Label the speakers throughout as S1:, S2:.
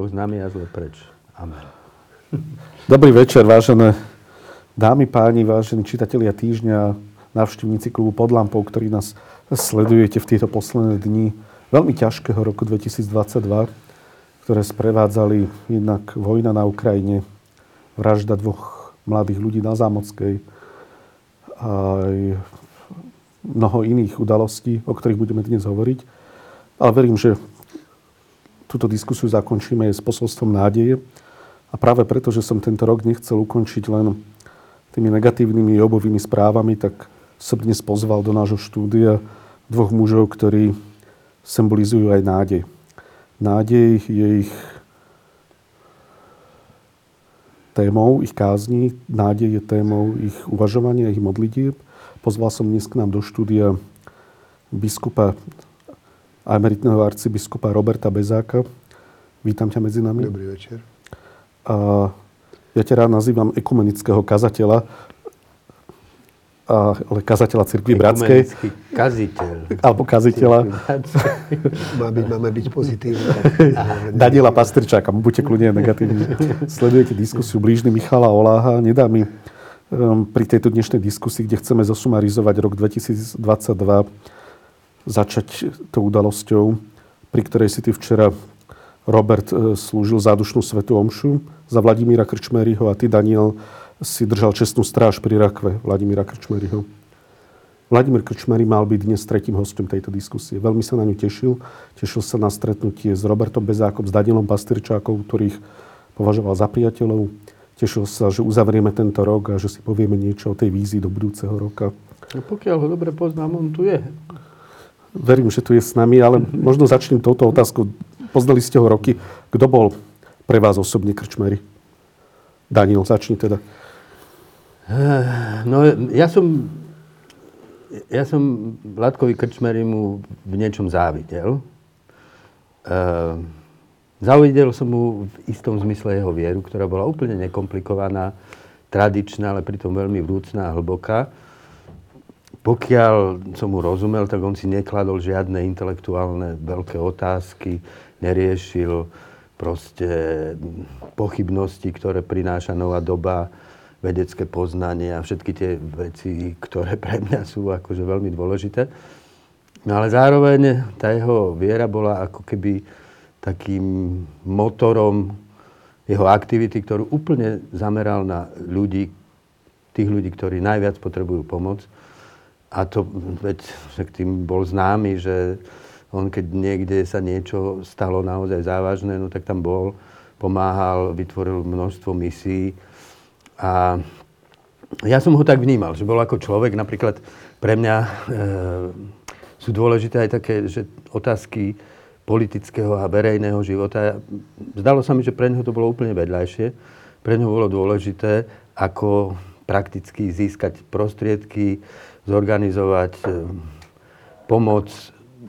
S1: Boh s nami a zle preč. Amen.
S2: Dobrý večer, vážené dámy, páni, vážení čitatelia týždňa, návštevníci klubu pod lampou, ktorí nás sledujete v tieto posledné dni veľmi ťažkého roku 2022, ktoré sprevádzali jednak vojna na Ukrajine, vražda dvoch mladých ľudí na Zámockej, aj mnoho iných udalostí, o ktorých budeme dnes hovoriť. Ale verím, že túto diskusiu zakončíme s posolstvom nádeje. A práve preto, že som tento rok nechcel ukončiť len tými negatívnymi obovými správami, tak som dnes pozval do nášho štúdia dvoch mužov, ktorí symbolizujú aj nádej. Nádej je ich témou ich kázni, nádej je témou ich uvažovania, ich modlitieb. Pozval som dnes k nám do štúdia biskupa a emeritného arcibiskupa Roberta Bezáka. Vítam ťa medzi nami.
S3: Dobrý večer.
S2: A ja ťa rád nazývam ekumenického kazateľa, a, ale kazateľa cirkvi bratskej.
S1: kaziteľ.
S2: Alebo kaziteľa.
S3: Má byť, máme byť pozitívni.
S2: Daniela Pastrčáka, buďte kľudne negatívni. Sledujete diskusiu blížny Michala Oláha. Nedá mi um, pri tejto dnešnej diskusii, kde chceme zosumarizovať rok 2022, začať tou udalosťou, pri ktorej si ty včera, Robert, e, slúžil zádušnú svetu omšu za Vladimíra Krčmeryho a ty, Daniel, si držal čestnú stráž pri rakve Vladimíra Krčmeryho. Vladimír Krčmery mal byť dnes tretím hostom tejto diskusie. Veľmi sa na ňu tešil. Tešil sa na stretnutie s Robertom Bezákom, s Danielom Pastyrčákom, ktorých považoval za priateľov. Tešil sa, že uzavrieme tento rok a že si povieme niečo o tej vízii do budúceho roka.
S1: No pokiaľ ho dobre poznám, on tu je
S2: verím, že tu je s nami, ale možno začnem touto otázkou. Poznali ste ho roky. Kto bol pre vás osobne krčmery? Daniel, začni teda.
S1: No, ja som, ja som Vládkovi Krčmery mu v niečom závidel. Uh, závidel som mu v istom zmysle jeho vieru, ktorá bola úplne nekomplikovaná, tradičná, ale pritom veľmi vrúcná a hlboká pokiaľ som mu rozumel, tak on si nekladol žiadne intelektuálne veľké otázky, neriešil proste pochybnosti, ktoré prináša nová doba, vedecké poznanie a všetky tie veci, ktoré pre mňa sú akože veľmi dôležité. No ale zároveň tá jeho viera bola ako keby takým motorom jeho aktivity, ktorú úplne zameral na ľudí, tých ľudí, ktorí najviac potrebujú pomoc a to, veď tým bol známy, že on keď niekde sa niečo stalo naozaj závažné, no tak tam bol, pomáhal, vytvoril množstvo misií. A ja som ho tak vnímal, že bol ako človek, napríklad pre mňa e, sú dôležité aj také, že otázky politického a verejného života. Zdalo sa mi, že pre neho to bolo úplne vedľajšie. Pre neho bolo dôležité, ako prakticky získať prostriedky, zorganizovať e, pomoc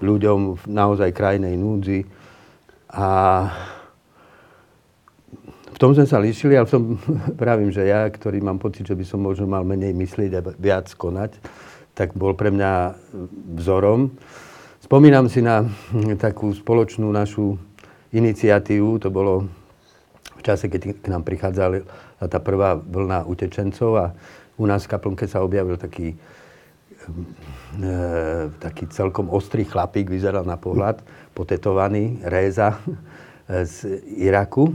S1: ľuďom v naozaj krajnej núdzi. A v tom sme sa líšili, ale v tom pravím, že ja, ktorý mám pocit, že by som možno mal menej myslieť a viac konať, tak bol pre mňa vzorom. Spomínam si na takú spoločnú našu iniciatívu, to bolo v čase, keď k nám prichádzala tá prvá vlna utečencov a u nás v kaplnke sa objavil taký taký celkom ostrý chlapík, vyzeral na pohľad, potetovaný, Réza e, z Iraku.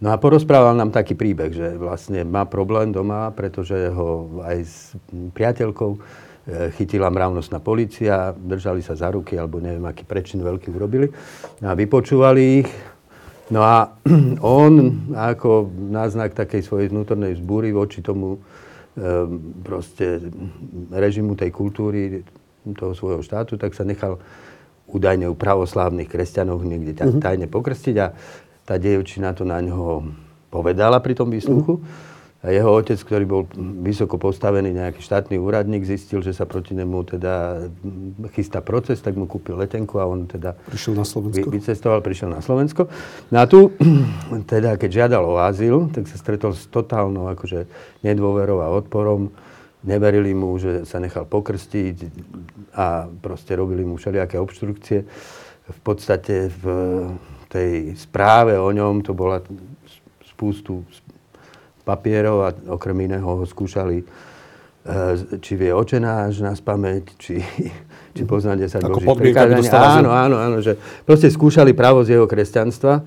S1: No a porozprával nám taký príbeh, že vlastne má problém doma, pretože ho aj s priateľkou e, chytila mravnostná policia, držali sa za ruky, alebo neviem, aký prečin veľký urobili. No a vypočúvali ich. No a on, ako náznak takej svojej vnútornej zbúry voči tomu proste režimu tej kultúry toho svojho štátu, tak sa nechal údajne u pravoslávnych kresťanov niekde mhm. tajne pokrstiť a tá dievčina to na ňoho povedala pri tom výsluchu. Uh-huh. Jeho otec, ktorý bol vysoko postavený nejaký štátny úradník, zistil, že sa proti nemu teda chystá proces, tak mu kúpil letenku a on teda
S2: prišiel na Slovensko.
S1: vycestoval, prišiel na Slovensko. No a tu, teda keď žiadal o azyl, tak sa stretol s totálnou akože nedôverou a odporom. Neverili mu, že sa nechal pokrstiť a proste robili mu všelijaké obštrukcie. V podstate v tej správe o ňom to bola spústu papierov a okrem iného ho skúšali, e, či vie očenáš na spameť, či, či pozná 10
S2: Ako
S1: božích prikázania. Áno, áno, áno, že proste skúšali právo z jeho kresťanstva.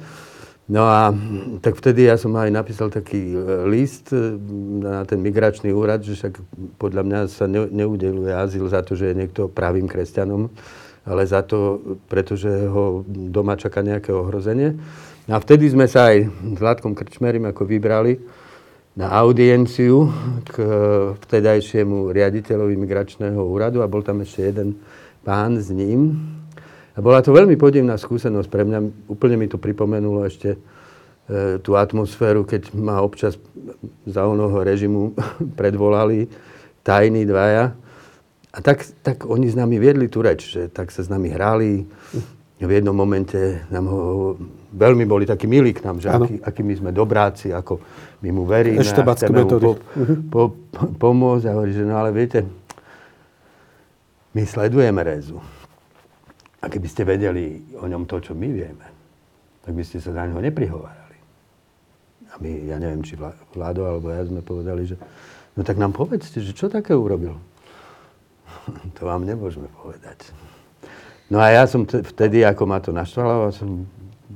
S1: No a tak vtedy ja som aj napísal taký e, list e, na ten migračný úrad, že však podľa mňa sa ne, neudeluje azyl za to, že je niekto pravým kresťanom, ale za to, pretože ho doma čaká nejaké ohrozenie. A vtedy sme sa aj s Vládkom Krčmerim ako vybrali na audienciu k vtedajšiemu riaditeľovi migračného úradu a bol tam ešte jeden pán s ním. A bola to veľmi podivná skúsenosť pre mňa. Úplne mi to pripomenulo ešte e, tú atmosféru, keď ma občas za onoho režimu predvolali tajní dvaja. A tak, tak oni s nami viedli tú reč, že tak sa s nami hrali. V jednom momente nám ho, veľmi boli takí milí k nám, že
S2: Áno.
S1: aký, akí my sme dobráci, ako my mu veríme a
S2: Eštebácké
S1: chceme mu
S2: metódy.
S1: po, po, po, pomôcť. A hovorí, že no ale viete, my sledujeme Rezu. A keby ste vedeli o ňom to, čo my vieme, tak by ste sa na ňo neprihovárali. A my, ja neviem, či Vla- Vlado alebo ja sme povedali, že no tak nám povedzte, že čo také urobil. to vám nemôžeme povedať. No a ja som vtedy, ako ma to naštvalo, som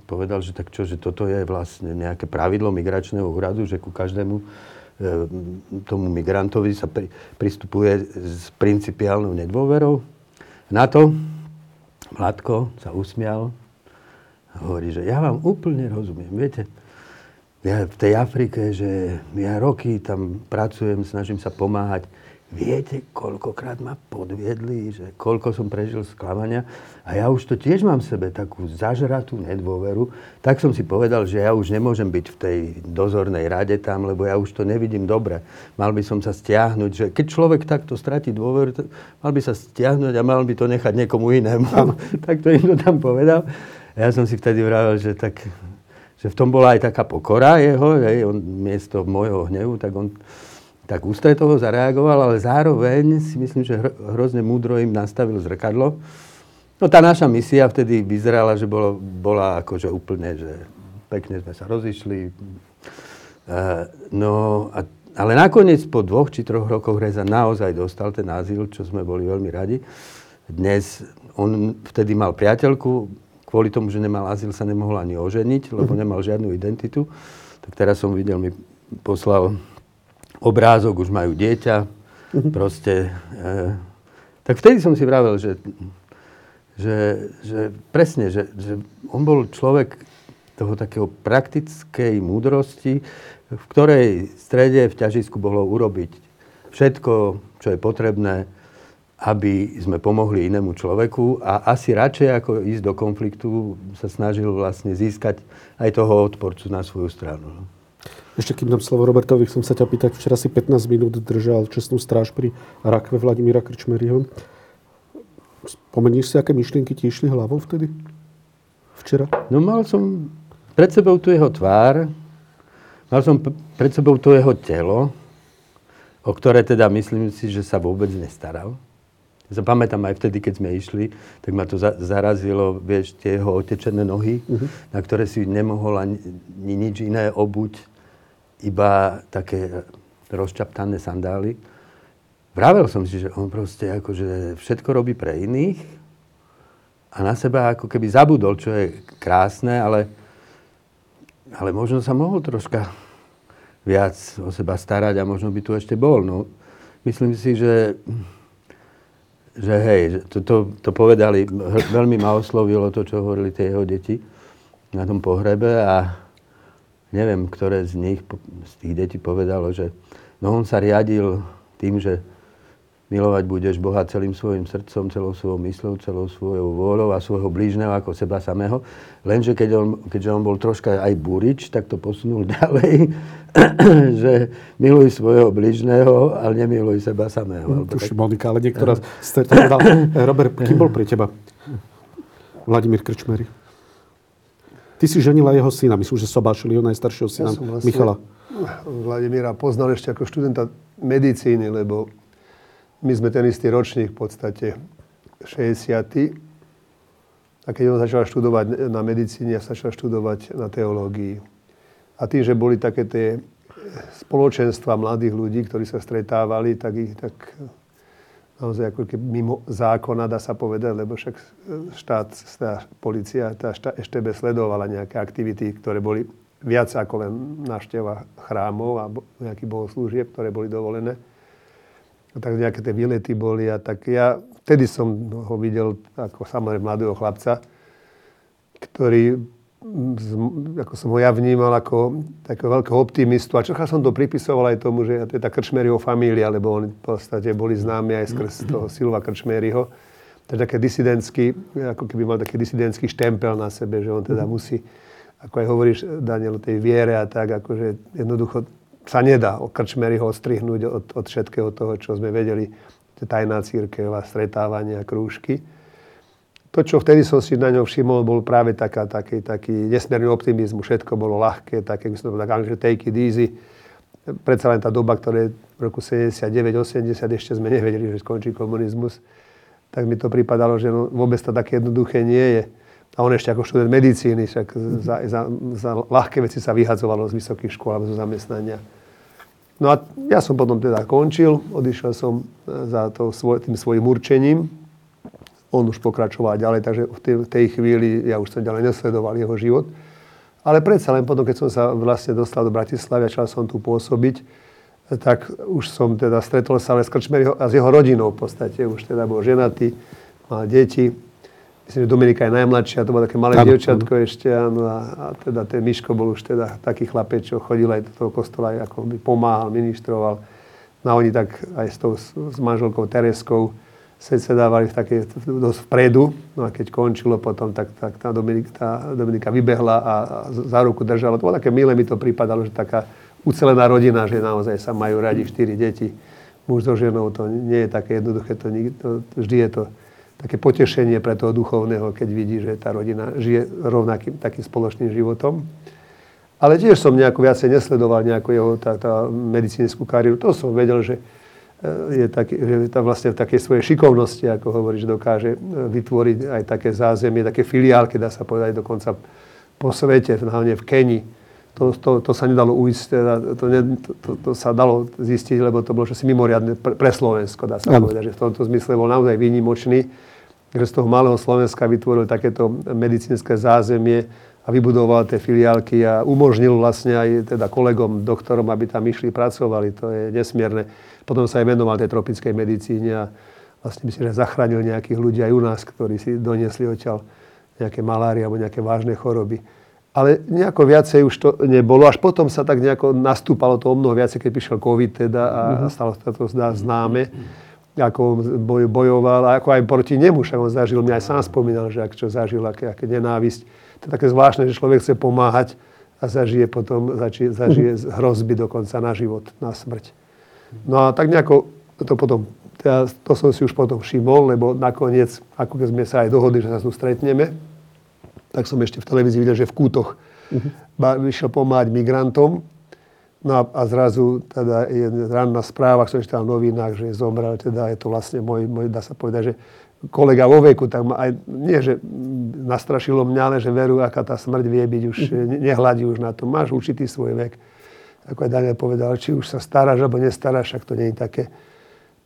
S1: povedal, že tak čo, že toto je vlastne nejaké pravidlo migračného úradu, že ku každému e, tomu migrantovi sa pri, pristupuje s principiálnou nedôverou. Na to Vládko sa usmial a hovorí, že ja vám úplne rozumiem. Viete, ja v tej Afrike, že ja roky tam pracujem, snažím sa pomáhať. Viete, koľkokrát ma podviedli, že koľko som prežil sklamania. A ja už to tiež mám v sebe takú zažratú nedôveru. Tak som si povedal, že ja už nemôžem byť v tej dozornej rade tam, lebo ja už to nevidím dobre. Mal by som sa stiahnuť, že keď človek takto stratí dôveru, mal by sa stiahnuť a mal by to nechať niekomu inému. tak to im to tam povedal. Ja som si vtedy vravel, že tak že v tom bola aj taká pokora jeho, hej, on miesto môjho hnevu, tak on tak ústretovo zareagoval, ale zároveň si myslím, že hro, hrozne múdro im nastavil zrkadlo. No tá naša misia vtedy vyzerala, že bolo, bola akože úplne, že pekne sme sa rozišli. Uh, no, a, ale nakoniec po dvoch či troch rokoch Reza naozaj dostal ten azyl, čo sme boli veľmi radi. Dnes on vtedy mal priateľku, kvôli tomu, že nemal azyl, sa nemohol ani oženiť, lebo nemal žiadnu identitu. Tak teraz som videl, mi poslal obrázok, už majú dieťa, proste. E, tak vtedy som si vravel, že, že, že presne, že, že on bol človek toho takého praktickej múdrosti, v ktorej strede v ťažisku bolo urobiť všetko, čo je potrebné, aby sme pomohli inému človeku a asi radšej ako ísť do konfliktu sa snažil vlastne získať aj toho odporcu na svoju stranu.
S2: Ešte kým dám slovo Robertovi, chcem sa ťa pýtať, včera si 15 minút držal čestnú stráž pri rakve Vladimíra Krčmeriho. Spomeníš si, aké myšlienky ti išli hlavou vtedy? Včera?
S1: No mal som pred sebou tu jeho tvár, mal som pred sebou to jeho telo, o ktoré teda myslím si, že sa vôbec nestaral. Ja pamätám aj vtedy, keď sme išli, tak ma to za- zarazilo, vieš, tie jeho otečené nohy, na ktoré si nemohol ani, ani nič iné obuť, iba také rozčaptané sandály. Vravel som si, že on proste akože všetko robí pre iných a na seba ako keby zabudol, čo je krásne, ale, ale možno sa mohol troška viac o seba starať a možno by tu ešte bol. No, myslím si, že, že hej, to, to, to povedali, veľmi ma oslovilo to, čo hovorili tie jeho deti na tom pohrebe a neviem, ktoré z nich, z tých detí povedalo, že no on sa riadil tým, že milovať budeš Boha celým svojim srdcom, celou svojou mysľou, celou svojou vôľou a svojho blížneho ako seba samého. Lenže keď on, keďže on bol troška aj burič, tak to posunul ďalej, že miluj svojho blížneho, ale nemiluj seba samého. Alebo tak-
S2: Monika, ale niektorá z Robert, kým bol pre teba Vladimír Krčmery? Ty si ženila jeho syna, myslím, že Sobášil, jeho najstaršieho syna,
S3: som vlastne
S2: Michala.
S3: Vladimíra poznal ešte ako študenta medicíny, lebo my sme ten istý ročník v podstate 60. A keď on začal študovať na medicíne, ja začal študovať na teológii. A tým, že boli také tie spoločenstva mladých ľudí, ktorí sa stretávali, tak ich tak naozaj ako keby mimo zákona, dá sa povedať, lebo však štát, tá policia, tá štebe sledovala nejaké aktivity, ktoré boli viac ako len návšteva chrámov a nejakých bohoslúžieb, ktoré boli dovolené. A tak nejaké tie výlety boli a tak ja vtedy som ho videl ako samozrejme mladého chlapca, ktorý ako som ho ja vnímal ako takého veľkého optimistu. A čocha som to pripisoval aj tomu, že to je tá Krčmeryho família, lebo oni v podstate boli známi aj skrz toho Silva Krčmeryho. To je také disidentský, ako keby mal taký disidentský štempel na sebe, že on teda musí, ako aj hovoríš, Daniel, o tej viere a tak, akože jednoducho sa nedá o Krčmeryho odstrihnúť od, od všetkého toho, čo sme vedeli, tajná církev a stretávania, krúžky to, čo vtedy som si na ňom všimol, bol práve taká, taký, taký nesmierny optimizmus. Všetko bolo ľahké, také, by som to povedal, že take it easy. Predsa len tá doba, ktoré v roku 79-80 ešte sme nevedeli, že skončí komunizmus, tak mi to pripadalo, že no, vôbec to také jednoduché nie je. A on ešte ako študent medicíny, však za, za, za ľahké veci sa vyhadzovalo z vysokých škôl alebo zo zamestnania. No a ja som potom teda končil, odišiel som za to, tým svojim určením, on už pokračoval ďalej, takže v tej, tej chvíli ja už som ďalej nesledoval jeho život. Ale predsa len potom, keď som sa vlastne dostal do Bratislavy a začal som tu pôsobiť, tak už som teda stretol sa ale s Krčmeryho a s jeho rodinou v podstate. Už teda bol ženatý, mal deti. Myslím, že Dominika je najmladšia, to bolo také malé ano, dievčatko ešte. Ano, a, a, teda ten Miško bol už teda taký chlapec, čo chodil aj do toho kostola, ako by pomáhal, ministroval. No a oni tak aj s, tou, s manželkou Tereskou sedávali v také, dosť vpredu. No a keď končilo potom, tak, tak tá, Dominika, tá Dominika vybehla a, a za ruku držala. To bolo také milé, mi to pripadalo, že taká ucelená rodina, že naozaj sa majú radi štyri deti. Muž so ženou, to nie je také jednoduché, to, to, vždy je to také potešenie pre toho duchovného, keď vidí, že tá rodina žije rovnakým takým spoločným životom. Ale tiež som nejako viacej nesledoval nejakú jeho tá, tá medicínsku kariéru. To som vedel, že je, taký, že tam vlastne v takej svojej šikovnosti, ako hovoríš, dokáže e, vytvoriť aj také zázemie, také filiálky, dá sa povedať dokonca po svete, hlavne v Keni. To, to, to sa nedalo ujsť, teda, to, ne, to, to, to sa dalo zistiť, lebo to bolo čosi mimoriadne pre, pre Slovensko, dá sa ja. povedať, že v tomto zmysle bol naozaj výnimočný, že z toho malého Slovenska vytvoril takéto medicínske zázemie a vybudoval tie filiálky a umožnil vlastne aj teda kolegom, doktorom, aby tam išli, pracovali. To je nesmierne. Potom sa aj venoval tej tropickej medicíne a vlastne myslím, že zachránil nejakých ľudí aj u nás, ktorí si doniesli odtiaľ nejaké malárie alebo nejaké vážne choroby. Ale nejako viacej už to nebolo. Až potom sa tak nejako nastúpalo to o mnoho viacej, keď prišiel COVID teda a mm-hmm. stalo sa to známe, ako boj, bojoval a ako aj proti nemu, však on zažil, mi aj sám spomínal, že ak čo zažil, aké, aké nenávisť. To je také zvláštne, že človek chce pomáhať a zažije potom, zažije, zažije hrozby dokonca na život, na smrť. No a tak nejako to potom, teda to som si už potom všimol, lebo nakoniec, ako keď sme sa aj dohodli, že sa tu stretneme, tak som ešte v televízii videl, že v Kútoch uh-huh. vyšiel pomáhať migrantom. No a, a zrazu teda je ranná správa, som čítal v novinách, že zomrel, teda je to vlastne môj, môj dá sa povedať, že kolega vo veku, tak ma aj, nie, že nastrašilo mňa, ale že veru, aká tá smrť vie byť, už uh-huh. nehľadí už na to. Máš určitý svoj vek ako aj Daniel povedal, či už sa staráš alebo nestaráš, však to nie je také.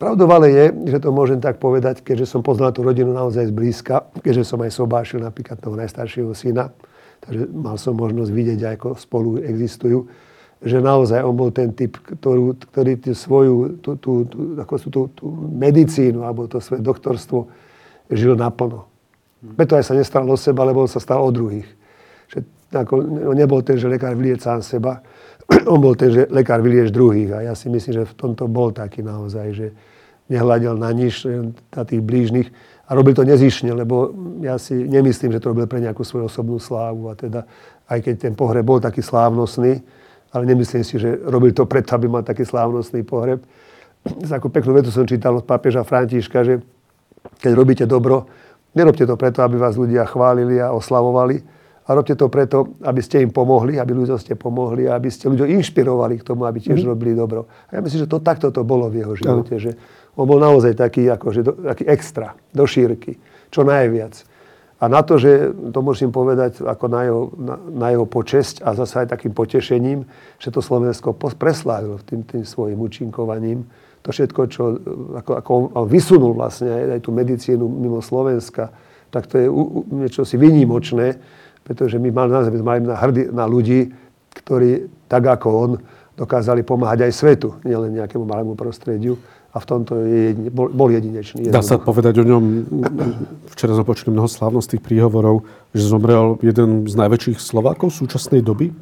S3: Pravdou ale je, že to môžem tak povedať, keďže som poznal tú rodinu naozaj zblízka, keďže som aj sobášil napríklad toho najstaršieho syna, takže mal som možnosť vidieť, ako spolu existujú, že naozaj on bol ten typ, ktorú, ktorý tú svoju tú, tú, tú, ako tú, tú, tú medicínu alebo to svoje doktorstvo žil naplno. Preto aj sa nestaral o seba, lebo on sa stal o druhých. Že, ako, on nebol ten, že lekár sám seba, on bol ten, že lekár vyliež druhých. A ja si myslím, že v tomto bol taký naozaj, že nehľadel na nič, na tých blížnych. A robil to nezišne, lebo ja si nemyslím, že to robil pre nejakú svoju osobnú slávu. A teda, aj keď ten pohreb bol taký slávnostný, ale nemyslím si, že robil to preto, aby mal taký slávnostný pohreb. Takú peknú vetu som čítal od pápeža Františka, že keď robíte dobro, nerobte to preto, aby vás ľudia chválili a oslavovali, a robte to preto, aby ste im pomohli, aby ľuďom ste pomohli a aby ste ľuďom inšpirovali k tomu, aby tiež mm. robili dobro. A ja myslím, že to takto to bolo v jeho živote, no. že on bol naozaj taký, akože, do, taký extra, do šírky, čo najviac. A na to, že to musím povedať ako na jeho, na, na jeho počesť a zase aj takým potešením, že to Slovensko preslávil tým, tým svojim účinkovaním. To všetko, čo ako, ako on vysunul vlastne aj, aj tú medicínu mimo Slovenska, tak to je u, niečo si vynimočné, pretože my mali, mali na, hrdí, na ľudí, ktorí tak ako on dokázali pomáhať aj svetu, nielen nejakému malému prostrediu a v tomto je, bol, bol jedinečný.
S2: Dá sa povedať o ňom, včera sme počuli mnoho slávnostných príhovorov, že zomrel jeden z najväčších Slovákov súčasnej doby?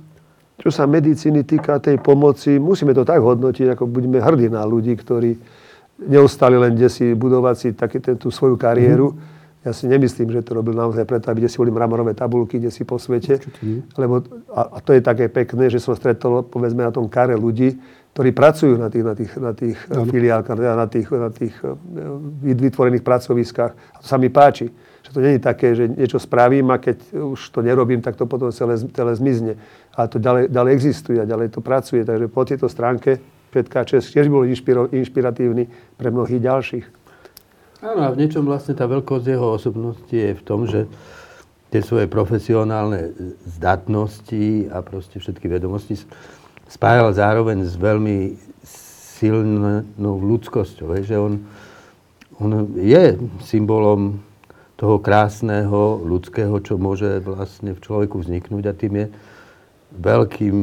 S3: Čo sa medicíny týka tej pomoci, musíme to tak hodnotiť, ako budeme hrdí na ľudí, ktorí neostali len kde si budovať si taký, tú svoju kariéru. Mm-hmm. Ja si nemyslím, že to robil naozaj preto, aby si boli mramorové tabulky, kde si po svete. Lebo, a, a to je také pekné, že som stretol, povedzme, na tom kare ľudí, ktorí pracujú na tých, na tých, na tých filiálkach, teda na tých, na tých eh, vytvorených pracoviskách. A to sa mi páči. Že to nie je také, že niečo spravím a keď už to nerobím, tak to potom celé, celé zmizne. Ale to ďalej, ďalej existuje a ďalej to pracuje. Takže po tejto stránke Petka Čes tiež bol inšpiratívny pre mnohých ďalších.
S1: Áno, a v niečom vlastne tá veľkosť jeho osobnosti je v tom, že tie svoje profesionálne zdatnosti a proste všetky vedomosti spájal zároveň s veľmi silnou ľudskosťou. Že on, on je symbolom toho krásneho ľudského, čo môže vlastne v človeku vzniknúť a tým je veľkým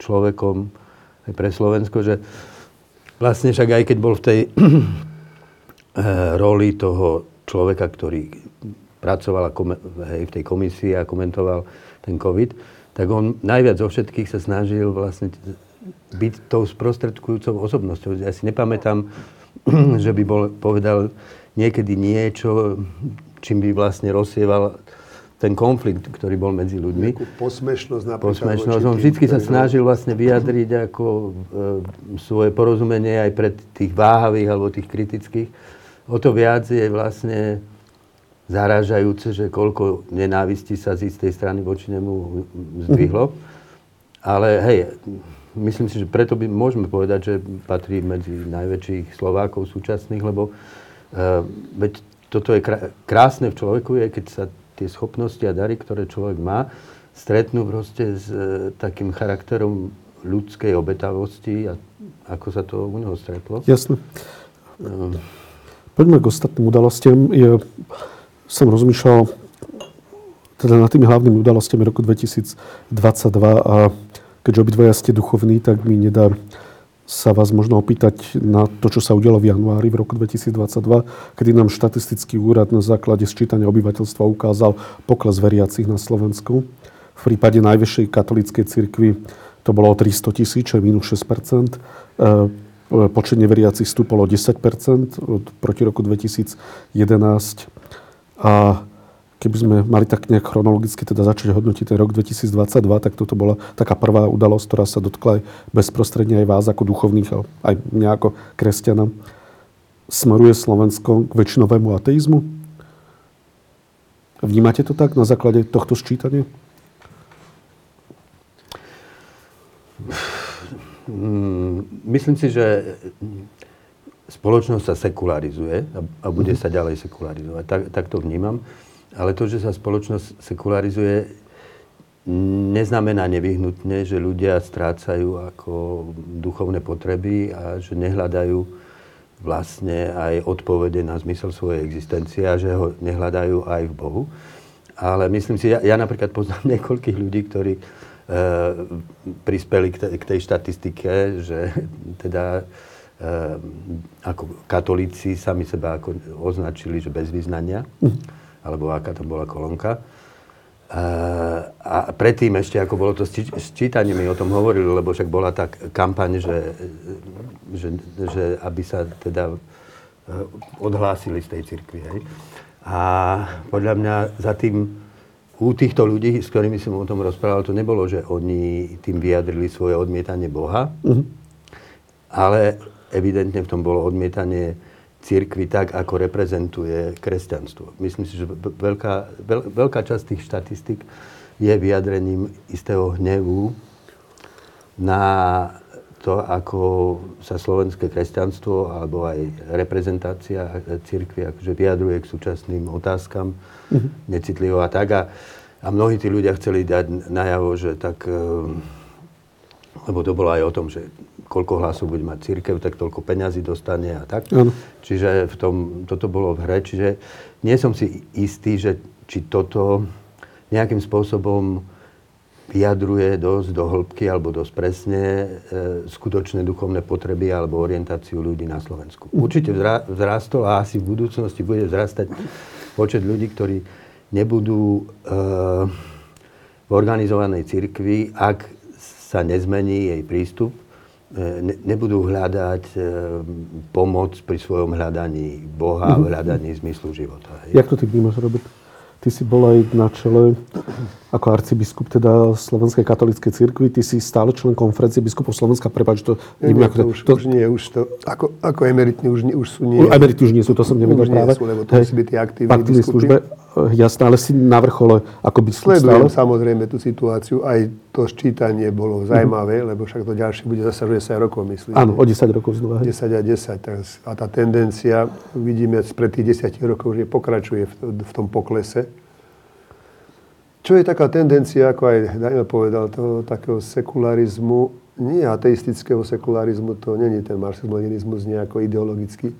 S1: človekom aj pre Slovensko, že vlastne však aj keď bol v tej roli toho človeka, ktorý pracoval hej, v tej komisii a komentoval ten COVID, tak on najviac zo všetkých sa snažil vlastne byť tou sprostredkujúcou osobnosťou. Ja si nepamätám, že by bol, povedal niekedy niečo, čím by vlastne rozsieval ten konflikt, ktorý bol medzi ľuďmi.
S3: Takú posmešnosť napríklad.
S1: Posmešnosť. On vždy sa snažil vlastne vyjadriť ako e, svoje porozumenie aj pred tých váhavých alebo tých kritických. O to viac je vlastne zarážajúce, že koľko nenávistí sa z istej strany voči nemu zdvihlo. Ale hej, myslím si, že preto by môžeme povedať, že patrí medzi najväčších Slovákov súčasných, lebo uh, veď toto je krásne v človeku, je, keď sa tie schopnosti a dary, ktoré človek má, stretnú proste s uh, takým charakterom ľudskej obetavosti a ako sa to u neho stretlo.
S2: Jasne. Uh, Poďme k ostatným udalostiam. Je som rozmýšľal teda nad tými hlavnými udalostiami roku 2022 a keďže obidvoja ste duchovní, tak mi nedá sa vás možno opýtať na to, čo sa udialo v januári v roku 2022, kedy nám štatistický úrad na základe sčítania obyvateľstva ukázal pokles veriacich na Slovensku. V prípade najvyššej katolíckej cirkvi to bolo o 300 tisíc, čo je minus 6 e, Počet neveriacich stúpol o 10% proti roku 2011 a keby sme mali tak nejak chronologicky teda začať hodnotiť ten rok 2022, tak toto bola taká prvá udalosť, ktorá sa dotkla aj bezprostredne aj vás ako duchovných, aj mňa ako kresťana. Smeruje Slovensko k väčšinovému ateizmu? Vnímate to tak na základe tohto sčítania?
S1: Mm, myslím si, že spoločnosť sa sekularizuje a, bude sa ďalej sekularizovať. Tak, tak to vnímam. Ale to, že sa spoločnosť sekularizuje, neznamená nevyhnutne, že ľudia strácajú ako duchovné potreby a že nehľadajú vlastne aj odpovede na zmysel svojej existencie a že ho nehľadajú aj v Bohu. Ale myslím si, ja, ja napríklad poznám niekoľkých ľudí, ktorí e, prispeli k, te, k tej štatistike, že teda Ehm, ako katolíci sami seba ako označili, že bez vyznania, mm. alebo aká to bola kolónka. Ehm, a predtým ešte, ako bolo to sčítanie, mi o tom hovorili, lebo však bola tá kampaň, že, že, že aby sa teda odhlásili z tej cirkvi. Hej. A podľa mňa za tým u týchto ľudí, s ktorými som o tom rozprával, to nebolo, že oni tým vyjadrili svoje odmietanie Boha, mm-hmm. ale evidentne v tom bolo odmietanie církvy tak, ako reprezentuje kresťanstvo. Myslím si, že veľká, veľ, veľká časť tých štatistik je vyjadrením istého hnevu na to, ako sa slovenské kresťanstvo alebo aj reprezentácia církvy akože vyjadruje k súčasným otázkam mm-hmm. necitlivo a tak. A, a mnohí tí ľudia chceli dať najavo, že tak, e, lebo to bolo aj o tom, že koľko hlasov bude mať církev, tak toľko peňazí dostane a tak. Mm. Čiže v tom, toto bolo v hre. Čiže nie som si istý, že či toto nejakým spôsobom vyjadruje dosť do hĺbky alebo dosť presne e, skutočné duchovné potreby alebo orientáciu ľudí na Slovensku. Určite vzra, vzrastol a asi v budúcnosti bude vzrastať počet ľudí, ktorí nebudú e, v organizovanej cirkvi, ak sa nezmení jej prístup, e, ne, nebudú hľadať e, pomoc pri svojom hľadaní Boha, v mhm. hľadaní zmyslu života.
S2: Jak to ty vnímaš, Robert? Ty si bol aj na čele ako arcibiskup teda Slovenskej katolíckej cirkvi. Ty si stále člen konferencie biskupov Slovenska. Prepač, to...
S3: Nie, nie, to, už, to, už nie, už to... Ako, ako emeritní už, už sú nie.
S2: Emeritní už nie sú, to som nevedel
S3: práve. Už nie sú, lebo to musí byť tie aktívni biskupy.
S2: službe. Jasné, ale si na vrchole ako biskup
S3: Sledujem stále. samozrejme tú situáciu. Aj to ščítanie bolo zaujímavé, mm-hmm. lebo však to ďalšie bude zase 10 rokov, myslím.
S2: Áno, o 10 rokov znova.
S3: 10 a 10. A tá tendencia, vidíme pred tých 10 rokov, že pokračuje v, v tom poklese čo je taká tendencia, ako aj Daniel povedal, toho takého sekularizmu, nie ateistického sekularizmu, to není ten marxizmus-leninizmus nejako ideologický.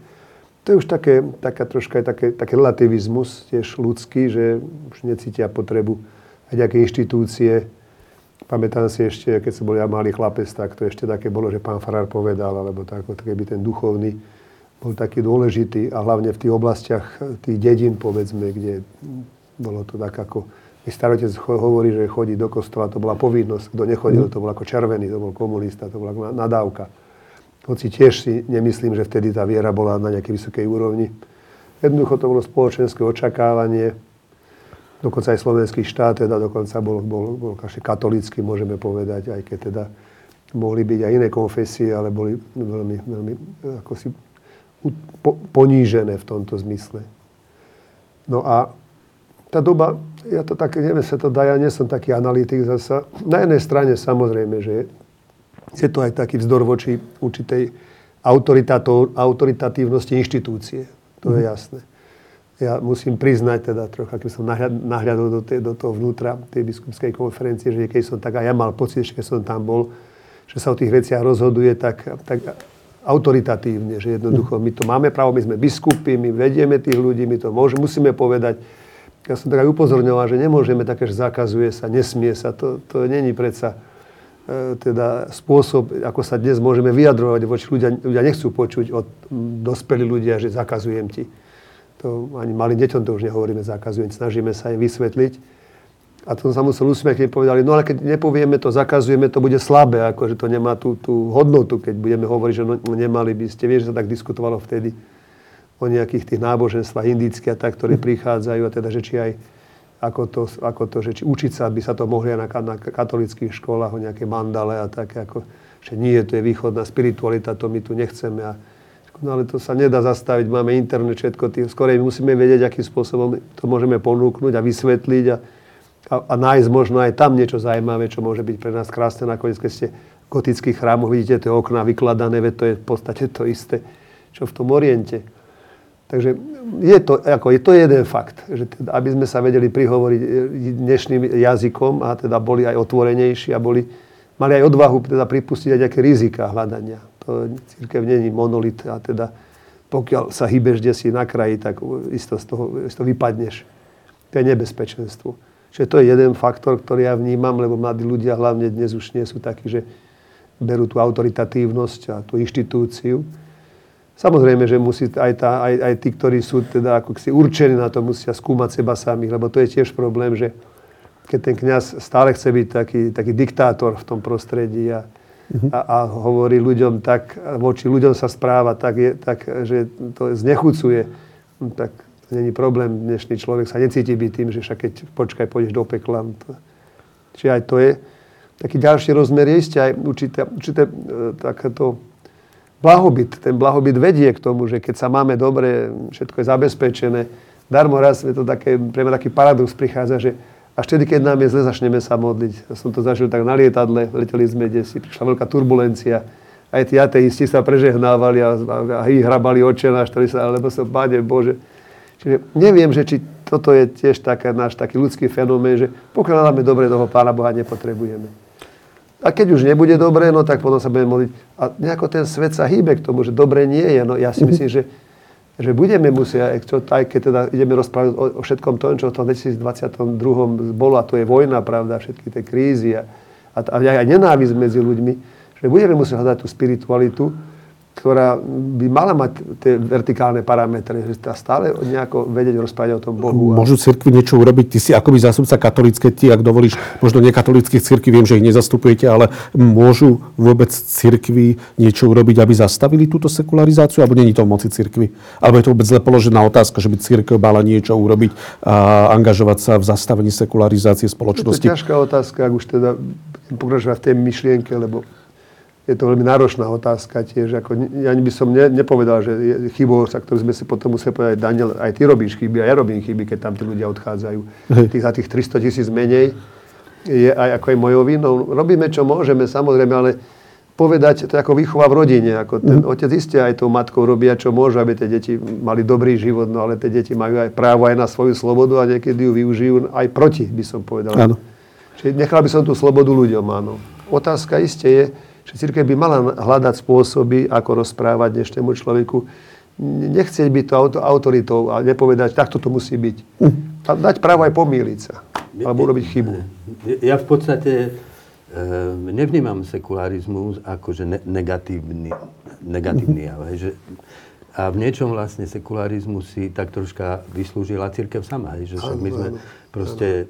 S3: To je už také, taká troška aj také, také relativizmus, tiež ľudský, že už necítia potrebu aj nejaké inštitúcie. Pamätám si ešte, keď som bol ja malý chlapec, tak to ešte také bolo, že pán Farár povedal, alebo tak, keby ten duchovný bol taký dôležitý a hlavne v tých oblastiach tých dedín, povedzme, kde bolo to tak ako starotec hovorí, že chodí do kostola, to bola povinnosť. Kto nechodil, mm. to bol ako červený, to bol komunista, to bola nadávka. Hoci tiež si nemyslím, že vtedy tá viera bola na nejakej vysokej úrovni. Jednoducho to bolo spoločenské očakávanie. Dokonca aj slovenský štát teda dokonca bol, bol, bol katolícky, môžeme povedať, aj keď teda mohli byť aj iné konfesie, ale boli veľmi, veľmi ako si ponížené v tomto zmysle. No a tá doba, ja to tak, neviem sa to dá, ja nie som taký analytik zasa. Na jednej strane samozrejme, že je to aj taký vzdor voči určitej autoritatívnosti inštitúcie. To je mhm. jasné. Ja musím priznať teda trocha, keď som nahľadol do, tej, do toho vnútra tej biskupskej konferencie, že keď som tak aj ja mal pocit, že keď som tam bol, že sa o tých veciach rozhoduje tak, tak autoritatívne, že jednoducho my to máme právo, my sme biskupy, my vedieme tých ľudí, my to môžeme, musíme povedať ja som tak aj upozorňoval, že nemôžeme také, že zakazuje sa, nesmie sa. To, to není predsa teda spôsob, ako sa dnes môžeme vyjadrovať voči ľudia. Ľudia nechcú počuť od dospelí ľudia, že zakazujem ti. To ani malým deťom to už nehovoríme, zakazujem. Snažíme sa im vysvetliť. A to sa musel usmiať, keď povedali, no ale keď nepovieme to, zakazujeme, to bude slabé, akože to nemá tú, tú hodnotu, keď budeme hovoriť, že no, nemali by ste. Vieš, že sa tak diskutovalo vtedy o nejakých tých náboženstvách indických a tak, ktoré prichádzajú a teda, že či aj ako to, ako to že či učiť sa, by sa to mohli na, na katolických školách o nejaké mandale a také, ako, že nie, to je východná spiritualita, to my tu nechceme. A, no ale to sa nedá zastaviť, máme internet, všetko, tým, skorej musíme vedieť, akým spôsobom to môžeme ponúknuť a vysvetliť a, a, a nájsť možno aj tam niečo zaujímavé, čo môže byť pre nás krásne. Nakoniec, keď ste gotických chrámoch, vidíte tie okná vykladané, veď to je v podstate to isté, čo v tom Oriente. Takže je to, ako, je to jeden fakt, že teda, aby sme sa vedeli prihovoriť e, dnešným jazykom a teda boli aj otvorenejší a boli, mali aj odvahu teda pripustiť aj nejaké rizika hľadania. To církev není monolit a teda pokiaľ sa hýbeš kde si na kraji, tak isto z toho isto vypadneš. To je nebezpečenstvo. Čiže to je jeden faktor, ktorý ja vnímam, lebo mladí ľudia hlavne dnes už nie sú takí, že berú tú autoritatívnosť a tú inštitúciu Samozrejme, že musí aj, tá, aj, aj tí, ktorí sú teda ako si určení na to, musia skúmať seba samých, lebo to je tiež problém, že keď ten kňaz stále chce byť taký, taký diktátor v tom prostredí a, uh-huh. a, a hovorí ľuďom tak, voči ľuďom sa správa tak, je, tak že to znechucuje, tak to není problém. Dnešný človek sa necíti byť tým, že však keď počkaj, pôjdeš do pekla. To, čiže aj to je taký ďalší rozmer, je isté aj určité, určité e, takéto blahobyt. Ten blahobyt vedie k tomu, že keď sa máme dobre, všetko je zabezpečené. Darmo raz je to také, pre mňa taký paradox prichádza, že až vtedy, keď nám je zle, začneme sa modliť. Ja som to zažil tak na lietadle, leteli sme, kde si prišla veľká turbulencia aj tí ateisti sa prežehnávali a, a, a hrabali očenáš, ktorý sa, alebo sa, Pane Bože. Čiže neviem, že či toto je tiež taká, náš taký ľudský fenomén, že pokiaľ máme dobre, toho Pána Boha nepotrebujeme. A keď už nebude dobre, no tak potom sa budeme modliť. A nejako ten svet sa hýbe k tomu, že dobre nie je. No ja si myslím, že, že budeme musieť, aj keď teda ideme rozprávať o, o všetkom tom, čo v tom 2022 bolo, a to je vojna, pravda, všetky tie krízy a, a, a aj nenávisť medzi ľuďmi, že budeme musieť hľadať tú spiritualitu, ktorá by mala mať tie vertikálne parametre, že sa stále nejako vedieť rozprávať o tom Bohu.
S2: Môžu cirkvi niečo urobiť? Ty si akoby zástupca katolícké, ty, ak dovolíš, možno nekatolických cirkví, viem, že ich nezastupujete, ale môžu vôbec cirkvi niečo urobiť, aby zastavili túto sekularizáciu, alebo není to v moci cirkvi? Alebo je to vôbec zle položená otázka, že by cirkev mala niečo urobiť a angažovať sa v zastavení sekularizácie spoločnosti?
S3: To je ťažká otázka, ak už teda pokračovať v tej myšlienke, lebo je to veľmi náročná otázka tiež. Ako, ja by som ne, nepovedal, že je chybou, sa ktorú sme si potom museli povedať, Daniel, aj ty robíš chyby, a ja robím chyby, keď tam tí ľudia odchádzajú. Tých, za tých 300 tisíc menej je aj ako aj mojou vinou. Robíme, čo môžeme, samozrejme, ale povedať, to je ako výchova v rodine. Ako ten mm. otec isté aj tou matkou robia, čo môže, aby tie deti mali dobrý život, no ale tie deti majú aj právo aj na svoju slobodu a niekedy ju využijú aj proti, by som povedal.
S2: Áno.
S3: Čiže nechal by som tú slobodu ľuďom, áno. Otázka isté je, že církev by mala hľadať spôsoby, ako rozprávať dnešnému človeku. Nechcieť byť to auto, autoritou a nepovedať, takto to musí byť. A dať právo aj pomýliť sa. Alebo urobiť chybu.
S1: Ja v podstate e, nevnímam sekularizmus ako že ne, negatívny, negatívny jav. Že, a v niečom vlastne sekularizmus si tak troška vyslúžila církev sama. Že my sme proste...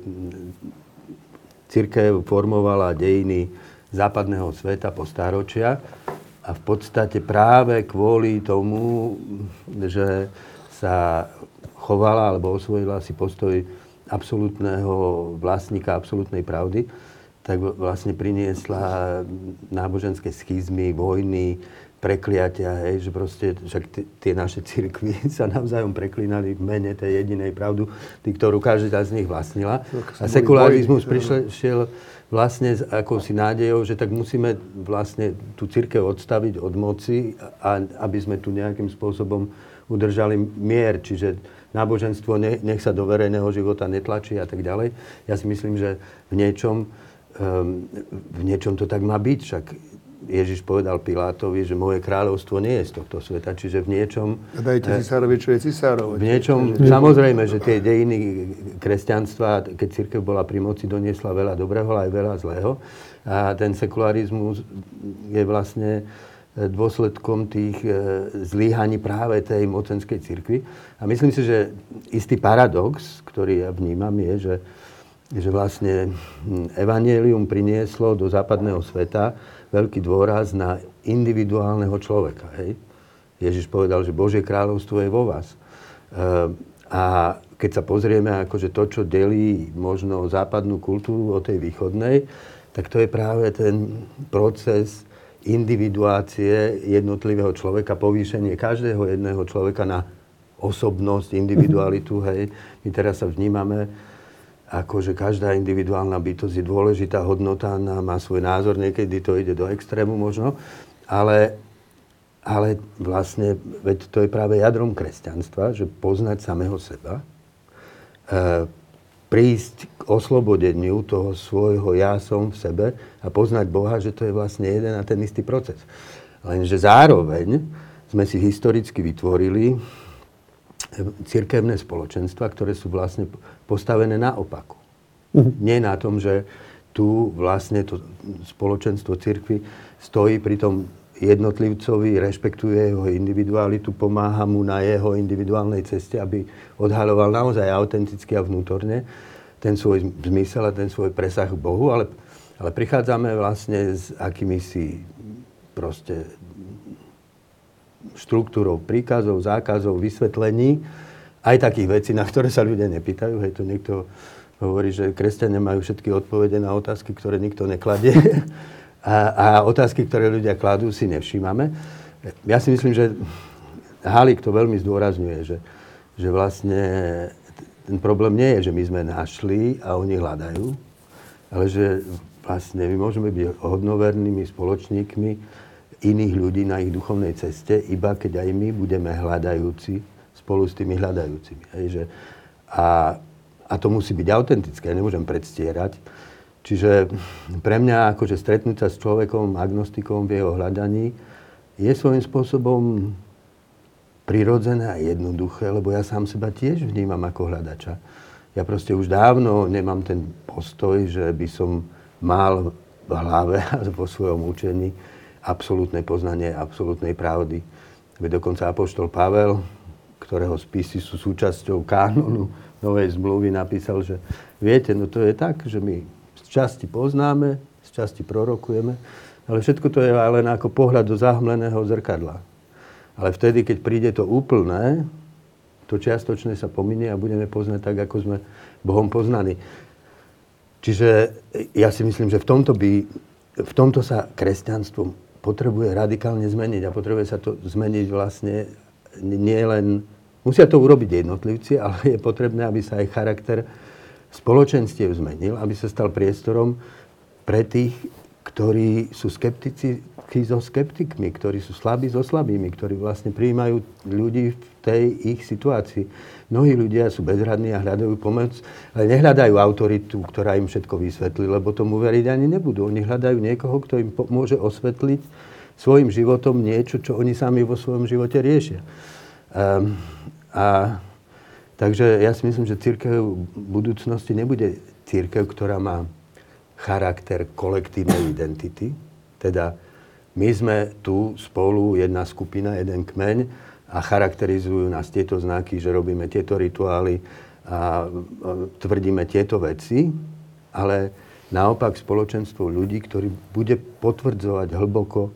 S1: Církev formovala dejiny západného sveta po stáročia a v podstate práve kvôli tomu, že sa chovala alebo osvojila si postoj absolútneho vlastníka, absolútnej pravdy, tak vlastne priniesla náboženské schizmy, vojny, prekliatia, hej, že proste, však tie naše cirkvy sa navzájom preklínali v mene tej jedinej pravdu, tí, ktorú každá z nich vlastnila. No, a sekularizmus prišiel vlastne s akousi nádejou, že tak musíme vlastne tú církev odstaviť od moci, a, aby sme tu nejakým spôsobom udržali mier, čiže náboženstvo ne, nech sa do verejného života netlačí a tak ďalej. Ja si myslím, že v niečom, um, v niečom to tak má byť, však Ježiš povedal Pilátovi, že moje kráľovstvo nie je z tohto sveta, čiže v niečom...
S3: A dajte eh, cisárovi, čo je cisárovi.
S1: V niečom, samozrejme, že tie dejiny kresťanstva, keď církev bola pri moci, doniesla veľa dobrého, ale aj veľa zlého. A ten sekularizmus je vlastne eh, dôsledkom tých eh, zlíhaní práve tej mocenskej cirkvi. A myslím si, že istý paradox, ktorý ja vnímam, je, že, že vlastne hm, evanielium prinieslo do západného sveta veľký dôraz na individuálneho človeka. Hej? Ježiš povedal, že Božie kráľovstvo je vo vás. E, a keď sa pozrieme, akože to, čo delí možno západnú kultúru od tej východnej, tak to je práve ten proces individuácie jednotlivého človeka, povýšenie každého jedného človeka na osobnosť, individualitu. Hej. My teraz sa vnímame akože každá individuálna bytosť je dôležitá, hodnota, má svoj názor, niekedy to ide do extrému možno, ale, ale vlastne, veď to je práve jadrom kresťanstva, že poznať samého seba, e, prísť k oslobodeniu toho svojho ja som v sebe a poznať Boha, že to je vlastne jeden a ten istý proces. Lenže zároveň sme si historicky vytvorili cirkevné spoločenstva, ktoré sú vlastne postavené na opaku. Uh-huh. Nie na tom, že tu vlastne to spoločenstvo cirkvy stojí pri tom jednotlivcovi, rešpektuje jeho individualitu, pomáha mu na jeho individuálnej ceste, aby odhaloval naozaj autenticky a vnútorne ten svoj zmysel a ten svoj presah k Bohu, ale, ale prichádzame vlastne s akými si proste štruktúrou príkazov, zákazov, vysvetlení, aj takých vecí, na ktoré sa ľudia nepýtajú. Hej, to niekto hovorí, že kresťania majú všetky odpovede na otázky, ktoré nikto nekladie. A, a otázky, ktoré ľudia kladú, si nevšímame. Ja si myslím, že Halik to veľmi zdôrazňuje, že, že vlastne ten problém nie je, že my sme našli a oni hľadajú, ale že vlastne my môžeme byť hodnovernými spoločníkmi iných ľudí na ich duchovnej ceste, iba keď aj my budeme hľadajúci spolu s tými hľadajúcimi. Hej, že, a, a to musí byť autentické, nemôžem predstierať. Čiže pre mňa akože stretnúť sa s človekom, agnostikom v jeho hľadaní je svojím spôsobom prirodzené a jednoduché, lebo ja sám seba tiež vnímam ako hľadača. Ja proste už dávno nemám ten postoj, že by som mal v hlave a vo svojom učení absolútne poznanie absolútnej pravdy. Veď dokonca Apoštol Pavel, ktorého spisy sú súčasťou kánonu Novej zmluvy, napísal, že viete, no to je tak, že my z časti poznáme, z časti prorokujeme, ale všetko to je len ako pohľad do zahmleného zrkadla. Ale vtedy, keď príde to úplné, to čiastočné sa pominie a budeme poznať tak, ako sme Bohom poznaní. Čiže ja si myslím, že v tomto, by, v tomto sa kresťanstvo potrebuje radikálne zmeniť a potrebuje sa to zmeniť vlastne nie len... Musia to urobiť jednotlivci, ale je potrebné, aby sa aj charakter spoločenstiev zmenil, aby sa stal priestorom pre tých, ktorí sú skeptici so skeptikmi, ktorí sú slabí so slabými, ktorí vlastne prijímajú ľudí v tej ich situácii. Mnohí ľudia sú bezradní a hľadajú pomoc, ale nehľadajú autoritu, ktorá im všetko vysvetlí, lebo tomu veriť ani nebudú. Oni hľadajú niekoho, kto im môže osvetliť svojim životom niečo, čo oni sami vo svojom živote riešia. Um, a takže ja si myslím, že církev v budúcnosti nebude církev, ktorá má charakter kolektívnej identity. Teda my sme tu spolu, jedna skupina, jeden kmeň a charakterizujú nás tieto znaky, že robíme tieto rituály a tvrdíme tieto veci, ale naopak spoločenstvo ľudí, ktorí bude potvrdzovať hlboko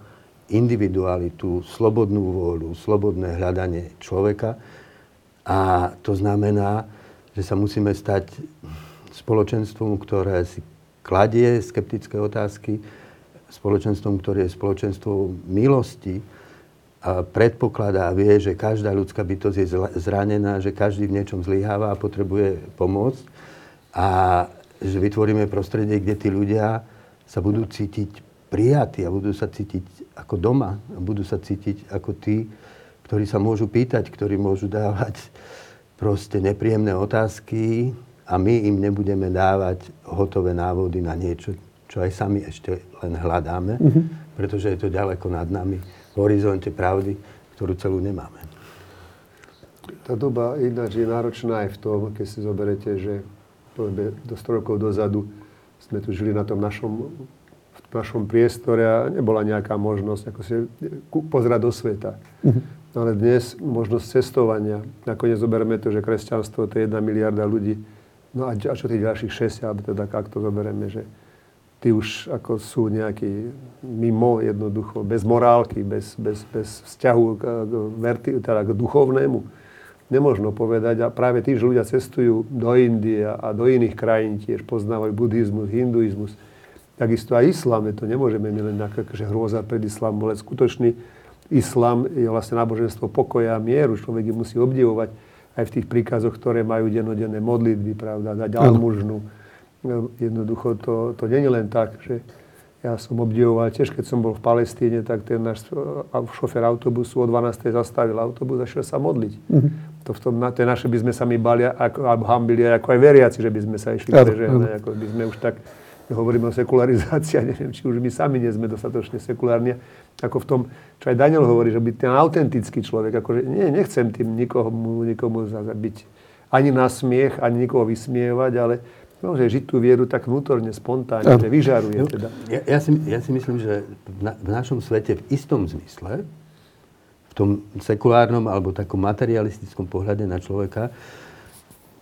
S1: individualitu, slobodnú vôľu, slobodné hľadanie človeka. A to znamená, že sa musíme stať spoločenstvom, ktoré si kladie skeptické otázky, spoločenstvom, ktoré je spoločenstvom milosti, a predpokladá a vie, že každá ľudská bytosť je zranená, že každý v niečom zlyháva a potrebuje pomoc a že vytvoríme prostredie, kde tí ľudia sa budú cítiť prijatí a budú sa cítiť ako doma, a budú sa cítiť ako tí, ktorí sa môžu pýtať, ktorí môžu dávať proste nepríjemné otázky, a my im nebudeme dávať hotové návody na niečo, čo aj sami ešte len hľadáme, mm-hmm. pretože je to ďaleko nad nami, v horizonte pravdy, ktorú celú nemáme.
S3: Tá doba ináč je náročná aj v tom, keď si zoberete, že povedzme do 100 rokov dozadu sme tu žili na tom našom, našom priestore a nebola nejaká možnosť ako si pozerať do sveta. Mm-hmm. Ale dnes možnosť cestovania, nakoniec zoberieme to, že kresťanstvo to je jedna miliarda ľudí, No a, a čo tých ďalších 6, alebo teda ak to zoberieme, že tí už ako sú nejakí mimo jednoducho, bez morálky, bez, bez, bez vzťahu k, verti, teda k duchovnému. Nemožno povedať. A práve tí, že ľudia cestujú do Indie a do iných krajín tiež poznávajú buddhizmus, hinduizmus. Takisto aj islám, to nemôžeme my len že hrôza pred islámom, ale skutočný islám je vlastne náboženstvo pokoja a mieru. Človek ich musí obdivovať aj v tých príkazoch, ktoré majú denodenné modlitby, pravda, dať almužnu. Jednoducho to, to je len tak, že ja som obdivoval tiež, keď som bol v Palestíne, tak ten náš šofer autobusu o 12. zastavil autobus a šiel sa modliť. Mm-hmm. To v tom, na tie naše by sme sa my bali, ako, alebo hambili ako aj veriaci, že by sme sa išli prežehnať, ako by sme už tak hovoríme o sekularizácii, a neviem, či už my sami nie sme dostatočne sekulárni, ako v tom, čo aj Daniel hovorí, že byť ten autentický človek, akože nie, nechcem tým nikomu, nikomu byť ani na smiech, ani nikoho vysmievať, ale môže žiť tú vieru tak vnútorne, spontánne, že vyžaruje no, teda.
S1: Ja, ja, si, ja si myslím, že v, na, v našom svete v istom zmysle, v tom sekulárnom alebo takom materialistickom pohľade na človeka,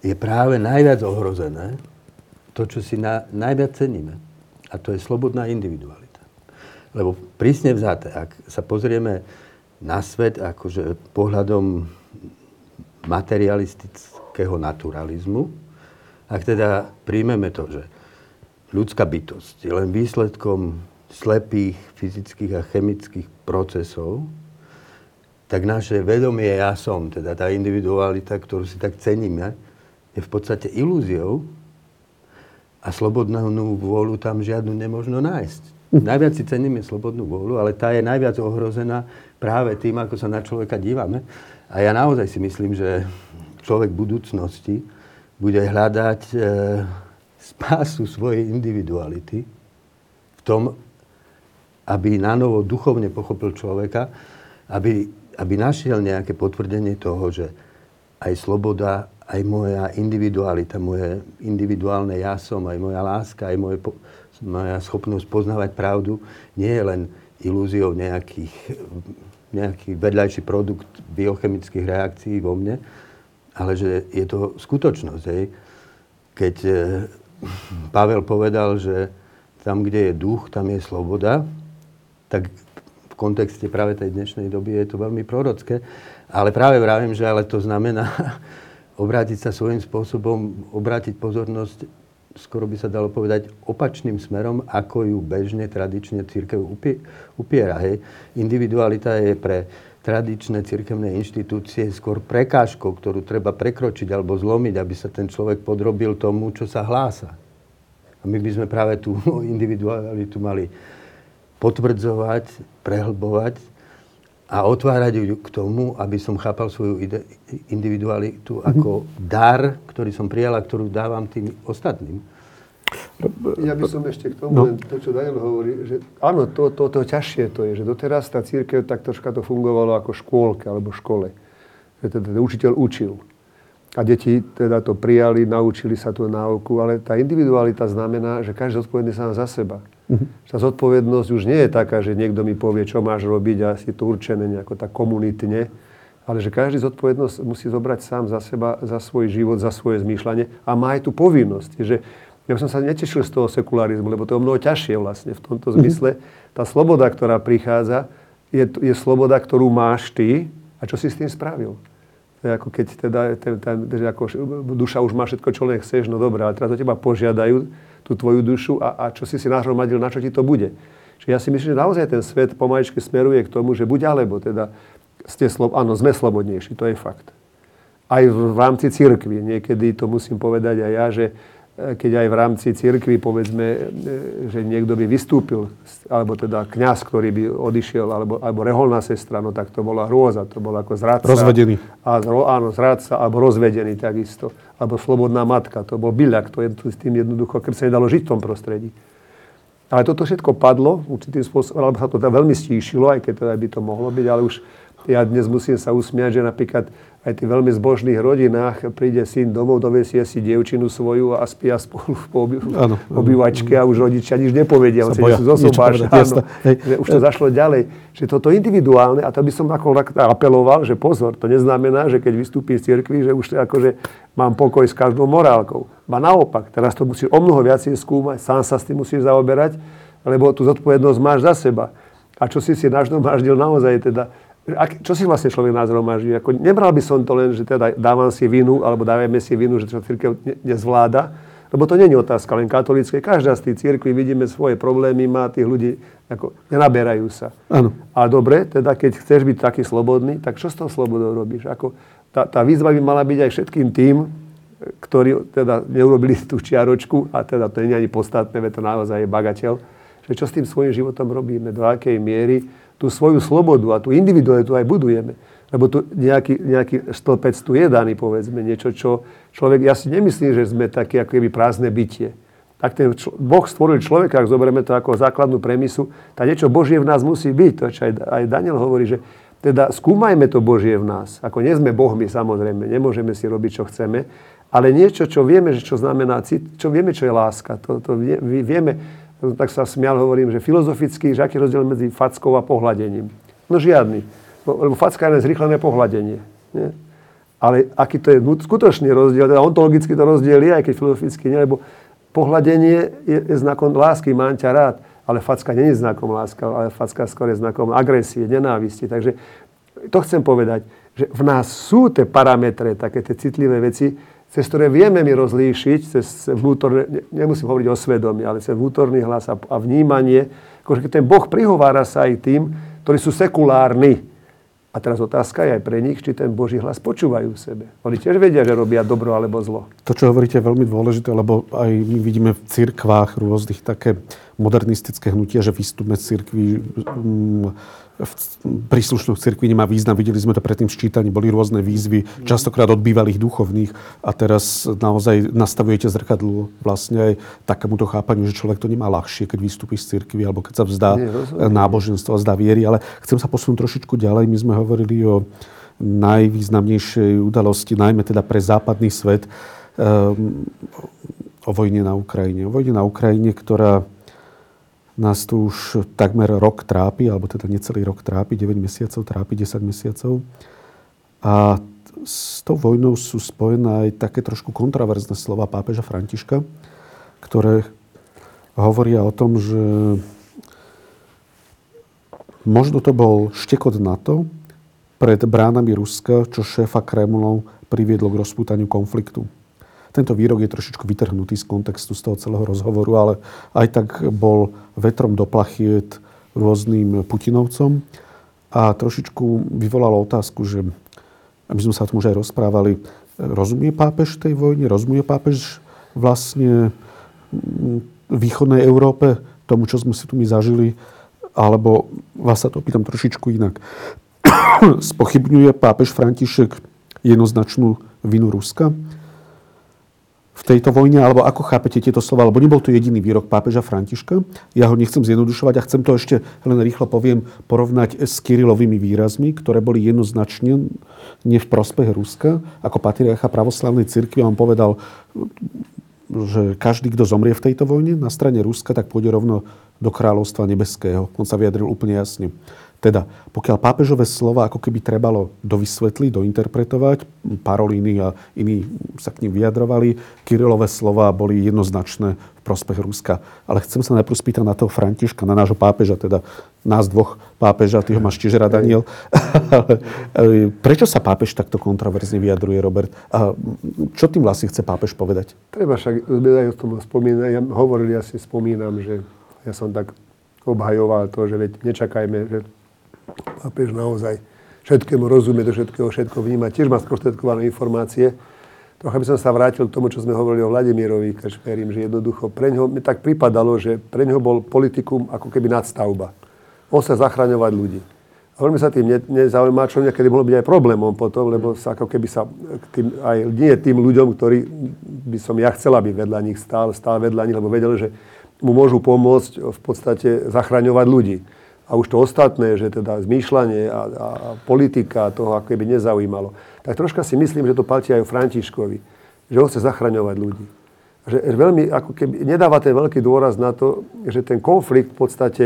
S1: je práve najviac ohrozené to, čo si na, najviac ceníme. A to je slobodná individualita. Lebo prísne vzaté, ak sa pozrieme na svet akože pohľadom materialistického naturalizmu, ak teda príjmeme to, že ľudská bytosť je len výsledkom slepých fyzických a chemických procesov, tak naše vedomie ja som, teda tá individualita, ktorú si tak ceníme, je v podstate ilúziou, a slobodnú vôľu tam žiadnu nemožno nájsť. Najviac si ceníme slobodnú vôľu, ale tá je najviac ohrozená práve tým, ako sa na človeka dívame. A ja naozaj si myslím, že človek budúcnosti bude hľadať e, spásu svojej individuality v tom, aby na novo duchovne pochopil človeka, aby, aby našiel nejaké potvrdenie toho, že aj sloboda, aj moja individualita, moje individuálne ja som, aj moja láska, aj moje moja schopnosť poznávať pravdu nie je len ilúziou nejakých, nejaký vedľajší produkt biochemických reakcií vo mne, ale že je to skutočnosť. Hej. Keď e, Pavel povedal, že tam, kde je duch, tam je sloboda, tak v kontexte práve tej dnešnej doby je to veľmi prorocké. Ale práve vravím, že ale to znamená obrátiť sa svojím spôsobom, obrátiť pozornosť skoro by sa dalo povedať, opačným smerom, ako ju bežne tradične církev upiera. Hej. Individualita je pre tradičné církevné inštitúcie skôr prekážkou, ktorú treba prekročiť alebo zlomiť, aby sa ten človek podrobil tomu, čo sa hlása. A my by sme práve tú individualitu mali potvrdzovať, prehlbovať a otvárať ju k tomu, aby som chápal svoju individualitu mhm. ako dar, ktorý som prijal a ktorú dávam tým ostatným.
S3: Ja by som ešte k tomu, no. len to, čo Daniel hovorí, že áno, to, to, to ťažšie to je, že doteraz tá církev tak troška to fungovalo ako škôlka alebo škole. Že teda učiteľ učil. A deti teda to prijali, naučili sa tú náuku, ale tá individualita znamená, že každý zodpovedný sám za seba. Uh-huh. Tá zodpovednosť už nie je taká, že niekto mi povie, čo máš robiť a si to určené nejako tak komunitne, ale že každý zodpovednosť musí zobrať sám za seba, za svoj život, za svoje zmýšľanie a má aj tú povinnosť. Že ja som sa netešil z toho sekularizmu, lebo to je mnoho ťažšie vlastne v tomto mhm. zmysle. Tá sloboda, ktorá prichádza, je, je sloboda, ktorú máš ty a čo si s tým spravil. Ako keď teda, ten, ten, ten, ako duša už má všetko, čo len chceš, no dobré, ale teraz o teba požiadajú, tú tvoju dušu a, a čo si si nahromadil, na čo ti to bude. Čiže ja si myslím, že naozaj ten svet pomaličky smeruje k tomu, že buď alebo, teda ste slob, áno, sme slobodnejší, to je fakt. Aj v, v rámci církvy, niekedy to musím povedať aj ja, že keď aj v rámci cirkvi, povedzme, e, že niekto by vystúpil, alebo teda kňaz, ktorý by odišiel, alebo, alebo reholná sestra, no tak to bola hrôza, to bol ako zradca.
S2: Rozvedený.
S3: A, áno, zradca, alebo rozvedený takisto. Alebo slobodná matka, to bol byľak, to je s tým jednoducho, keď sa nedalo žiť v tom prostredí. Ale toto všetko padlo určitým spôsobom, alebo sa to veľmi stíšilo, aj keď teda by to mohlo byť, ale už ja dnes musím sa usmiať, že napríklad aj tých veľmi zbožných rodinách príde syn domov, dovesie si dievčinu svoju a spia spolu v obývačke a už rodičia nič nepovedia. Sa zosobáš, áno, že už to zašlo ďalej. Že toto individuálne, a to by som ako apeloval, že pozor, to neznamená, že keď vystúpi z cirkvi, že už akože mám pokoj s každou morálkou. Ba naopak, teraz to musíš o mnoho viacej skúmať, sám sa s tým musíš zaoberať, lebo tú zodpovednosť máš za seba. A čo si si naždomáždil naozaj teda ak, čo si vlastne človek nazromaží? Ako, nebral by som to len, že teda dávam si vinu, alebo dávame si vinu, že to církev ne, nezvláda, lebo to nie je otázka len katolíckej. Každá z tých církví vidíme svoje problémy, má tých ľudí, ako, nenaberajú sa.
S2: Áno.
S3: A dobre, teda keď chceš byť taký slobodný, tak čo s tou slobodou robíš? Ako, tá, tá výzva by mala byť aj všetkým tým, ktorí teda neurobili tú čiaročku, a teda to nie je ani podstatné, to naozaj je bagateľ, že čo s tým svojím životom robíme, do akej miery tú svoju slobodu a tú individualitu aj budujeme. Lebo tu nejaký, nejaký stĺpec tu je daný, povedzme, niečo, čo človek, ja si nemyslím, že sme také ako keby prázdne bytie. Ak ten čl- Boh stvoril človeka, ak zoberieme to ako základnú premisu, tak niečo Božie v nás musí byť. To, čo aj, aj Daniel hovorí, že teda skúmajme to Božie v nás. Ako nie sme Bohmi, samozrejme, nemôžeme si robiť, čo chceme, ale niečo, čo vieme, že čo znamená, čo vieme, čo je láska. To, to vieme, tak sa smial, hovorím, že filozoficky, že aký je rozdiel medzi fackou a pohľadením. No žiadny. Lebo facka je len zrýchlené pohľadenie. Nie? Ale aký to je skutočný rozdiel, teda ontologicky to rozdiel je, aj keď filozoficky nie, lebo pohľadenie je, je znakom lásky, mám ťa rád, ale facka nie je znakom láska, ale facka skôr je znakom agresie, nenávisti. Takže to chcem povedať, že v nás sú tie parametre, také tie citlivé veci, cez ktoré vieme my rozlíšiť, cez vnútorné, nemusím hovoriť o svedomí, ale cez vnútorný hlas a, a vnímanie, akože ten Boh prihovára sa aj tým, ktorí sú sekulárni. A teraz otázka je aj pre nich, či ten Boží hlas počúvajú v sebe. Oni tiež vedia, že robia dobro alebo zlo.
S2: To, čo hovoríte, je veľmi dôležité, lebo aj my vidíme v cirkvách rôznych také modernistické hnutia, že výstup z cirkvi mm, v príslušných cirkvi nemá význam. Videli sme to predtým v čítaní, boli rôzne výzvy, častokrát od bývalých duchovných a teraz naozaj nastavujete zrkadlo vlastne aj takémuto chápaniu, že človek to nemá ľahšie, keď vystúpi z cirkvi alebo keď sa vzdá Nie, náboženstva, vzdá viery. Ale chcem sa posunúť trošičku ďalej. My sme hovorili o najvýznamnejšej udalosti, najmä teda pre západný svet, um, o vojne na Ukrajine. O vojne na Ukrajine, ktorá nás tu už takmer rok trápi, alebo teda necelý rok trápi, 9 mesiacov trápi, 10 mesiacov. A s tou vojnou sú spojené aj také trošku kontraverzné slova pápeža Františka, ktoré hovoria o tom, že možno to bol štekot NATO pred bránami Ruska, čo šéfa Kremlov priviedlo k rozpútaniu konfliktu. Tento výrok je trošičku vytrhnutý z kontextu z toho celého rozhovoru, ale aj tak bol vetrom do plachiet rôznym Putinovcom a trošičku vyvolalo otázku, že aby sme sa o už aj rozprávali, rozumie pápež tej vojne, rozumie pápež vlastne mm, východnej Európe, tomu, čo sme si tu my zažili, alebo vás sa to pýtam trošičku inak. Spochybňuje pápež František jednoznačnú vinu Ruska? V tejto vojne, alebo ako chápete tieto slova, lebo nebol to jediný výrok pápeža Františka. Ja ho nechcem zjednodušovať a chcem to ešte len rýchlo poviem porovnať s Kirilovými výrazmi, ktoré boli jednoznačne nie v prospech Ruska. Ako patriarcha pravoslavnej cirkvi on povedal, že každý, kto zomrie v tejto vojne na strane Ruska, tak pôjde rovno do kráľovstva nebeského. On sa vyjadril úplne jasne. Teda, pokiaľ pápežové slova ako keby trebalo dovysvetliť, dointerpretovať, Parolíny a iní sa k ním vyjadrovali, Kirilové slova boli jednoznačné v prospech Ruska. Ale chcem sa najprv spýtať na toho Františka, na nášho pápeža, teda nás dvoch pápeža, ty ho máš tiež rada, Daniel. Prečo sa pápež takto kontroverzne vyjadruje, Robert? A čo tým vlastne chce pápež povedať?
S3: Treba však, aj o tom spomínať, ja hovoril, ja si spomínam, že ja som tak obhajoval to, že veď nečakajme, že Pápež naozaj všetkému rozumie, do všetkého všetko vníma. Tiež má sprostredkované informácie. Trocha by som sa vrátil k tomu, čo sme hovorili o Vladimirovi Kašperím, že jednoducho pre ňoho mi tak pripadalo, že pre ňoho bol politikum ako keby nadstavba. On sa zachraňovať ľudí. A veľmi sa tým ne, nezaujíma, čo niekedy mohlo byť aj problémom potom, lebo sa ako keby sa tým, aj nie tým ľuďom, ktorí by som ja chcela, aby vedľa nich stál, stál vedľa nich, lebo vedel, že mu môžu pomôcť v podstate zachraňovať ľudí a už to ostatné, že teda zmýšľanie a, a, a politika toho ako keby nezaujímalo. Tak troška si myslím, že to platí aj o Františkovi, že on chce zachraňovať ľudí. Že veľmi, ako keby, nedáva ten veľký dôraz na to, že ten konflikt v podstate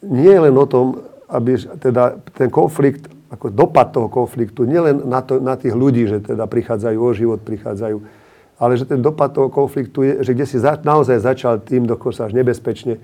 S3: nie je len o tom, aby teda ten konflikt, ako dopad toho konfliktu, nie len na, to, na tých ľudí, že teda prichádzajú o život, prichádzajú, ale že ten dopad toho konfliktu je, že kde si za, naozaj začal tým dokonca až nebezpečne,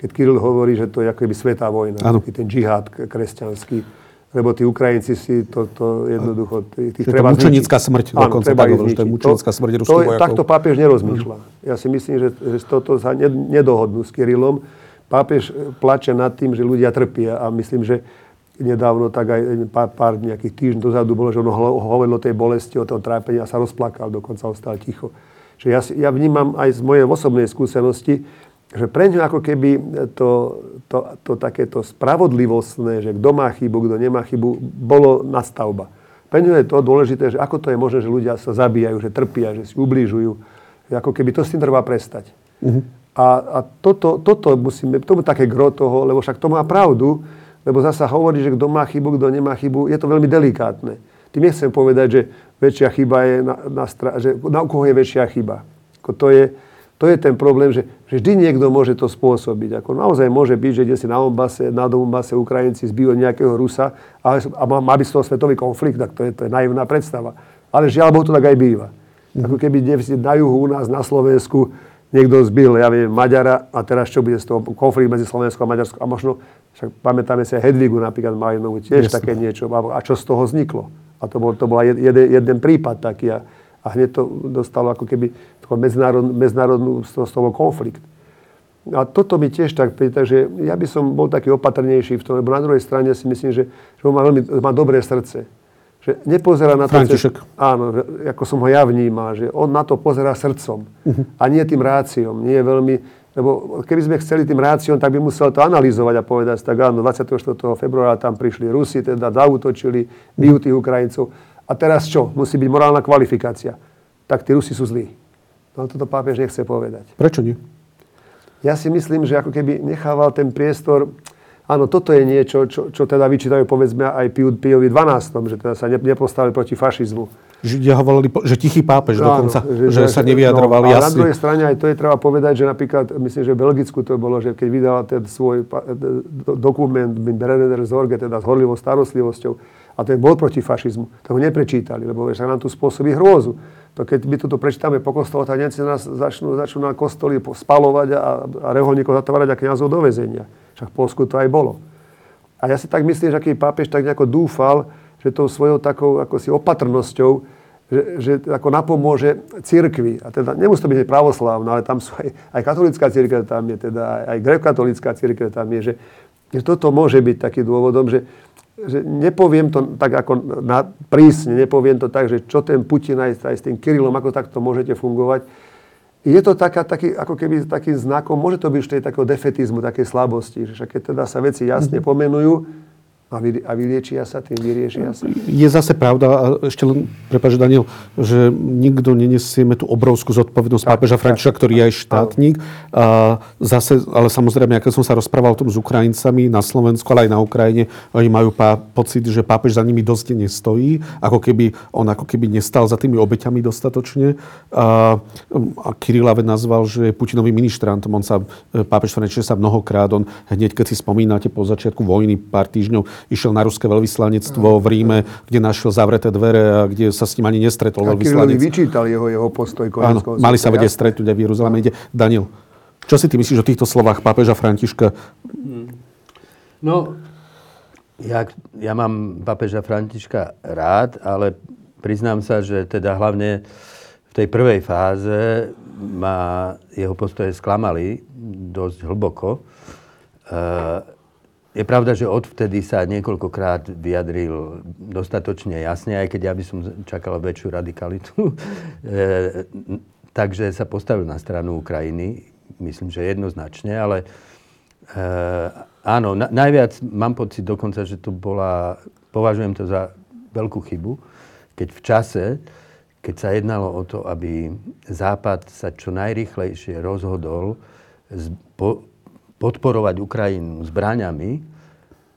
S3: keď Kiril hovorí, že to je ako keby svetá vojna, ano. ten džihad kresťanský. Lebo tí Ukrajinci si to, to jednoducho...
S2: Tých že treba to mučenická smrť,
S3: Áno, dokonca treba
S2: tak hovorí, že to je mučenická smrť ruských vojakov.
S3: Takto pápež nerozmýšľa. Ja si myslím, že, že toto sa nedohodnú s Kirilom. Pápež plače nad tým, že ľudia trpia a myslím, že nedávno, tak aj pár, pár nejakých týždňov dozadu bolo, že on hovoril o tej bolesti, o tom trápení a sa rozplakal, dokonca ostal ticho. Že ja, ja vnímam aj z mojej osobnej skúsenosti, že pre ňu ako keby to, to, to takéto spravodlivostné, že kto má chybu, kto nemá chybu, bolo nastavba. Pre ňu je to dôležité, že ako to je možné, že ľudia sa zabíjajú, že trpia, že si ubližujú. Že ako keby to s tým treba prestať. Uh-huh. A, a toto, toto musíme, to také gro toho, lebo však to má pravdu, lebo zasa hovorí, že kto má chybu, kto nemá chybu, je to veľmi delikátne. Tým nechcem povedať, že väčšia chyba je na, na, že na koho je väčšia chyba. Ako to je, to je ten problém, že, že vždy niekto môže to spôsobiť. Ako naozaj môže byť, že si na Donbase, na Donbase Ukrajinci zbijú nejakého Rusa a, a má, má byť z toho svetový konflikt, tak to je, to je naivná predstava. Ale žiaľ Bohu to tak aj býva. Mm. Ako keby na juhu u nás na Slovensku niekto zbil, ja viem, Maďara a teraz čo bude z toho konflikt medzi Slovenskou a Maďarskou a možno, však pamätáme si aj Hedvigu napríklad Majinovu, tiež Jasne. také niečo. A čo z toho vzniklo? A to bol, to bol jeden, jeden prípad taký. A, a hneď to dostalo ako keby medzinárodnú, medzinárodnú toho konflikt. A toto mi tiež tak, takže ja by som bol taký opatrnejší v tom, lebo na druhej strane si myslím, že, že on má veľmi má dobré srdce. Že nepozerá na to...
S2: František.
S3: Áno, ako som ho ja vnímal, že on na to pozerá srdcom uh-huh. a nie tým ráciom. Nie je veľmi, lebo keby sme chceli tým ráciom, tak by musel to analyzovať a povedať, tak áno, 24. februára tam prišli Rusi, teda zautočili, bijú tých Ukrajincov. A teraz čo? Musí byť morálna kvalifikácia. Tak tí Rusi sú zlí. No toto pápež nechce povedať.
S2: Prečo nie?
S3: Ja si myslím, že ako keby nechával ten priestor, áno, toto je niečo, čo, čo teda vyčítajú povedzme aj Piovi 12, že teda sa nepostavili proti fašizmu.
S2: Židia hovorili, že tichý pápež no, dokonca, že, že, že sa nevyjadrovali
S3: no,
S2: jasne.
S3: A na druhej strane aj to je treba povedať, že napríklad, myslím, že v Belgicku to bolo, že keď vydal ten svoj dokument Brenner Zorge, teda s horlivou starostlivosťou, a ten bol proti fašizmu, to ho neprečítali, lebo sa nám tu spôsobí hrôzu. To keď my toto prečítame po kostole, tak Nemci nás začnú, začnú na kostoli spalovať a, a reholníkov zatvárať a kniazov do väzenia. Však v Polsku to aj bolo. A ja si tak myslím, že aký pápež tak nejako dúfal, že tou svojou takou ako si opatrnosťou, že, že ako napomôže cirkvi. A teda nemusí to byť pravoslávna, ale tam sú aj, aj katolická cirkev tam je, teda aj, aj grekatolická cirkev tam je, že, že toto môže byť taký dôvodom, že, že nepoviem to tak ako na, prísne, nepoviem to tak, že čo ten Putin aj, aj s tým Kirilom, ako takto môžete fungovať. Je to taká, taký, ako keby takým znakom, môže to byť tej takého defetizmu, takej slabosti, že keď teda sa veci jasne mhm. pomenujú, a, vy, a vyliečia sa tým, vyriešia sa.
S2: Je zase pravda, a ešte len, prepáč Daniel, že nikto nenesieme tú obrovskú zodpovednosť tak, pápeža Františka, ktorý je aj štátnik. A zase, ale samozrejme, ako som sa rozprával o tom s Ukrajincami na Slovensku, ale aj na Ukrajine, oni majú pá, pocit, že pápež za nimi dosť nestojí, ako keby on ako keby nestal za tými obeťami dostatočne. A, a Kirilave nazval, že je Putinovým ministrantom. On sa, pápež František sa mnohokrát, on hneď, keď si spomínate po začiatku vojny, pár týždňov, išiel na ruské veľvyslanectvo v Ríme, kde našiel zavreté dvere a kde sa s ním ani nestretol a veľvyslanec.
S3: A vyčítal jeho, jeho postoj.
S2: Áno, mali sa vedieť stretnúť aj v Jeruzaleme. Ide. Daniel, čo si ty myslíš o týchto slovách pápeža Františka?
S1: No, ja, ja mám pápeža Františka rád, ale priznám sa, že teda hlavne v tej prvej fáze ma jeho postoje sklamali dosť hlboko. Uh, je pravda, že odvtedy sa niekoľkokrát vyjadril dostatočne jasne, aj keď ja by som čakal väčšiu radikalitu. e, takže sa postavil na stranu Ukrajiny, myslím, že jednoznačne, ale e, áno, na, najviac mám pocit dokonca, že to bola, považujem to za veľkú chybu, keď v čase, keď sa jednalo o to, aby Západ sa čo najrychlejšie rozhodol z, po, podporovať Ukrajinu zbraňami,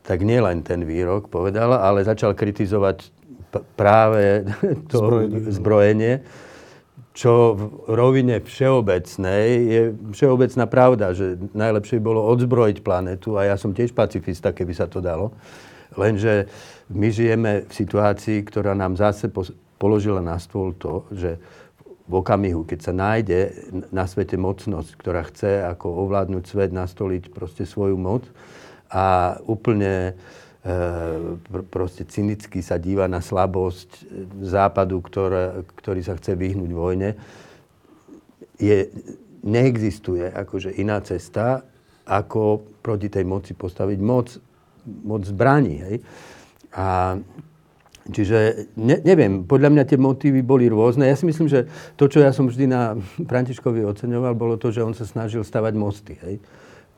S1: tak nielen ten výrok povedal, ale začal kritizovať práve to zbrojenie. zbrojenie, čo v rovine všeobecnej je všeobecná pravda, že najlepšie bolo odzbrojiť planetu a ja som tiež pacifista, keby sa to dalo. Lenže my žijeme v situácii, ktorá nám zase položila na stôl to, že v okamihu, keď sa nájde na svete mocnosť, ktorá chce ako ovládnuť svet, nastoliť proste svoju moc a úplne e, proste cynicky sa díva na slabosť západu, ktoré, ktorý sa chce vyhnúť vojne, je, neexistuje akože iná cesta, ako proti tej moci postaviť moc, moc zbraní. Hej? A Čiže ne, neviem, podľa mňa tie motívy boli rôzne. Ja si myslím, že to, čo ja som vždy na Františkovi oceňoval, bolo to, že on sa snažil stavať mosty. Hej?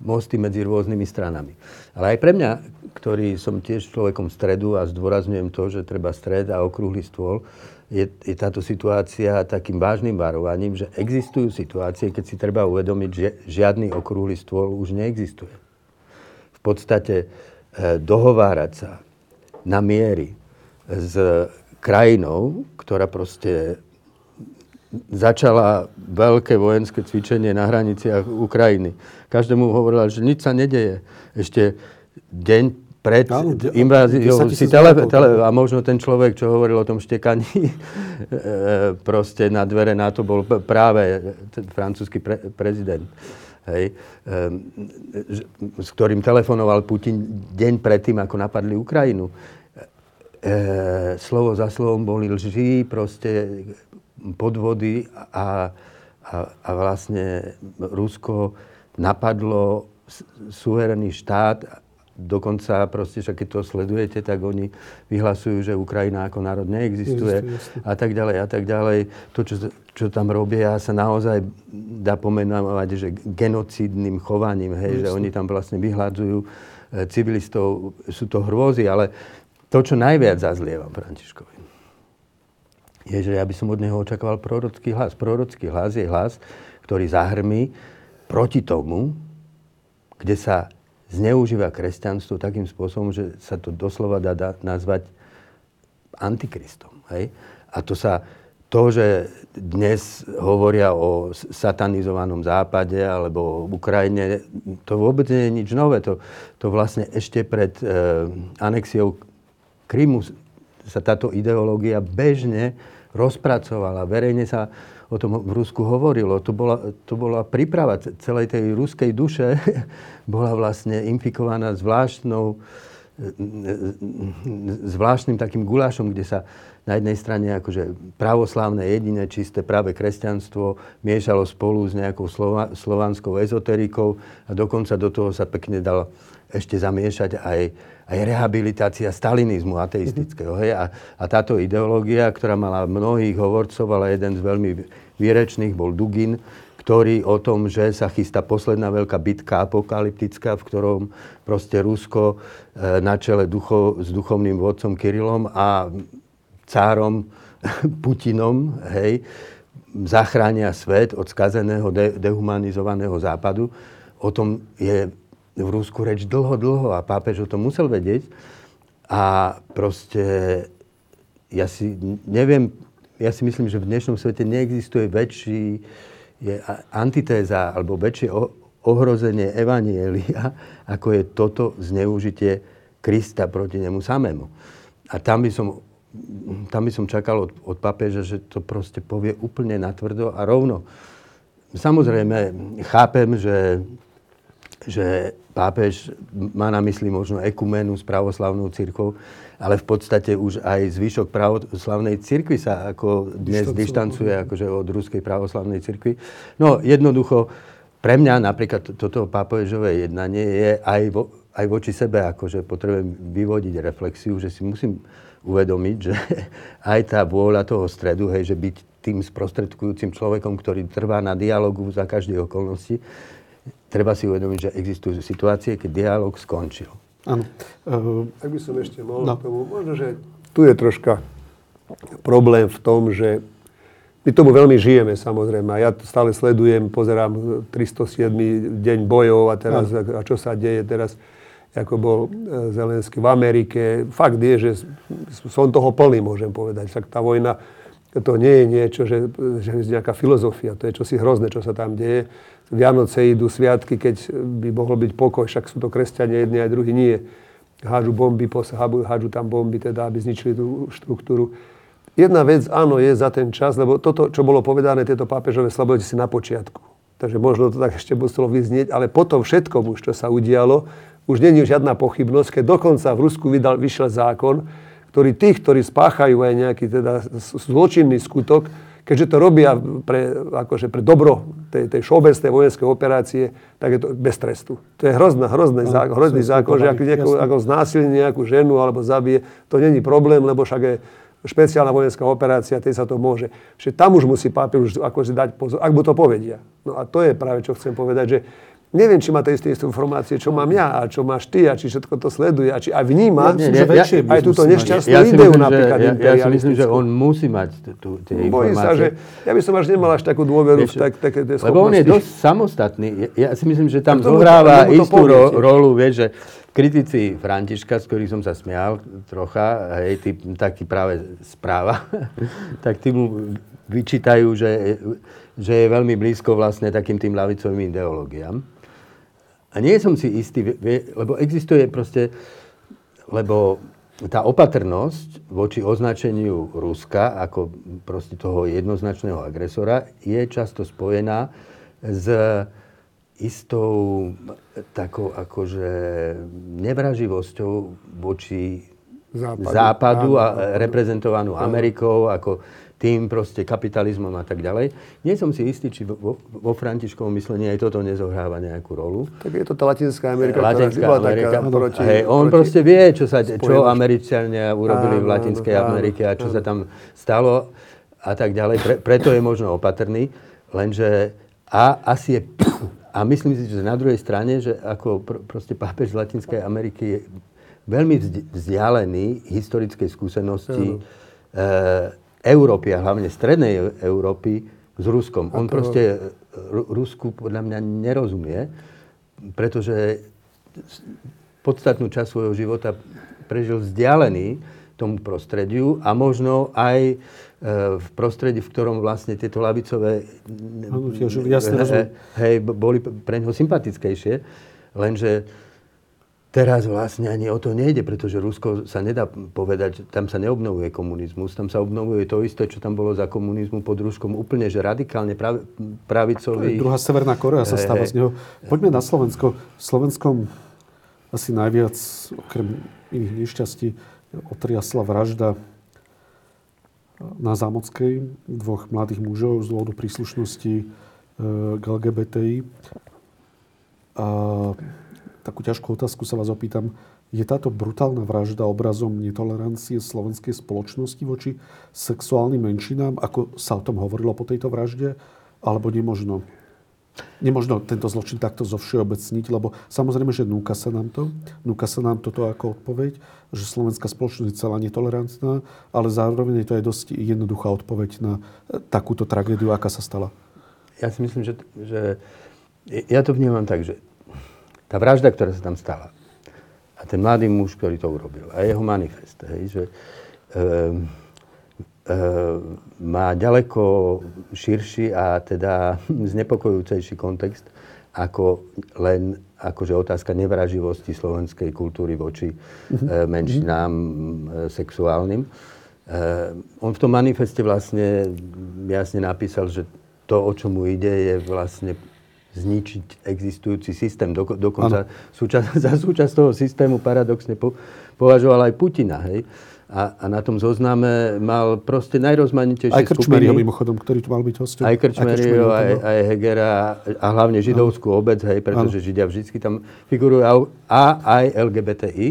S1: Mosty medzi rôznymi stranami. Ale aj pre mňa, ktorý som tiež človekom stredu a zdôrazňujem to, že treba stred a okrúhly stôl, je, je táto situácia takým vážnym varovaním, že existujú situácie, keď si treba uvedomiť, že žiadny okrúhly stôl už neexistuje. V podstate e, dohovárať sa na miery, s krajinou, ktorá proste začala veľké vojenské cvičenie na hraniciach Ukrajiny. Každému hovorila, že nič sa nedeje. Ešte deň pred no, inváziou si tele, tele, a možno ten človek, čo hovoril o tom štekaní, e, proste na dvere na to bol práve ten francúzsky pre, prezident. Hej, e, s ktorým telefonoval Putin deň predtým, ako napadli Ukrajinu e, slovo za slovom boli lži, proste podvody a, a, a vlastne Rusko napadlo suverénny štát Dokonca proste, že keď to sledujete, tak oni vyhlasujú, že Ukrajina ako národ neexistuje Existuje, a tak ďalej a tak ďalej. To, čo, čo tam robia, sa naozaj dá pomenovať, že genocídnym chovaním, hej, že oni tam vlastne vyhľadzujú e, civilistov. Sú to hrôzy, ale to, čo najviac zazlievam Františkovi, je, že ja by som od neho očakával prorocký hlas. Prorocký hlas je hlas, ktorý zahrmí proti tomu, kde sa zneužíva kresťanstvo takým spôsobom, že sa to doslova dá, nazvať antikristom. Hej? A to sa, to, že dnes hovoria o satanizovanom západe alebo o Ukrajine, to vôbec nie je nič nové. To, to vlastne ešte pred e, anexiou Krymu sa táto ideológia bežne rozpracovala. Verejne sa o tom v Rusku hovorilo. To bola, to bola príprava celej tej ruskej duše, bola vlastne infikovaná zvláštnou, zvláštnym takým gulášom, kde sa na jednej strane akože pravoslávne, jediné, čisté práve kresťanstvo miešalo spolu s nejakou slova, slovanskou ezoterikou a dokonca do toho sa pekne dal ešte zamiešať aj, aj rehabilitácia stalinizmu ateistického. Hej? A, a táto ideológia, ktorá mala mnohých hovorcov, ale jeden z veľmi výrečných bol Dugin, ktorý o tom, že sa chystá posledná veľká bitka apokalyptická, v ktorom proste Rusko e, na čele ducho, s duchovným vodcom Kirilom a cárom Putinom, hej, zachránia svet od skazeného, de- dehumanizovaného západu. O tom je v Rusku reč dlho, dlho a pápež o tom musel vedieť. A proste ja si neviem, ja si myslím, že v dnešnom svete neexistuje väčší je antitéza alebo väčšie ohrozenie Evanielia, ako je toto zneužitie Krista proti nemu samému. A tam by som, tam by som čakal od, od papeža, že to proste povie úplne natvrdo a rovno. Samozrejme, chápem, že že pápež má na mysli možno ekumenu s pravoslavnou církou, ale v podstate už aj zvyšok pravoslavnej cirkvi sa ako dnes dištancuje akože od ruskej pravoslavnej cirkvi. No jednoducho, pre mňa napríklad toto pápežové jednanie je aj, vo, aj voči sebe, akože potrebujem vyvodiť reflexiu, že si musím uvedomiť, že aj tá vôľa toho stredu, hej, že byť tým sprostredkujúcim človekom, ktorý trvá na dialogu za každej okolnosti, treba si uvedomiť, že existujú situácie, keď dialog skončil.
S3: Áno. Uh, Ak by som ešte mohol no. tomu, možno, že tu je troška problém v tom, že my tomu veľmi žijeme samozrejme. A ja to stále sledujem, pozerám 307. deň bojov a teraz, no. a čo sa deje teraz, ako bol e, Zelenský v Amerike. Fakt je, že som toho plný, môžem povedať. Však tá vojna, to nie je niečo, že, že je nejaká filozofia. To je čosi hrozné, čo sa tam deje. Vianoce idú sviatky, keď by mohol byť pokoj, však sú to kresťania jedni aj druhí, nie. Hádžu bomby, hádžu tam bomby, teda, aby zničili tú štruktúru. Jedna vec, áno, je za ten čas, lebo toto, čo bolo povedané, tieto pápežové slabody si na počiatku. Takže možno to tak ešte muselo vyznieť, ale potom všetkom už, čo sa udialo, už není žiadna pochybnosť, keď dokonca v Rusku vydal, vyšiel zákon, ktorý tých, ktorí spáchajú aj nejaký teda zločinný skutok, keďže to robia pre, akože pre dobro tej, tej všeobecnej vojenskej operácie, tak je to bez trestu. To je hrozná, hrozný, zákon, hrozný zákon, že ak nejako, ako znásilní nejakú ženu alebo zabije, to není problém, lebo však je špeciálna vojenská operácia, tej sa to môže. Že tam už musí pápež už akože dať pozor, ak mu to povedia. No a to je práve, čo chcem povedať, že neviem, či má tie isté informácie, čo mám ja a čo máš ty a či všetko to sleduje a či aj vníma
S2: ja, nie, ja, ja,
S3: aj túto nešťastnú ja ideu myslím, napríklad
S1: ja, ja si myslím, že on musí mať tú, tie Bojí informácie. sa,
S3: že ja by som až nemal až takú dôveru vieš, v tak, také tie
S1: schopnosti. Lebo on je dosť samostatný. Ja, ja si myslím, že tam zohráva istú ro, rolu, vieš, že kritici Františka, z ktorých som sa smial trocha, hej, tí, taký práve správa, tak tí mu vyčítajú, že, že je veľmi blízko vlastne takým tým lavicovým ideológiám. A nie som si istý, lebo existuje proste, lebo tá opatrnosť voči označeniu Ruska ako proste toho jednoznačného agresora je často spojená s istou takou akože nevraživosťou voči západu, západu a reprezentovanú Amerikou ako tým proste kapitalizmom a tak ďalej. Nie som si istý, či vo, vo Františkovom myslení aj toto nezohráva nejakú rolu.
S3: Tak je to tá Latinská Amerika,
S1: Latinská
S3: ktorá
S1: Amerika.
S3: taká proti...
S1: Hej, on
S3: proti
S1: proste vie, čo, sa, čo Američania urobili v
S3: Áno,
S1: Latinskej
S3: áno,
S1: Amerike a čo sa tam stalo a tak ďalej. Pre, preto je možno opatrný, lenže a asi je... A myslím si, že na druhej strane, že ako pr- proste pápež z Latinskej Ameriky je veľmi vzdi- vzdialený historickej skúsenosti e, Európy a hlavne strednej Európy s Ruskom. On proste Ru- Rusku podľa mňa nerozumie, pretože podstatnú časť svojho života prežil vzdialený tomu prostrediu a možno aj e, v prostredí, v ktorom vlastne tieto lavicové hej, boli pre neho sympatickejšie, lenže teraz vlastne ani o to nejde, pretože Rusko sa nedá povedať, tam sa neobnovuje komunizmus, tam sa obnovuje to isté, čo tam bolo za komunizmu pod Ruskom, úplne, že radikálne prav, pravicový.
S2: Druhá Severná Korea sa stáva z neho. Poďme na Slovensko. V Slovenskom asi najviac, okrem iných nešťastí, otriasla vražda na Zámockej dvoch mladých mužov z dôvodu príslušnosti e, k LGBTI. A takú ťažkú otázku sa vás opýtam. Je táto brutálna vražda obrazom netolerancie slovenskej spoločnosti voči sexuálnym menšinám, ako sa o tom hovorilo po tejto vražde, alebo nemožno? Nemožno tento zločin takto zovšeobecniť, lebo samozrejme, že núka sa nám to. Núka sa nám toto ako odpoveď, že slovenská spoločnosť je celá netolerantná, ale zároveň je to aj dosť jednoduchá odpoveď na e, takúto tragédiu, aká sa stala.
S1: Ja si myslím, že, že ja to vnímam tak, že tá vražda, ktorá sa tam stala a ten mladý muž, ktorý to urobil a jeho manifest, hej, že um, um, má ďaleko širší a teda znepokojúcejší kontext ako len akože otázka nevraživosti slovenskej kultúry voči mm-hmm. menšinám e, sexuálnym. E, on v tom manifeste vlastne jasne napísal, že to, o čo mu ide, je vlastne zničiť existujúci systém. Doko, dokonca súčas, za súčasť toho systému paradoxne po, považoval aj Putina. Hej? A, a na tom zozname mal proste najrozmanitejšie
S2: Aj
S1: skupiny.
S2: mimochodom, ktorý tu mal byť hostom.
S1: Aj Krčmeryho, aj,
S2: aj,
S1: aj Hegera a hlavne židovskú obec, hej, pretože Židia vždy tam figurujú a, aj LGBTI.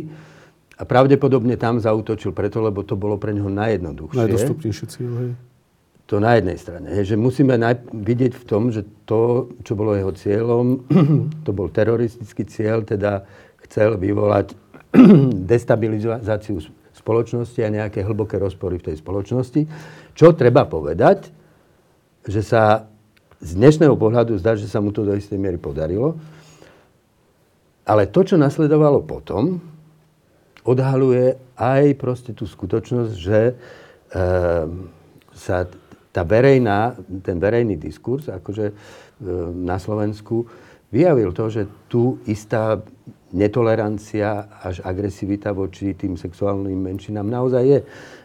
S1: A pravdepodobne tam zautočil preto, lebo to bolo pre neho najjednoduchšie.
S2: Najdostupnejší cieľ, hej.
S1: To na jednej strane. Hej, že musíme naj- vidieť v tom, že to, čo bolo jeho cieľom, to bol teroristický cieľ, teda chcel vyvolať destabilizáciu spoločnosti a nejaké hlboké rozpory v tej spoločnosti. Čo treba povedať, že sa z dnešného pohľadu zdá, že sa mu to do istej miery podarilo. Ale to, čo nasledovalo potom, odhaluje aj proste tú skutočnosť, že e, sa tá verejná, ten verejný diskurs akože e, na Slovensku vyjavil to, že tu istá netolerancia až agresivita voči tým sexuálnym menšinám naozaj je.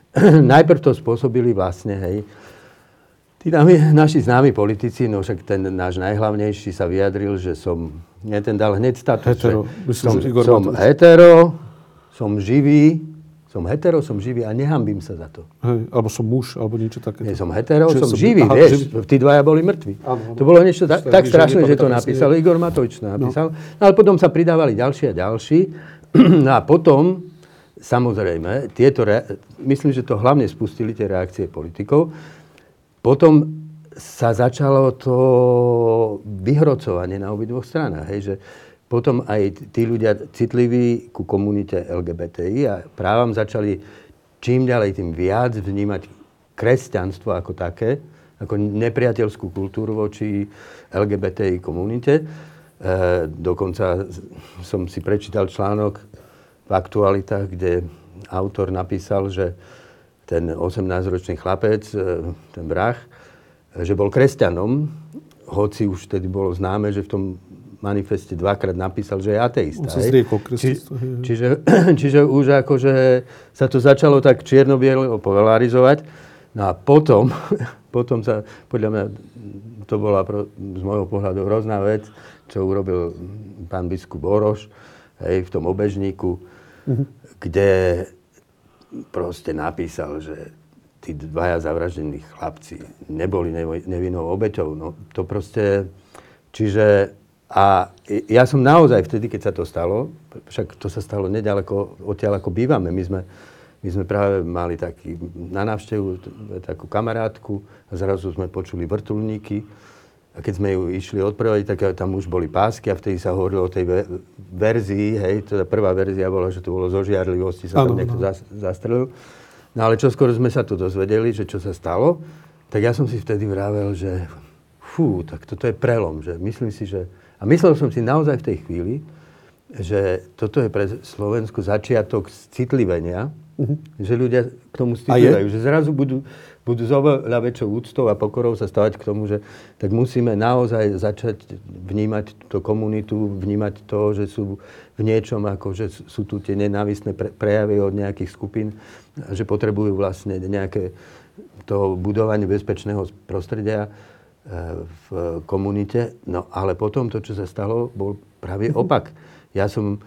S1: Najprv to spôsobili vlastne, hej, tí nami, naši známi politici, no však ten náš najhlavnejší sa vyjadril, že som, nie ten dal hneď status,
S2: Hetero.
S1: že som, som hetero, som živý, som hetero, som živý a nehambím sa za to.
S2: hej. Alebo som muž, alebo niečo také.
S1: Nie som hetero, som,
S2: som-
S1: živý,
S2: aha,
S1: vieš.
S2: živý.
S1: Tí dvaja boli mŕtvi.
S2: Áno.
S1: To bolo niečo
S2: je
S1: tak strašné, že to napísal. Igor Matovič to napísal. No. ale potom sa pridávali ďalší a ďalší. No a potom, samozrejme, tieto, rea- myslím, že to hlavne spustili tie reakcie politikov. Potom sa začalo to vyhrocovanie na obidvoch stranách. Hej, že potom aj tí ľudia citliví ku komunite LGBTI a právam začali čím ďalej tým viac vnímať kresťanstvo ako také, ako nepriateľskú kultúru voči LGBTI komunite. E, dokonca som si prečítal článok v aktualitách, kde autor napísal, že ten 18-ročný chlapec, e, ten vrah, e, že bol kresťanom, hoci už vtedy bolo známe, že v tom manifeste dvakrát napísal, že je ateista.
S2: On sa zriekol
S1: Či, čiže, čiže už akože sa to začalo tak čierno-bielo popularizovať. No a potom, potom sa, podľa mňa, to bola pro, z môjho pohľadu hrozná vec, čo urobil pán biskup Oroš, hej, v tom obežníku, kde proste napísal, že tí dvaja zavraždení chlapci neboli nevinnou obeťou. No to proste... Čiže... A ja som naozaj vtedy, keď sa to stalo, však to sa stalo nedaleko odtiaľ, ako bývame. My sme, my sme práve mali taký, na návštevu takú kamarátku a zrazu sme počuli vrtulníky. A keď sme ju išli odprevodiť, tak tam už boli pásky a vtedy sa hovorilo o tej verzii, hej, teda prvá verzia bola, že to bolo zo žiarlivosti, sa tam niekto zastrelil. No ale čo skoro sme sa tu dozvedeli, že čo sa stalo, tak ja som si vtedy vravel, že fú, tak toto je prelom. Že myslím si, že... A myslel som si naozaj v tej chvíli, že toto je pre Slovensku začiatok citlivenia, uh-huh. že ľudia k tomu citlivajú, že zrazu budú, budú s oveľa väčšou úctou a pokorou sa stavať k tomu, že tak musíme naozaj začať vnímať tú komunitu, vnímať to, že sú v niečom, ako že sú tu tie nenávisné prejavy od nejakých skupín že potrebujú vlastne nejaké to budovanie bezpečného prostredia v komunite. No ale potom to, čo sa stalo, bol práve opak. Ja som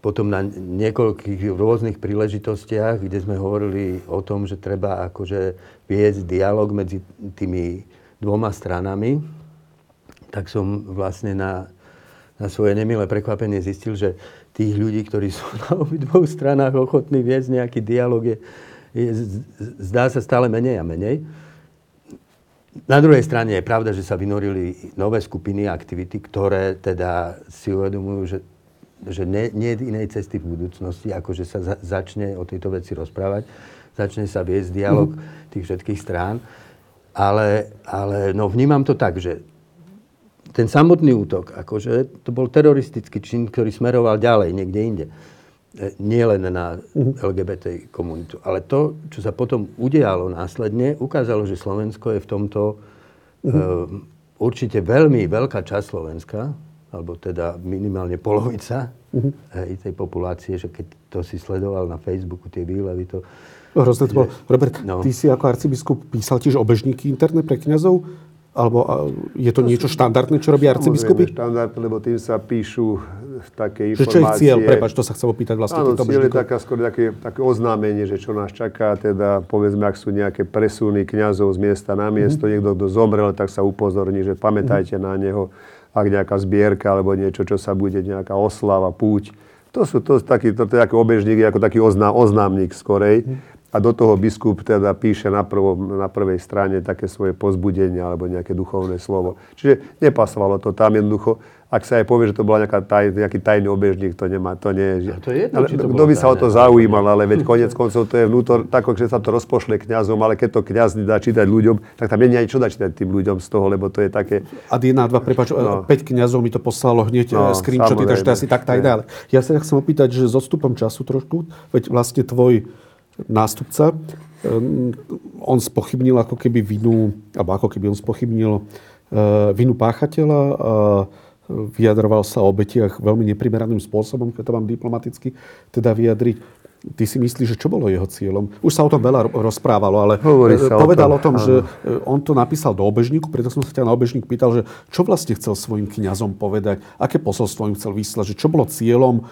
S1: potom na niekoľkých rôznych príležitostiach, kde sme hovorili o tom, že treba akože viesť dialog medzi tými dvoma stranami, tak som vlastne na, na svoje nemilé prekvapenie zistil, že tých ľudí, ktorí sú na obidvoch stranách ochotní viesť nejaký dialog, je, je, zdá sa stále menej a menej. Na druhej strane je pravda, že sa vynorili nové skupiny aktivity, ktoré teda si uvedomujú, že, že nie, nie je inej cesty v budúcnosti, ako že sa za, začne o tejto veci rozprávať, začne sa viesť dialog mm-hmm. tých všetkých strán. Ale, ale no, vnímam to tak, že ten samotný útok, akože to bol teroristický čin, ktorý smeroval ďalej, niekde inde. E, nie len na. LGBT komunitu. Ale to, čo sa potom udialo následne, ukázalo, že Slovensko je v tomto uh-huh. uh, určite veľmi veľká časť Slovenska, alebo teda minimálne polovica uh-huh. hej, tej populácie, že keď to si sledoval na Facebooku, tie výlevy, to...
S2: Hrozné to bolo. Robert, no. ty si ako arcibiskup písal tiež obežníky interné pre kniazov. Alebo je to niečo štandardné, čo robí arcibiskupy?
S3: štandardné, lebo tým sa píšu také
S2: informácie. Čo je cieľ? Prepač, to sa chcem opýtať vlastne.
S3: Áno, cieľ je taká, skôr také, také oznámenie, že čo nás čaká, teda povedzme, ak sú nejaké presuny kňazov z miesta na miesto, mm-hmm. niekto, kto zomrel, tak sa upozorní, že pamätajte mm-hmm. na neho, ak nejaká zbierka alebo niečo, čo sa bude, nejaká oslava, púť. To sú to, taký, to, to je ako obežník, ako taký ozná, oznámnik skorej. Mm-hmm a do toho biskup teda píše na, prvom, na prvej strane také svoje pozbudenie alebo nejaké duchovné slovo. Čiže nepasovalo to tam jednoducho. Ak sa aj povie, že to bol taj, nejaký tajný obežník, to nemá, to nie je.
S1: to je jedno,
S3: ale, kto by sa o to zaujímal, ale veď konec koncov to je vnútor, tak, že sa to rozpošle kňazom, ale keď to kňaz dá čítať ľuďom, tak tam nie je čo dá čítať tým ľuďom z toho, lebo to je také...
S2: A jedna, dva, prepáč, no. 5 kňazov mi to poslalo hneď no, screenshoty, takže to asi tak, tak ďalej. Ja sa chcem opýtať, že s odstupom času trošku, veď vlastne tvoj nástupca, ehm, on spochybnil ako keby vinu, alebo ako keby on spochybnil eh, vinu páchateľa a vyjadroval sa o obetiach veľmi neprimeraným spôsobom, keď to mám diplomaticky teda vyjadriť. Ty si myslíš, že čo bolo jeho cieľom? Už sa o tom veľa rozprávalo, ale Hovorí sa povedal o tom, o tom že e, on to napísal do obežníku, preto som sa ťa na obežník pýtal, že čo vlastne chcel svojim kňazom povedať, aké posolstvo im chcel vyslať, že čo bolo cieľom e,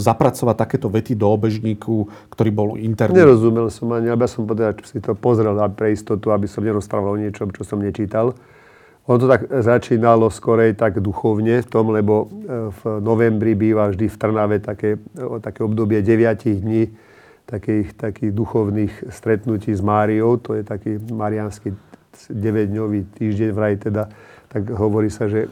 S2: zapracovať takéto vety do obežníku, ktorý bol interný.
S3: Nerozumel som ani, aby som povedal, si to pozrel pre istotu, aby som nerozprával o niečom, čo som nečítal. On to tak začínalo skorej tak duchovne v tom, lebo e, v novembri býva vždy v Trnave také, také obdobie 9 dní takých, takých duchovných stretnutí s Máriou. To je taký mariánsky 9-dňový týždeň vraj teda tak hovorí sa, že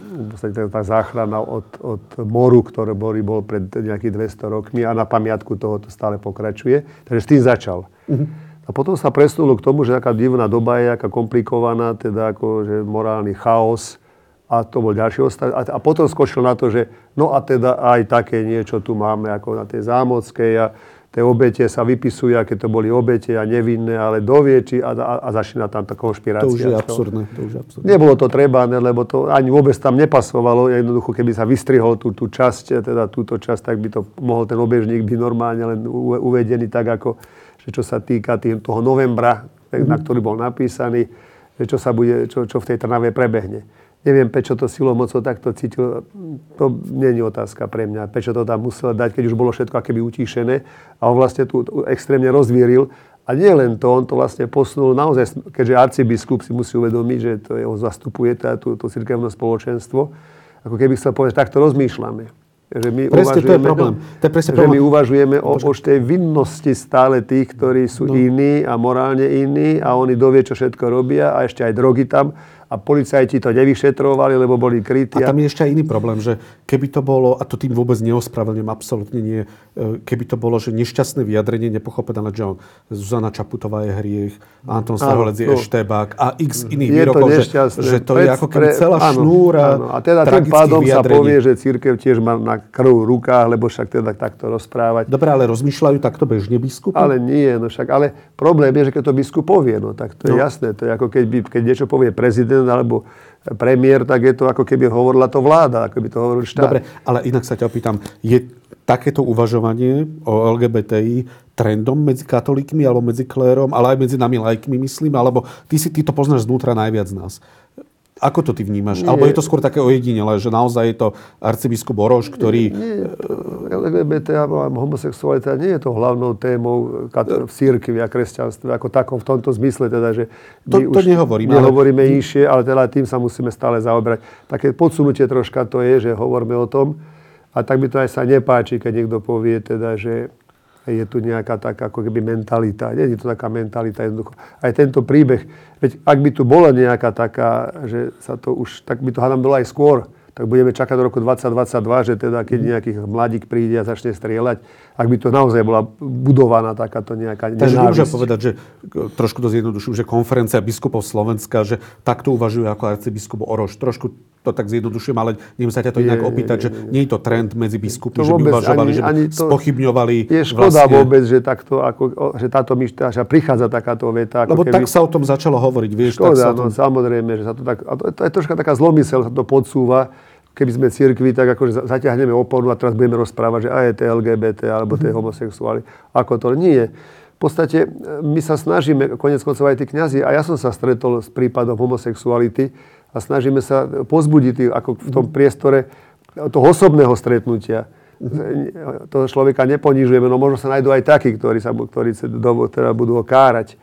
S3: tá záchrana od, od moru, boli, bol pred nejakých 200 rokmi a na pamiatku toho to stále pokračuje. Takže s tým začal. Mm-hmm. A potom sa presunulo k tomu, že taká divná doba je, aká komplikovaná, teda ako, že morálny chaos a to bol ďalší ostav. A, a potom skočil na to, že no a teda aj také niečo tu máme ako na tej zámockej a tie obete sa vypisujú, aké to boli obete a nevinné, ale dovie, či a, a, a začína tam tá konšpirácia.
S2: To už je absurdné. To už je absurdné.
S3: Nebolo to treba, ne, lebo to ani vôbec tam nepasovalo. Jednoducho, keby sa vystrihol tú, tú časť, teda túto časť, tak by to mohol ten obežník byť normálne len uvedený tak, ako že čo sa týka tým, toho novembra, na ktorý bol napísaný, že čo, sa bude, čo, čo v tej Trnave prebehne. Neviem, prečo to silou mocou takto cítil, to nie je otázka pre mňa. Prečo to tam musel dať, keď už bolo všetko akéby utíšené. A on vlastne tu extrémne rozvíril A nie len to, on to vlastne posunul naozaj, keďže arcibiskup si musí uvedomiť, že to je, on zastupuje tá, tú, to cirkevné spoločenstvo, ako keby chcel povedať, takto rozmýšľame. Že my
S2: presne, to je problém. To je presne
S3: že
S2: problém.
S3: my uvažujeme o, o tej vinnosti stále tých, ktorí sú no. iní a morálne iní a oni dovie, čo všetko robia a ešte aj drogy tam a policajti to nevyšetrovali, lebo boli krytí.
S2: A tam je ešte aj iný problém, že keby to bolo, a to tým vôbec neospravedlňujem, absolútne nie, e, keby to bolo, že nešťastné vyjadrenie, nepochopené, že Zuzana Čaputová je hriech, Anton Staholec je no, eštebák a x iných výrokov, že, že to je ako keby celá áno, šnúra áno.
S3: A teda tým pádom vyjadrení. sa povie, že církev tiež má na krv rukách, lebo však teda takto rozprávať.
S2: Dobre, ale rozmýšľajú takto bežne biskupy?
S3: Ale nie, no však, ale problém je, že keď to biskup povie, no tak to je no. jasné. To je ako keď, by, keď niečo povie prezident, prezident alebo premiér, tak je to ako keby hovorila to vláda, ako by to hovoril štát.
S2: Dobre, ale inak sa ťa opýtam, je takéto uvažovanie o LGBTI trendom medzi katolíkmi alebo medzi klérom, ale aj medzi nami lajkmi, myslím, alebo ty si ty to poznáš znútra najviac z nás. Ako to ty vnímaš? Nie. Alebo je to skôr také ojedinelé, že naozaj je to arcibiskup Oroš, ktorý...
S3: Nie, nie LGBT a homosexualita nie je to hlavnou témou v církvi a kresťanstve ako takom v tomto zmysle. Teda, že
S2: to, to nehovoríme.
S3: Nehovoríme ale... inšie, ale teda tým sa musíme stále zaoberať. Také podsunutie troška to je, že hovoríme o tom. A tak mi to aj sa nepáči, keď niekto povie, teda, že je tu nejaká taká ako keby mentalita. Nie je to taká mentalita jednoducho. Aj tento príbeh, veď ak by tu bola nejaká taká, že sa to už, tak by to hádam bolo aj skôr, tak budeme čakať do roku 2022, že teda keď nejaký mladík príde a začne strieľať, ak by to naozaj bola budovaná takáto nejaká
S2: Takže nemôžem povedať, že trošku to zjednodušujem, že konferencia biskupov Slovenska, že takto uvažujú ako arcibiskup Oroš. Trošku to tak zjednodušujem, ale neviem sa ťa to inak opýtať, že nie je to trend medzi biskupmi, že by uvažovali, ani, že by ani to, spochybňovali
S3: Je škoda vlastne... vôbec, že, takto, ako, že táto myšľa, prichádza takáto veta.
S2: Ako Lebo keby... tak sa o tom začalo hovoriť, vieš.
S3: Škoda,
S2: tak sa
S3: tom... no, samozrejme, že sa to tak, a to, to je troška taká zlomysel, sa to podsúva, keby sme cirkvi, tak akože zaťahneme oporu a teraz budeme rozprávať, že aj je to LGBT alebo to je mhm. homosexuáli. Ako to nie. V podstate e, my sa snažíme, konec koncov aj tí kniazy, a ja som sa stretol s prípadom homosexuality, a snažíme sa pozbudiť ako v tom priestore toho osobného stretnutia. Toho človeka neponižujeme, no možno sa nájdú aj takí, ktorí, sa, ktorí teda budú ho kárať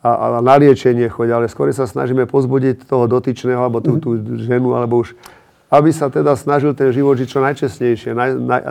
S3: a, a na liečenie chodia, ale skôr sa snažíme pozbudiť toho dotyčného, alebo tú, tú ženu, alebo už, aby sa teda snažil ten život žiť čo najčestnejšie, naj, naj,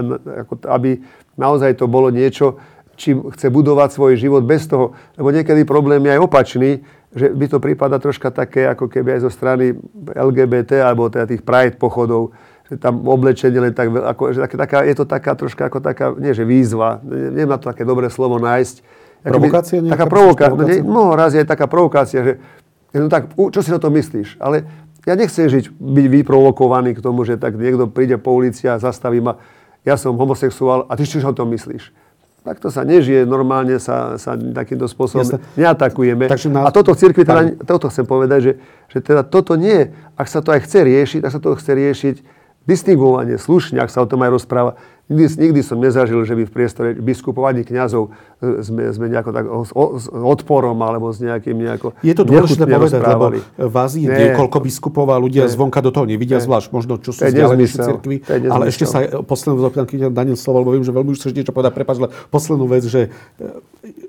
S3: ako, aby naozaj to bolo niečo, čím chce budovať svoj život bez toho, lebo niekedy problém je aj opačný, že by to prípada troška také, ako keby aj zo strany LGBT alebo teda tých Pride pochodov, že tam oblečenie len tak, ako, že taká, je to taká troška ako taká, nie že výzva, neviem na to také dobré slovo nájsť.
S2: Provokácia?
S3: Taká provokácia, no, mnoho razy je taká provokácia, že no tak, čo si na to myslíš? Ale ja nechcem žiť, byť vyprovokovaný k tomu, že tak niekto príde po ulici a zastaví ma, ja som homosexuál a ty čo o tom myslíš? Takto sa nežije, normálne sa, sa takýmto spôsobom Jasne. neatakujeme. Takže nás... A toto v cirkvi, teda, toto chcem povedať, že, že teda toto nie, ak sa to aj chce riešiť, tak sa to chce riešiť distingovanie, slušne, ak sa o tom aj rozpráva. Nikdy, nikdy som nezažil, že by v priestore biskupovaní kňazov e, sme, sme nejako tak o, o, s odporom alebo s nejakým nejako
S2: Je to dôležité povedať, lebo v Ázii je niekoľko biskupov a ľudia ne, zvonka do toho nevidia, ne, zvlášť možno, čo sú vzdialenejšie cirkvi. Ale ešte sa poslednú zapýtam, keď Daniel slovo, lebo viem, že veľmi už chceš niečo povedať, prepáč, ale poslednú vec, že e,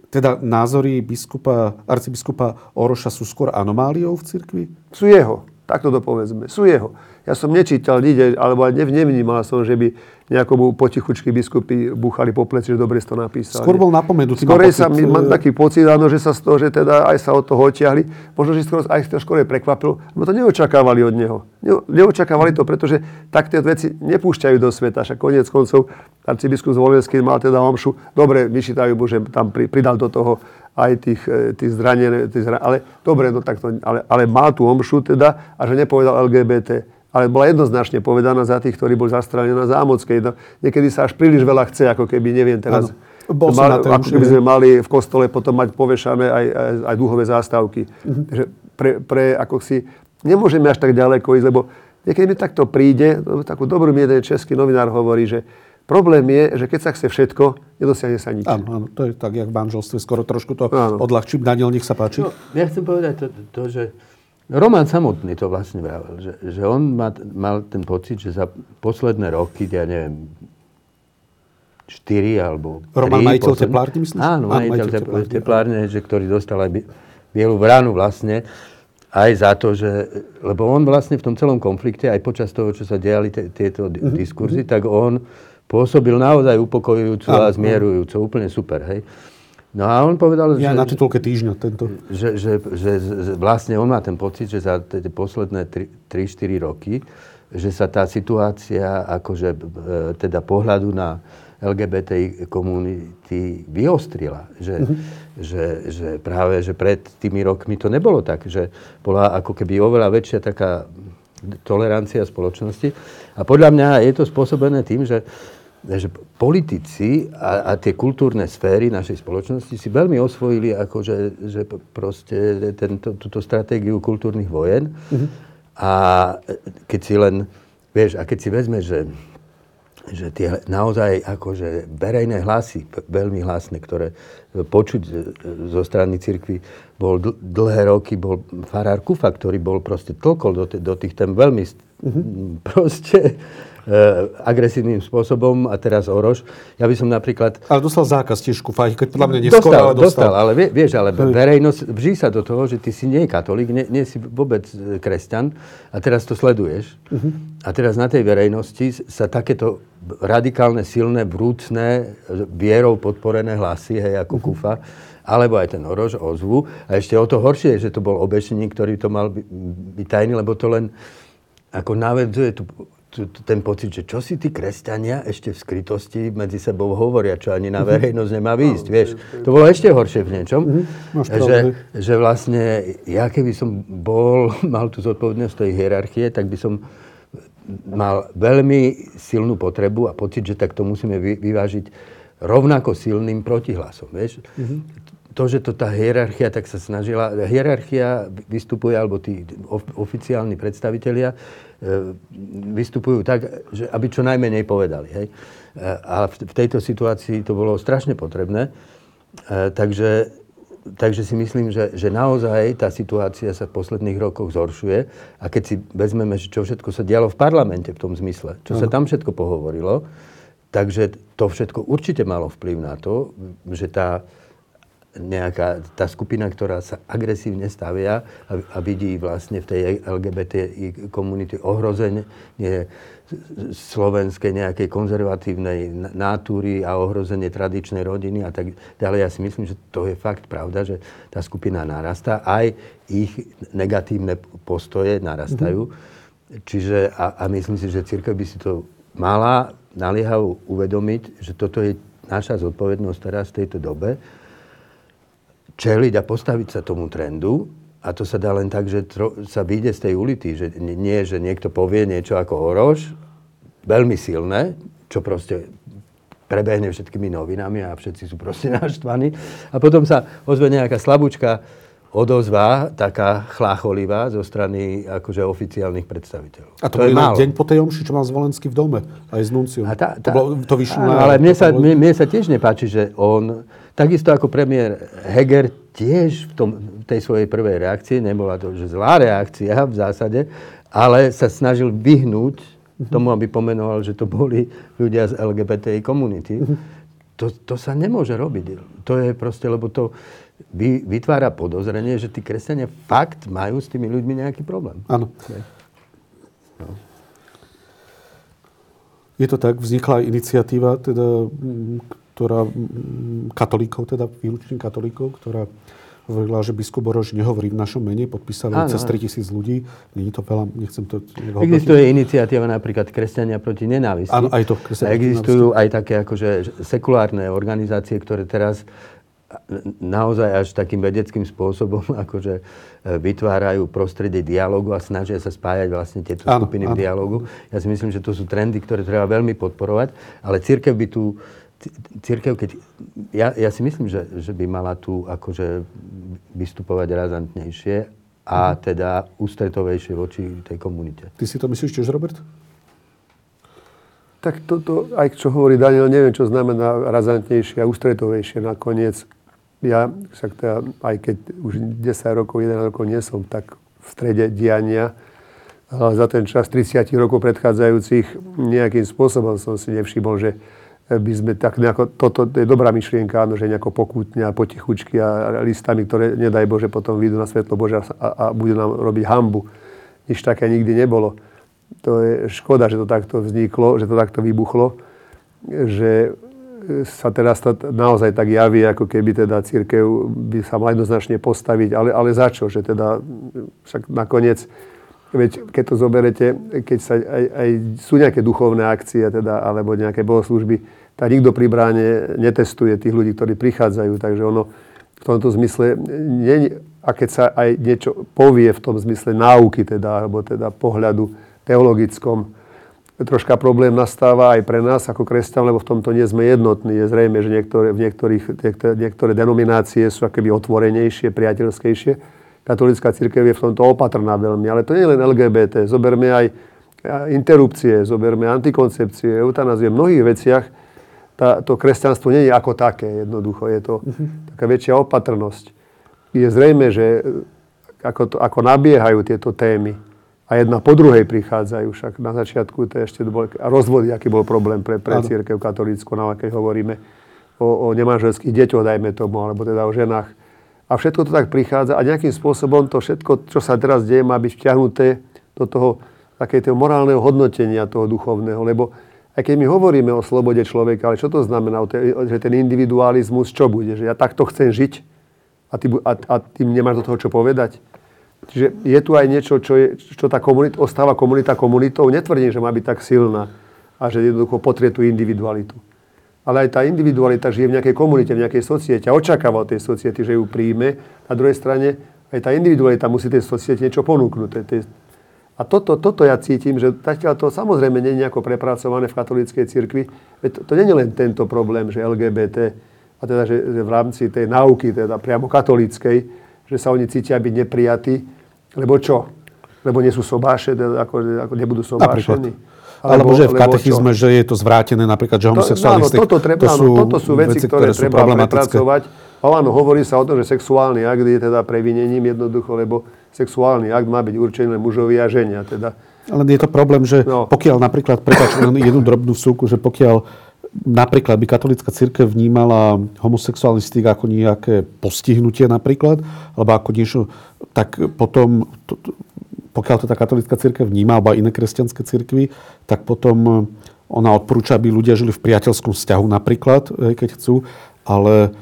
S2: teda názory biskupa, arcibiskupa Oroša sú skôr anomáliou v cirkvi?
S3: Sú jeho, takto to povedzme, sú jeho. Ja som nečítal nikde, alebo nevnímal som, že by nejakomu potichučky biskupy búchali po pleci, že dobre to napísali.
S2: Skôr bol napomenutý.
S3: Skôr sa mi, mám taký pocit, áno, že sa z toho, že teda aj sa od toho odtiahli. Možno, že skôr aj to skôr prekvapilo, lebo to neočakávali od neho. Neočakávali to, pretože tak tie veci nepúšťajú do sveta. Však koniec koncov arcibiskup Zvolenský mal teda omšu. Dobre, vyčítajú mu, že tam pridal do toho aj tých, e, tých zranených, tých zranených, ale dobre, no tak to, ale, ale mal tú omšu teda a že nepovedal LGBT ale bola jednoznačne povedaná za tých, ktorí boli zastrelení na Zámockej. No, niekedy sa až príliš veľa chce, ako keby, neviem teraz. Bol mal, ako keby sme mali v kostole potom mať povešané aj, aj, aj dúhové zástavky. Že pre, pre, ako si, nemôžeme až tak ďaleko ísť, lebo niekedy mi takto príde, takú dobrú mi jeden český novinár hovorí, že Problém je, že keď sa chce všetko, nedosiahne sa nič.
S2: Áno, áno, to je tak, jak v manželstve. Skoro trošku to áno. odľahčím. Daniel, nech sa páči.
S1: No, ja chcem povedať to, to že Roman samotný to vlastne vravel, že, že on mal, mal ten pocit, že za posledné roky, ja neviem, 4 alebo 3.
S2: Roman, majiteľ
S1: posledný-
S2: teplárne, myslíš?
S1: Áno,
S2: Áno,
S1: majiteľ
S2: majiteľ
S1: tepl-
S2: teplárne,
S1: teplárne, že, ktorý dostal aj bi- bielu vranu vlastne, aj za to, že, lebo on vlastne v tom celom konflikte, aj počas toho, čo sa diali te, tieto
S2: Mhm,
S1: diskurzy, tak on pôsobil naozaj upokojujúco a zmierujúco, úplne super, hej. No a on povedal,
S2: Ja
S1: že,
S2: na titulke týždňa tento.
S1: že, že, že, že vlastne on má ten pocit, že za tie posledné 3-4 roky, že sa tá situácia akože e, teda pohľadu na LGBT komunity vyostrila. Že, že, že práve, že pred tými rokmi to nebolo tak, že bola ako keby oveľa väčšia taká tolerancia spoločnosti. A podľa mňa je to spôsobené tým, že že politici a, a tie kultúrne sféry našej spoločnosti si veľmi osvojili akože, že proste tento, túto stratégiu kultúrnych vojen. Mm-hmm. A keď si len, vieš, a keď si vezme, že, že tie naozaj akože verejné hlasy, veľmi hlasné, ktoré počuť zo strany cirkvi, bol dl- dlhé roky, bol farár Kufa, ktorý bol proste tlkol do, t- do tých tém veľmi mm-hmm. proste agresívnym spôsobom a teraz Oroš. Ja by som napríklad...
S2: Ale dostal zákaz tiež kufa, aj keď podľa mňa neskôr,
S1: dostal,
S2: ale dostal.
S1: dostal, ale vie, vieš, ale verejnosť vží sa do toho, že ty si nie katolík, nie, nie si vôbec e, kresťan a teraz to sleduješ. Uh-huh. A teraz na tej verejnosti sa takéto radikálne, silné, vrúcne, e, vierou podporené hlasy, hej, ako uh-huh. kufa, alebo aj ten Orož ozvu. A ešte o to horšie je, že to bol obešeník, ktorý to mal by- byť tajný, lebo to len ako navedzuje tu, ten pocit, že čo si tí kresťania ešte v skrytosti medzi sebou hovoria, čo ani na verejnosť nemá výjsť, vieš. To bolo ešte horšie v niečom,
S2: máš
S1: že, že vlastne ja keby som bol, mal tú zodpovednosť tej hierarchie, tak by som mal veľmi silnú potrebu a pocit, že tak to musíme vy, vyvážiť rovnako silným protihlasom, vieš. To, že to tá hierarchia tak sa snažila, hierarchia vystupuje, alebo tí of, oficiálni predstavitelia e, vystupujú tak, že aby čo najmenej povedali, hej. E, a v, tejto situácii to bolo strašne potrebné. E, takže, takže si myslím, že, že naozaj tá situácia sa v posledných rokoch zhoršuje. A keď si vezmeme, čo všetko sa dialo v parlamente v tom zmysle, čo sa tam všetko pohovorilo, takže to všetko určite malo vplyv na to, že tá nejaká tá skupina, ktorá sa agresívne stavia a, a vidí vlastne v tej LGBT komunity ohrozenie slovenskej nejakej konzervatívnej natúry a ohrozenie tradičnej rodiny a tak ďalej. Ja si myslím, že to je fakt pravda, že tá skupina narastá, aj ich negatívne postoje narastajú. Čiže, a, a myslím si, že církev by si to mala naliehavo uvedomiť, že toto je naša zodpovednosť teraz v tejto dobe, čeliť a postaviť sa tomu trendu. A to sa dá len tak, že tro, sa vyjde z tej ulity. Že nie- že niekto povie niečo ako orož, veľmi silné, čo proste prebehne všetkými novinami a všetci sú proste naštvaní. A potom sa ozve nejaká slabúčka odozva, taká chlácholivá zo strany akože oficiálnych predstaviteľov.
S2: A to, to bol inak deň po tej omši, čo mal Zvolenský v dome, aj s Nunciom.
S1: A tá,
S2: to, bolo, to vyšlo
S1: ale mne sa, mne, mne sa tiež nepáči, že on, takisto ako premiér Heger, tiež v, tom, tej svojej prvej reakcii, nebola to že zlá reakcia v zásade, ale sa snažil vyhnúť tomu, aby pomenoval, že to boli ľudia z LGBTI komunity. To, to sa nemôže robiť. To je proste, lebo to vy, vytvára podozrenie, že tí kresťania fakt majú s tými ľuďmi nejaký problém.
S2: Áno. Je to tak, vznikla aj iniciatíva, teda, ktorá katolíkov, teda výlučne katolíkov, ktorá hovorila, že biskup Borož nehovorí v našom mene, podpísali
S1: Áno,
S2: cez
S1: áno.
S2: 3000 ľudí. Není to veľa, nechcem to.
S1: Existuje iniciatíva napríklad Kresťania proti nenávisti.
S2: Áno, aj to, Kresťania
S1: Existujú aj také akože sekulárne organizácie, ktoré teraz naozaj až takým vedeckým spôsobom akože e, vytvárajú prostredie dialogu a snažia sa spájať vlastne tieto
S2: Áno,
S1: skupiny
S2: áno.
S1: v dialogu. Ja si myslím, že to sú trendy, ktoré treba veľmi podporovať, ale církev by tu církev, keď... Ja, ja si myslím, že, že by mala tu akože vystupovať razantnejšie a
S2: Mhm.
S1: teda ústretovejšie voči tej komunite.
S2: Ty si to myslíš tiež, Robert?
S3: Tak toto, aj čo hovorí Daniel, neviem, čo znamená razantnejšie a ústretovejšie nakoniec. Ja však teda, aj keď už 10 rokov, 11 rokov nie som tak v strede diania, ale za ten čas 30 rokov predchádzajúcich nejakým spôsobom som si nevšimol, že by sme tak nejako, toto je dobrá myšlienka, áno, že nejako pokútne a potichučky a listami, ktoré nedaj Bože potom vyjdú na svetlo Bože a, a budú nám robiť hambu. Nič také nikdy nebolo. To je škoda, že to takto vzniklo, že to takto vybuchlo, že sa teraz to naozaj tak javí, ako keby teda církev by sa mala jednoznačne postaviť, ale, ale za čo? Že teda však nakoniec Veď keď to zoberete, keď sa aj, aj sú nejaké duchovné akcie teda, alebo nejaké bohoslužby, tak nikto pri bráne netestuje tých ľudí, ktorí prichádzajú. Takže ono v tomto zmysle, nie, a keď sa aj niečo povie v tom zmysle náuky, teda, alebo teda pohľadu teologickom, troška problém nastáva aj pre nás ako kresťan, lebo v tomto nie sme jednotní. Je zrejme, že niektoré, v niektorých, niektoré denominácie sú akoby otvorenejšie, priateľskejšie katolická církev je v tomto opatrná veľmi. Ale to nie je len LGBT. Zoberme aj interrupcie, zoberme antikoncepcie, eutanázie. V mnohých veciach tá, to kresťanstvo nie je ako také jednoducho. Je to uh-huh. taká väčšia opatrnosť. Je zrejme, že ako, to, ako nabiehajú tieto témy a jedna po druhej prichádzajú. Však na začiatku to ešte bol, a rozvody, aký bol problém pre, pre církev katolícku, na keď hovoríme o, o nemanželských deťoch, dajme tomu, alebo teda o ženách a všetko to tak prichádza a nejakým spôsobom to všetko, čo sa teraz deje, má byť vťahnuté do toho takého morálneho hodnotenia toho duchovného. Lebo aj keď my hovoríme o slobode človeka, ale čo to znamená, že ten individualizmus čo bude? Že ja takto chcem žiť a ty, a, a ty nemáš do toho čo povedať? Čiže je tu aj niečo, čo, je, čo tá komunita, ostáva komunita komunitou. Netvrdím, že má byť tak silná a že jednoducho potrie tú individualitu ale aj tá individualita žije v nejakej komunite, v nejakej societe a očakáva od tej society, že ju príjme. Na druhej strane aj tá individualita musí tej societe niečo ponúknuť. A toto, toto ja cítim, že zatiaľ to samozrejme nie je nejako prepracované v katolíckej cirkvi. To, to nie je len tento problém, že LGBT, a teda, že, že v rámci tej náuky, teda priamo katolíckej, že sa oni cítia byť neprijatí, lebo čo? Lebo nie sú sobáše, teda ako, ako nebudú sobášení. Napríklad.
S2: Alebo, alebo že v katechizme, že je to zvrátené, napríklad, že homosexualisti...
S3: To, áno, toto, treba, to sú, áno, toto sú veci, veci ktoré, ktoré treba prepracovať. Áno, hovorí sa o tom, že sexuálny akt je teda previnením jednoducho, lebo sexuálny akt má byť určený mužovi a ženia. Teda.
S2: Ale je to problém, že no. pokiaľ napríklad, prepáč, jednu drobnú vsúku, že pokiaľ napríklad by katolická církev vnímala homosexualistik ako nejaké postihnutie napríklad, alebo ako niečo, tak potom to, pokiaľ to tá katolická církev vníma, alebo aj iné kresťanské církvy, tak potom eh, ona odporúča, aby ľudia žili v priateľskom vzťahu napríklad, eh, keď chcú, ale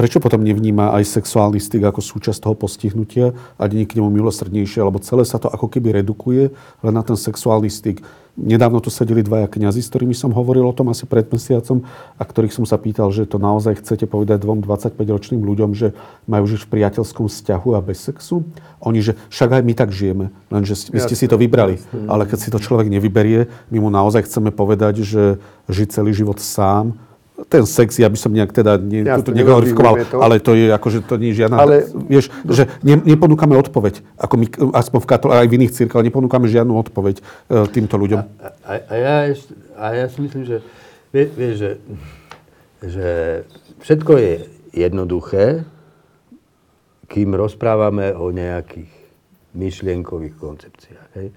S2: prečo potom nevníma aj sexuálny styk ako súčasť toho postihnutia a nie k nemu milosrdnejšie, lebo celé sa to ako keby redukuje len na ten sexuálny styk. Nedávno tu sedeli dvaja kňazi, s ktorými som hovoril o tom asi pred mesiacom a ktorých som sa pýtal, že to naozaj chcete povedať dvom 25-ročným ľuďom, že majú žiť v priateľskom vzťahu a bez sexu. Oni, že však aj my tak žijeme, lenže vy ste si to vybrali. Ale keď si to človek nevyberie, my mu naozaj chceme povedať, že žiť celý život sám, ten sex, ja by som nejak teda nie, ja to neglorifikoval, ale to je akože to nie je žiadna... Ale... Vieš, že ne, neponúkame odpoveď, ako my, aspoň v katol, aj v iných církvách, neponúkame žiadnu odpoveď e, týmto ľuďom.
S1: A, a, a, ja, a ja si myslím, že, vie, vie, že, že všetko je jednoduché, kým rozprávame o nejakých myšlienkových koncepciách. Hej?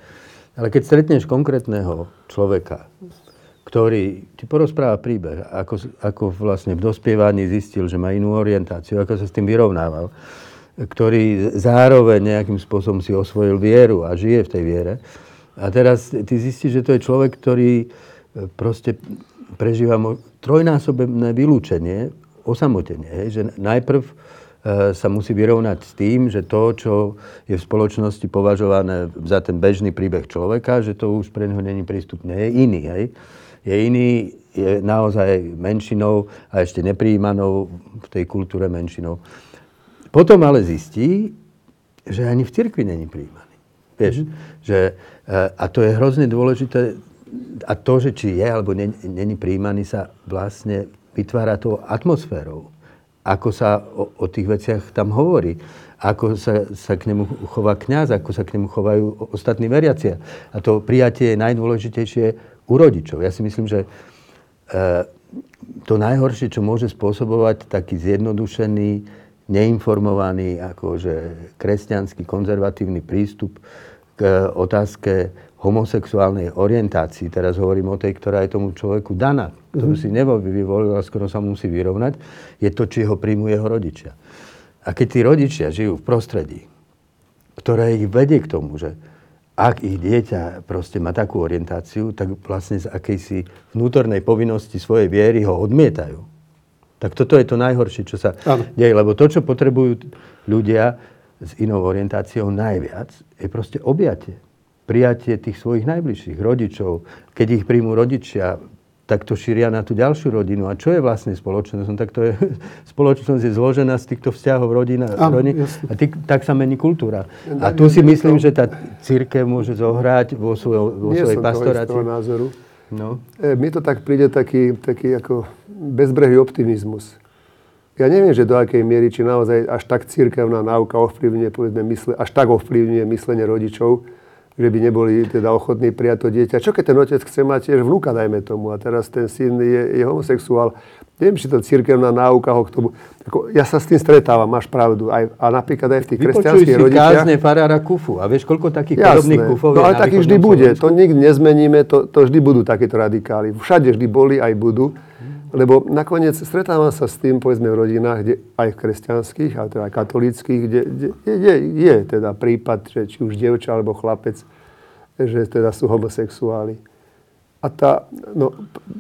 S1: Ale keď stretneš konkrétneho človeka, ktorý ti porozpráva príbeh, ako, ako vlastne v dospievaní zistil, že má inú orientáciu, ako sa s tým vyrovnával, ktorý zároveň nejakým spôsobom si osvojil vieru a žije v tej viere. A teraz ty zistíš, že to je človek, ktorý e, proste prežíva trojnásobné vylúčenie, osamotenie. Hej? Že najprv e, sa musí vyrovnať s tým, že to, čo je v spoločnosti považované za ten bežný príbeh človeka, že to už pre neho není prístupné, je iný. Hej? Je iný, je naozaj menšinou a ešte nepríjmanou v tej kultúre menšinou. Potom ale zistí, že ani v cirkvi není príjmaný. Vieš, mm-hmm. že, e, a to je hrozne dôležité. A to, že či je alebo není príjmaný, sa vlastne vytvára tou atmosférou. Ako sa o, o tých veciach tam hovorí. Ako sa, sa k nemu chová kňaz, ako sa k nemu chovajú ostatní veriacia. A to prijatie je najdôležitejšie u rodičov. Ja si myslím, že e, to najhoršie, čo môže spôsobovať taký zjednodušený, neinformovaný, akože kresťanský, konzervatívny prístup k otázke homosexuálnej orientácii, teraz hovorím o tej, ktorá je tomu človeku daná, ktorú si nevyvolil a skoro sa musí vyrovnať, je to, či ho príjmu jeho rodičia. A keď tí rodičia žijú v prostredí, ktoré ich vedie k tomu, že ak ich dieťa proste má takú orientáciu, tak vlastne z akejsi vnútornej povinnosti svojej viery ho odmietajú. Tak toto je to najhoršie, čo sa ano. deje. Lebo to, čo potrebujú ľudia s inou orientáciou najviac, je proste objatie prijatie tých svojich najbližších rodičov. Keď ich príjmú rodičia, tak to šíria na tú ďalšiu rodinu. A čo je vlastne spoločnosť? No, tak to je, spoločnosť je zložená z týchto vzťahov rodina, Áno, rodin, a tý, tak sa mení kultúra. A tu si myslím, že tá církev môže zohrať vo, svojho, vo svojej pastorácii.
S3: názoru. No. E, mne to tak príde taký, taký ako bezbrehý optimizmus. Ja neviem, že do akej miery, či naozaj až tak církevná náuka ovplyvňuje, povedzme, mysle, až tak ovplyvňuje myslenie rodičov, že by neboli teda ochotní prijať to dieťa. Čo keď ten otec chce mať tiež vnúka, dajme tomu, a teraz ten syn je, je homosexuál. Neviem, či to církevná náuka ho k tomu... Ako, ja sa s tým stretávam, máš pravdu. Aj, a napríklad aj v tých kresťanských
S1: si kázne farára Kufu. A vieš, koľko takých Jasné. podobných kufov
S3: no, ale takých vždy bude. To nikdy nezmeníme, to, to vždy budú takéto radikály. Všade vždy boli, aj budú. Lebo nakoniec stretávam sa s tým, povedzme, v rodinách, kde, aj v kresťanských, ale teda aj katolíckých, kde, kde je, je, teda prípad, že či už dievča alebo chlapec, že teda sú homosexuáli. A tá, no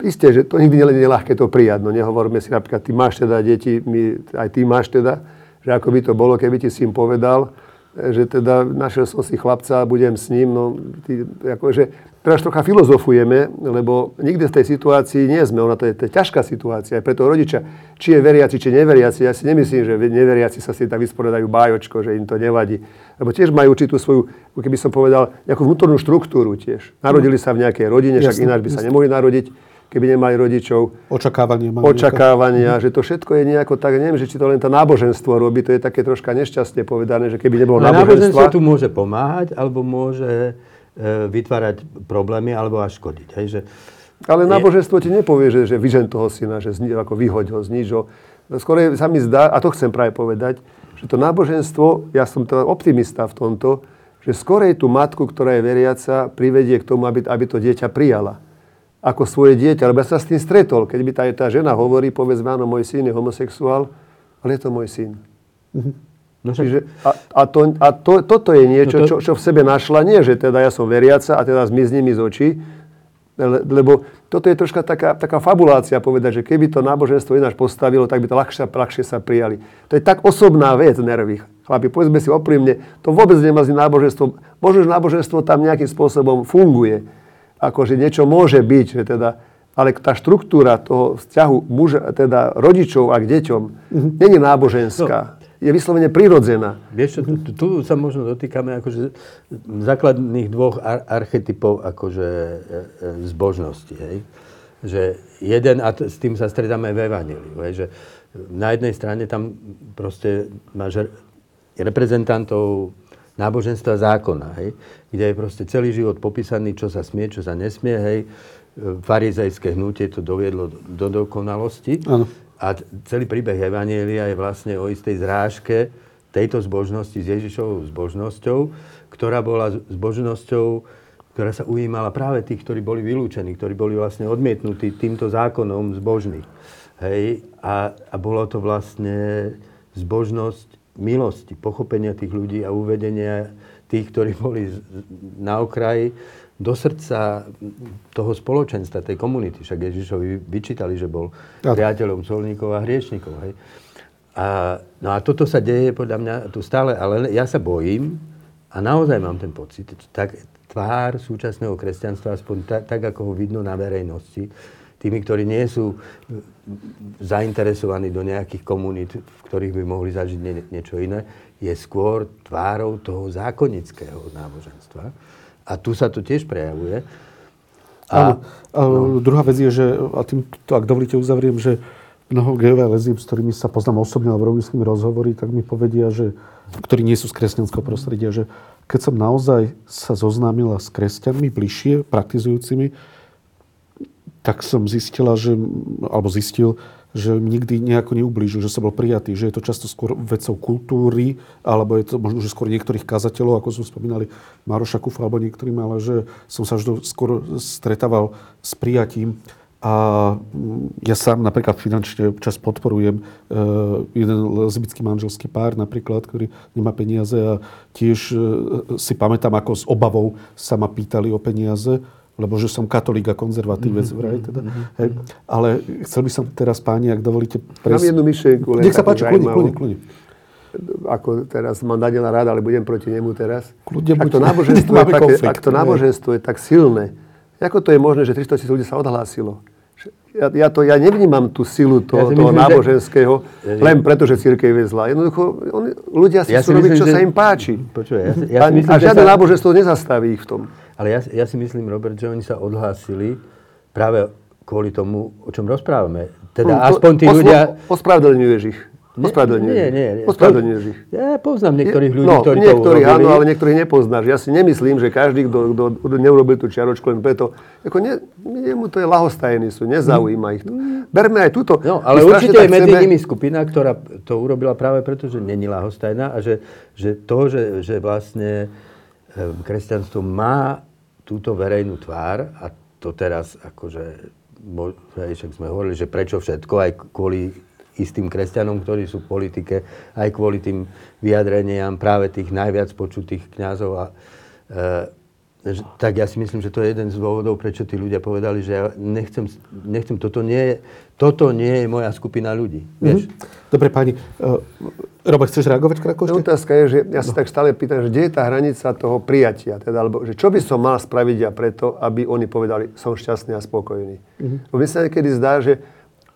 S3: isté, že to nikdy nie je ľahké to prijať. No nehovorme si napríklad, ty máš teda deti, my, aj ty máš teda, že ako by to bolo, keby ti syn povedal, že teda našiel som si chlapca a budem s ním. No, ty, akože, teraz trocha filozofujeme, lebo nikde v tej situácii nie sme. Ona to je, to je ťažká situácia aj pre toho rodiča. Či je veriaci, či neveriaci. Ja si nemyslím, že neveriaci sa si tak vysporiadajú bájočko, že im to nevadí. Lebo tiež majú určitú svoju, keby som povedal, nejakú vnútornú štruktúru tiež. Narodili sa v nejakej rodine, však ináč by sa nemohli narodiť keby nemali rodičov.
S2: Očakávania.
S3: Očakávania, že to všetko je nejako tak, neviem, že či to len to náboženstvo robí, to je také troška nešťastne povedané, že keby nebolo náboženstva. Náboženstvo
S1: tu môže pomáhať, alebo môže vytvárať problémy alebo až škodiť. Hej, že
S3: ale náboženstvo ti nepovie, že, že vyžen toho syna, že zni, ako vyhoď ho, zniž ho. Skôr sa mi zdá, a to chcem práve povedať, že to náboženstvo, ja som to optimista v tomto, že skorej tú matku, ktorá je veriaca, privedie k tomu, aby, aby to dieťa prijala ako svoje dieťa. Lebo ja sa s tým stretol, keď by tá, tá žena hovorí, povedzme, áno, môj syn je homosexuál, ale je to môj syn. Mm-hmm. No však... Čiže, a, a, to, a to, toto je niečo, no to... čo, čo v sebe našla. Nie, že teda ja som veriaca a teda zmizne mi z očí, lebo toto je troška taká, taká fabulácia povedať, že keby to náboženstvo ináč postavilo, tak by to ľahšie, ľahšie sa prijali. To je tak osobná vec, nervy. Chlapi, povedzme si oprímne, to vôbec nemá z náboženstvo. Možno, že náboženstvo tam nejakým spôsobom funguje. Akože niečo môže byť, že teda, ale tá štruktúra toho vzťahu muža, teda rodičov a k deťom, mm-hmm. není náboženská. No je vyslovene prirodzená.
S1: Vieš čo, tu, tu sa možno dotýkame akože základných dvoch ar- archetypov akože e, e, zbožnosti, hej? Že jeden, a t- s tým sa stretáme v Evangeliu, hej? že na jednej strane tam proste máš reprezentantov náboženstva zákona, hej? kde je proste celý život popísaný, čo sa smie, čo sa nesmie, hej? farizejské hnutie to doviedlo do dokonalosti. Ano. A celý príbeh Evanielia je vlastne o istej zrážke tejto zbožnosti s Ježišovou zbožnosťou, ktorá bola zbožnosťou, ktorá sa ujímala práve tých, ktorí boli vylúčení, ktorí boli vlastne odmietnutí týmto zákonom zbožných. Hej? A, a bolo to vlastne zbožnosť milosti, pochopenia tých ľudí a uvedenia tých, ktorí boli na okraji do srdca toho spoločenstva, tej komunity. Však Ježišovi vyčítali, že bol priateľom solníkov a hriešnikov. Hej. A, no a toto sa deje podľa mňa tu stále, ale ja sa bojím a naozaj mám ten pocit, tak tvár súčasného kresťanstva, aspoň tak, tak ako ho vidno na verejnosti, tými, ktorí nie sú zainteresovaní do nejakých komunít, v ktorých by mohli zažiť nie, niečo iné, je skôr tvárou toho zákonického náboženstva a tu sa to tiež prejavuje.
S2: A, a no. druhá vec je, že, a tým to, ak dovolíte, uzavriem, že mnoho gejové lezieb, s ktorými sa poznám osobne, alebo robím s nimi rozhovory, tak mi povedia, že, ktorí nie sú z kresťanského prostredia, že keď som naozaj sa zoznámila s kresťanmi bližšie, praktizujúcimi, tak som zistila, že, alebo zistil, že nikdy nejako neublížil, že sa bol prijatý, že je to často skôr vecou kultúry, alebo je to možno, že skôr niektorých kazateľov, ako sme spomínali Maroša Kufa alebo niektorým, ale že som sa vždy skôr stretával s prijatím. A mm, ja sám napríklad finančne občas podporujem uh, jeden lesbický manželský pár napríklad, ktorý nemá peniaze a tiež uh, si pamätám, ako s obavou sa ma pýtali o peniaze lebo že som katolík a konzervatívec mm-hmm. vraj. Teda. Mm-hmm. Hej. Ale chcel by som teraz, páni, ak dovolíte...
S3: Pres... Mám jednu myšlienku.
S2: Nech sa páči, kľudne, kľudne, kľudne.
S3: Ako teraz mám Daniela rád, ale budem proti nemu teraz.
S2: Kľudne
S3: ak to náboženstvo, je, také, ak to náboženstvo je tak silné, ako to je možné, že 300 tisíc ľudí sa odhlásilo? Ja, ja, to, ja nevnímam tú silu toho, ja toho myslím, náboženského, že... len preto, že církev je zlá. Jednoducho, on, ľudia si ja chcú robiť, čo že... sa im páči.
S1: Počuaj, ja, si, ja si myslím,
S3: a, a žiadne sa... náboženstvo nezastaví ich v tom.
S1: Ale ja, ja si myslím, Robert, že oni sa odhlásili práve kvôli tomu, o čom rozprávame. Teda hmm, aspoň tí ľudia...
S3: Ospravedlňuješ ich. Ospravedlňuješ.
S1: Nie, nie, nie.
S3: Ospravedlňuješ ich.
S1: Ja poznám niektorých ľudí,
S3: no,
S1: ktorí
S3: niektorých
S1: to
S3: áno, ale niektorých nepoznáš. Ja si nemyslím, že každý, kto, kto neurobil tú čiaročku len preto, ako ne, mu to je lahostajení sú, nezaujíma ich to. Berme aj túto.
S1: No, ale určite je medzi nimi skupina, ktorá to urobila práve preto, že není lahostajná a že, že to, že, že vlastne Ehm, kresťanstvo má túto verejnú tvár a to teraz akože, však sme hovorili, že prečo všetko, aj kvôli istým kresťanom, ktorí sú v politike, aj kvôli tým vyjadreniam práve tých najviac počutých kňazov a e, tak ja si myslím, že to je jeden z dôvodov, prečo tí ľudia povedali, že ja nechcem, nechcem toto, nie je, toto nie je moja skupina ľudí. Vieš?
S2: Mm-hmm. Dobre, pani. Uh, Robert, chceš reagovať krátko
S3: ešte? Otázka je, že ja sa no. tak stále pýtam, že kde je tá hranica toho prijatia? Teda, alebo, že čo by som mal spraviť ja preto, aby oni povedali, som šťastný a spokojný. Mm-hmm. Mne sa niekedy zdá, že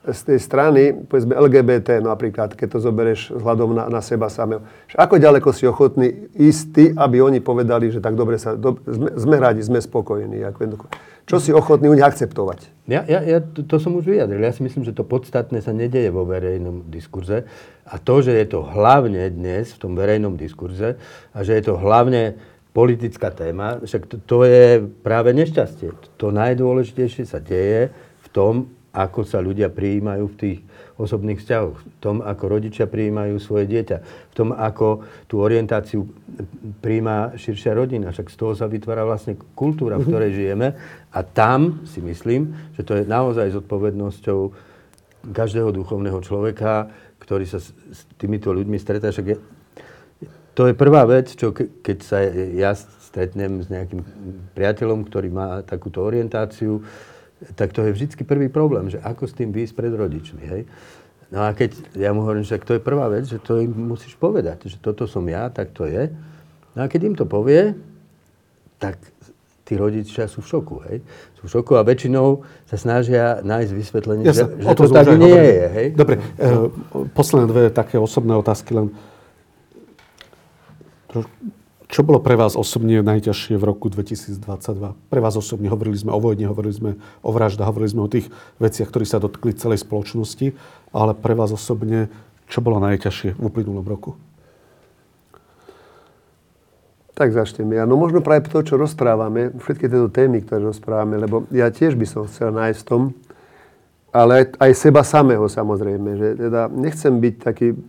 S3: z tej strany, povedzme LGBT napríklad, keď to zoberieš vzhľadom na, na seba samého. Ako ďaleko si ochotný ísť ty, aby oni povedali, že tak dobre sa, do, sme, sme radi, sme spokojní. Ako Čo si ochotný u nich akceptovať?
S1: Ja, ja, ja to, to som už vyjadril. Ja si myslím, že to podstatné sa nedeje vo verejnom diskurze. A to, že je to hlavne dnes v tom verejnom diskurze a že je to hlavne politická téma, však to, to je práve nešťastie. To najdôležitejšie sa deje v tom, ako sa ľudia prijímajú v tých osobných vzťahoch, v tom, ako rodičia prijímajú svoje dieťa, v tom, ako tú orientáciu prijíma širšia rodina. Však z toho sa vytvára vlastne kultúra, v mhm. ktorej žijeme. A tam si myslím, že to je naozaj zodpovednosťou každého duchovného človeka, ktorý sa s týmito ľuďmi stretá. Však je, to je prvá vec, čo ke, keď sa ja stretnem s nejakým priateľom, ktorý má takúto orientáciu, tak to je vždycky prvý problém, že ako s tým výjsť pred rodičmi, hej. No a keď ja mu hovorím, že to je prvá vec, že to im musíš povedať, že toto som ja, tak to je. No a keď im to povie, tak tí rodičia sú v šoku, hej. Sú v šoku a väčšinou sa snažia nájsť vysvetlenie, ja že, že to, to tak nie je, hej.
S2: Dobre, e, posledné dve také osobné otázky len. Čo bolo pre vás osobne najťažšie v roku 2022? Pre vás osobne hovorili sme o vojne, hovorili sme o vraždách, hovorili sme o tých veciach, ktorí sa dotkli celej spoločnosti, ale pre vás osobne, čo bolo najťažšie v uplynulom roku?
S3: Tak začnem ja. No možno práve to, čo rozprávame, všetky tieto témy, ktoré rozprávame, lebo ja tiež by som chcel nájsť v tom, ale aj seba samého samozrejme, že teda nechcem byť taký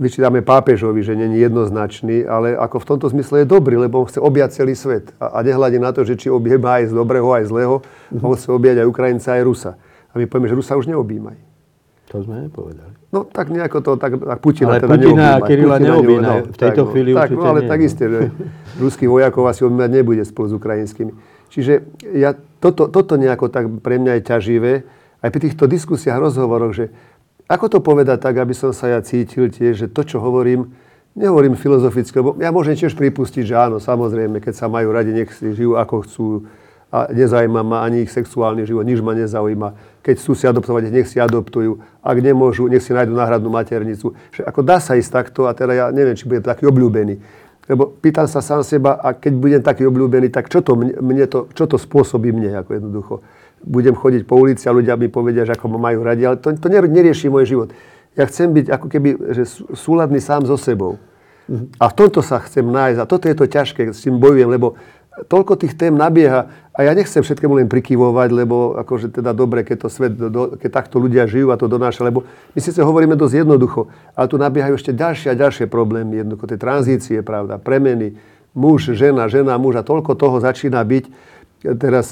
S3: vyčítame pápežovi, že není jednoznačný, ale ako v tomto zmysle je dobrý, lebo on chce objať celý svet. A, a nehľadí na to, že či objíma aj z dobrého, aj zlého, mm-hmm. on chce objať aj Ukrajinca, aj Rusa. A my povieme, že Rusa už neobjímaj.
S1: To sme nepovedali.
S3: No tak nejako to, tak, tak Putina
S1: ale
S3: teda
S1: Putina a Kirila neobjíma. No, v tejto tak, chvíli
S3: no,
S1: tak,
S3: no, ale tak isté, že ruských vojakov asi objímať nebude spolu s ukrajinskými. Čiže ja, toto, toto nejako tak pre mňa je ťaživé, aj pri týchto diskusiách, rozhovoroch, že ako to povedať tak, aby som sa ja cítil tiež, že to, čo hovorím, nehovorím filozoficky, lebo ja môžem tiež pripustiť, že áno, samozrejme, keď sa majú radi, nech si žijú ako chcú a nezaujíma ma ani ich sexuálny život, nič ma nezaujíma. Keď chcú si adoptovať, nech si adoptujú. Ak nemôžu, nech si nájdu náhradnú maternicu. Že ako dá sa ísť takto a teda ja neviem, či budem taký obľúbený. Lebo pýtam sa sám seba, a keď budem taký obľúbený, tak čo to, mne, mne to, čo to spôsobí mne, ako jednoducho budem chodiť po ulici a ľudia mi povedia, že ako ma majú radi, ale to, to nerieši môj život. Ja chcem byť ako keby že súladný sám so sebou. A v tomto sa chcem nájsť. A toto je to ťažké, s tým bojujem, lebo toľko tých tém nabieha a ja nechcem všetkému len prikyvovať, lebo akože teda dobre, keď to svet, do, keď takto ľudia žijú a to donáša, lebo my síce hovoríme dosť jednoducho, ale tu nabiehajú ešte ďalšie a ďalšie problémy, jednoducho tie tranzície, pravda, premeny, muž, žena, žena, muž a toľko toho začína byť. Teraz,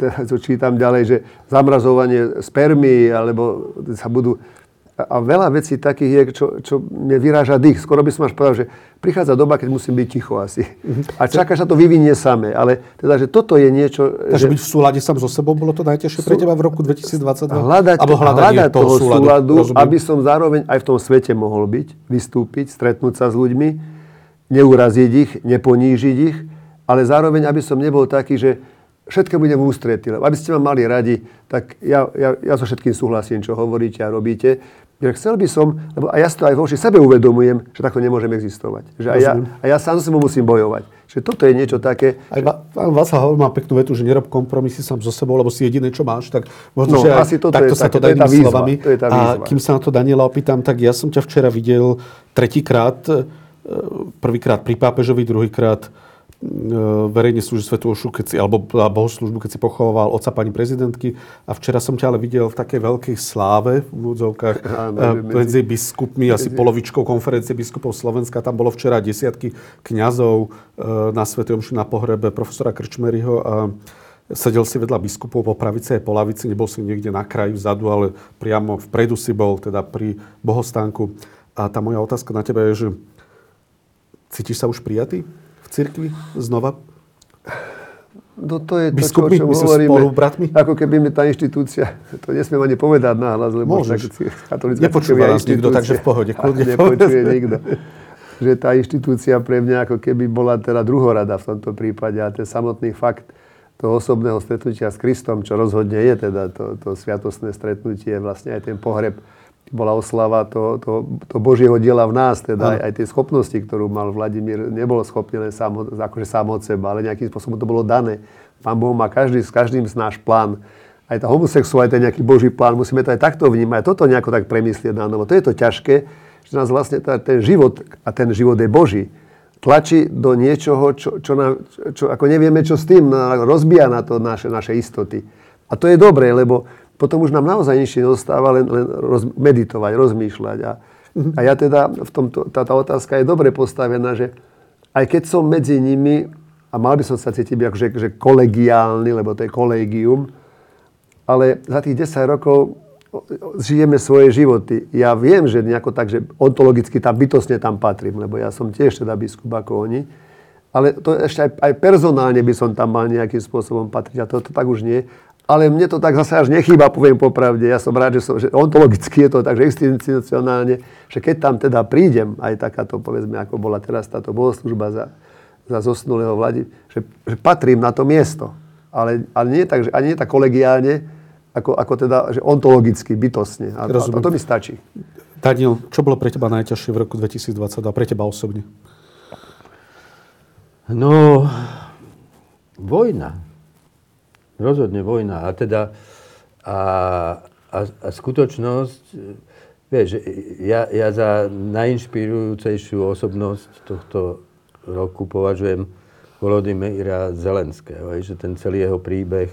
S3: teraz čítam ďalej, že zamrazovanie spermy, alebo sa budú a veľa vecí takých je, čo, čo mne vyráža dých. Skoro by som až povedal, že prichádza doba, keď musím byť ticho asi. A čaká sa to vyvinie samé. Ale teda, že toto je niečo...
S2: Takže že... byť v súlade sám so sebou bolo to najťažšie pre teba v roku 2022?
S3: Hľadať, hľadať toho, toho súladu, súladu aby som zároveň aj v tom svete mohol byť, vystúpiť, stretnúť sa s ľuďmi, neuraziť ich, neponížiť ich, ale zároveň, aby som nebol taký, že všetko budem v ústretí. Aby ste ma mali radi, tak ja, ja, ja so všetkým súhlasím, čo hovoríte a robíte. Ja chcel by som, lebo a ja si to aj voči sebe uvedomujem, že takto nemôžem existovať. Že aj ja, a ja sám sebou musím bojovať. Že toto je niečo také...
S2: Aj pán Václav Havel má peknú vetu, že nerob kompromisy sám so sebou, lebo si jediné, čo máš, tak možno,
S3: no,
S2: že aj
S3: asi toto
S2: takto
S3: je,
S2: sa to dá inými slovami. To je tá výzva. A kým sa na to Daniela opýtam, tak ja som ťa včera videl tretíkrát, e, prvýkrát pri pápežovi, druhýkrát verejne slúži Svetu Ošu, keď si, alebo bohoslužbu, keď si pochoval oca pani prezidentky. A včera som ťa ale videl v takej veľkej sláve v úvodzovkách e, medzi biskupmi, asi polovičkou konferencie biskupov Slovenska. Tam bolo včera desiatky kňazov e, na Svetej Omši na pohrebe profesora Krčmeryho a sedel si vedľa biskupov po pravici aj po lavici, nebol si niekde na kraji vzadu, ale priamo vpredu si bol, teda pri bohostánku. A tá moja otázka na teba je, že cítiš sa už prijatý? V cirkvi znova?
S3: No to je Biskupy, to, čo, o čom hovoríme.
S2: Spolu, bratmi?
S3: Ako keby mi tá inštitúcia, to nesmiem ani povedať náhlas, lebo
S2: Môžeš. tak Nepočúva nás nikto, takže v pohode. Kľudne
S3: nepočuje nikto. Že tá inštitúcia pre mňa ako keby bola teda druhorada v tomto prípade a ten samotný fakt toho osobného stretnutia s Kristom, čo rozhodne je teda to, to sviatostné stretnutie, vlastne aj ten pohreb, bola oslava to, to, to Božieho diela v nás, teda aj, aj tie schopnosti, ktorú mal Vladimír, nebolo schopný len sám, akože sám od seba, ale nejakým spôsobom to bolo dané. Pán Boh má každý, s každým z náš plán. Aj tá homosexualita je nejaký Boží plán, musíme to aj takto vnímať, toto nejako tak premyslieť na novo. To je to ťažké, že nás vlastne tá, ten život, a ten život je Boží, tlačí do niečoho, čo, čo, na, čo ako nevieme, čo s tým, rozbíja na to naše, naše istoty. A to je dobré, lebo potom už nám naozaj nič nezostáva, len, len roz, meditovať, rozmýšľať. A, a ja teda, v tomto, tá, tá otázka je dobre postavená, že aj keď som medzi nimi, a mal by som sa cítiť ako, že, že kolegiálny, lebo to je kolegium, ale za tých 10 rokov žijeme svoje životy. Ja viem, že nejako tak, že ontologicky tam bytosne tam patrím, lebo ja som tiež teda biskup ako oni. Ale to ešte aj, aj personálne by som tam mal nejakým spôsobom patriť a to, to tak už nie. Ale mne to tak zase až nechýba, poviem popravde. Ja som rád, že, som, že ontologicky je to tak, že institucionálne, že keď tam teda prídem, aj takáto, povedzme, ako bola teraz táto bohoslužba za, za zosnulého vladi, že, že patrím na to miesto. Ale, ale nie tak, že, ani nie tak kolegiálne, ako, ako teda, že ontologicky, bytosne. A, a to, to mi stačí.
S2: Daniel, čo bolo pre teba najťažšie v roku 2022, pre teba osobne?
S1: No, vojna Rozhodne vojna. A teda a, a, a skutočnosť, vieš, ja, ja za najinšpirujúcejšiu osobnosť tohto roku považujem Volodymyra Zelenského. Že ten celý jeho príbeh,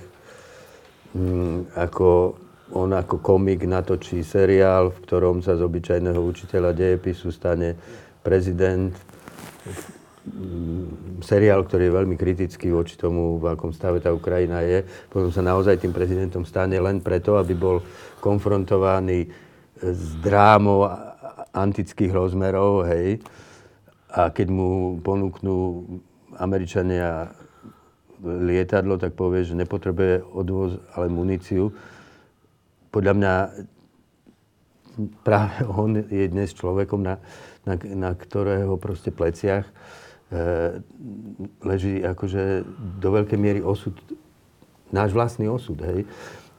S1: m, mm, ako on ako komik natočí seriál, v ktorom sa z obyčajného učiteľa dejepisu stane prezident seriál, ktorý je veľmi kritický voči tomu, v akom stave tá Ukrajina je. Potom sa naozaj tým prezidentom stane len preto, aby bol konfrontovaný s drámou antických rozmerov, hej. A keď mu ponúknú Američania lietadlo, tak povie, že nepotrebuje odvoz, ale muníciu. Podľa mňa práve on je dnes človekom, na, na, na ktorého proste pleciach Eh, leží akože do veľkej miery osud, náš vlastný osud, hej.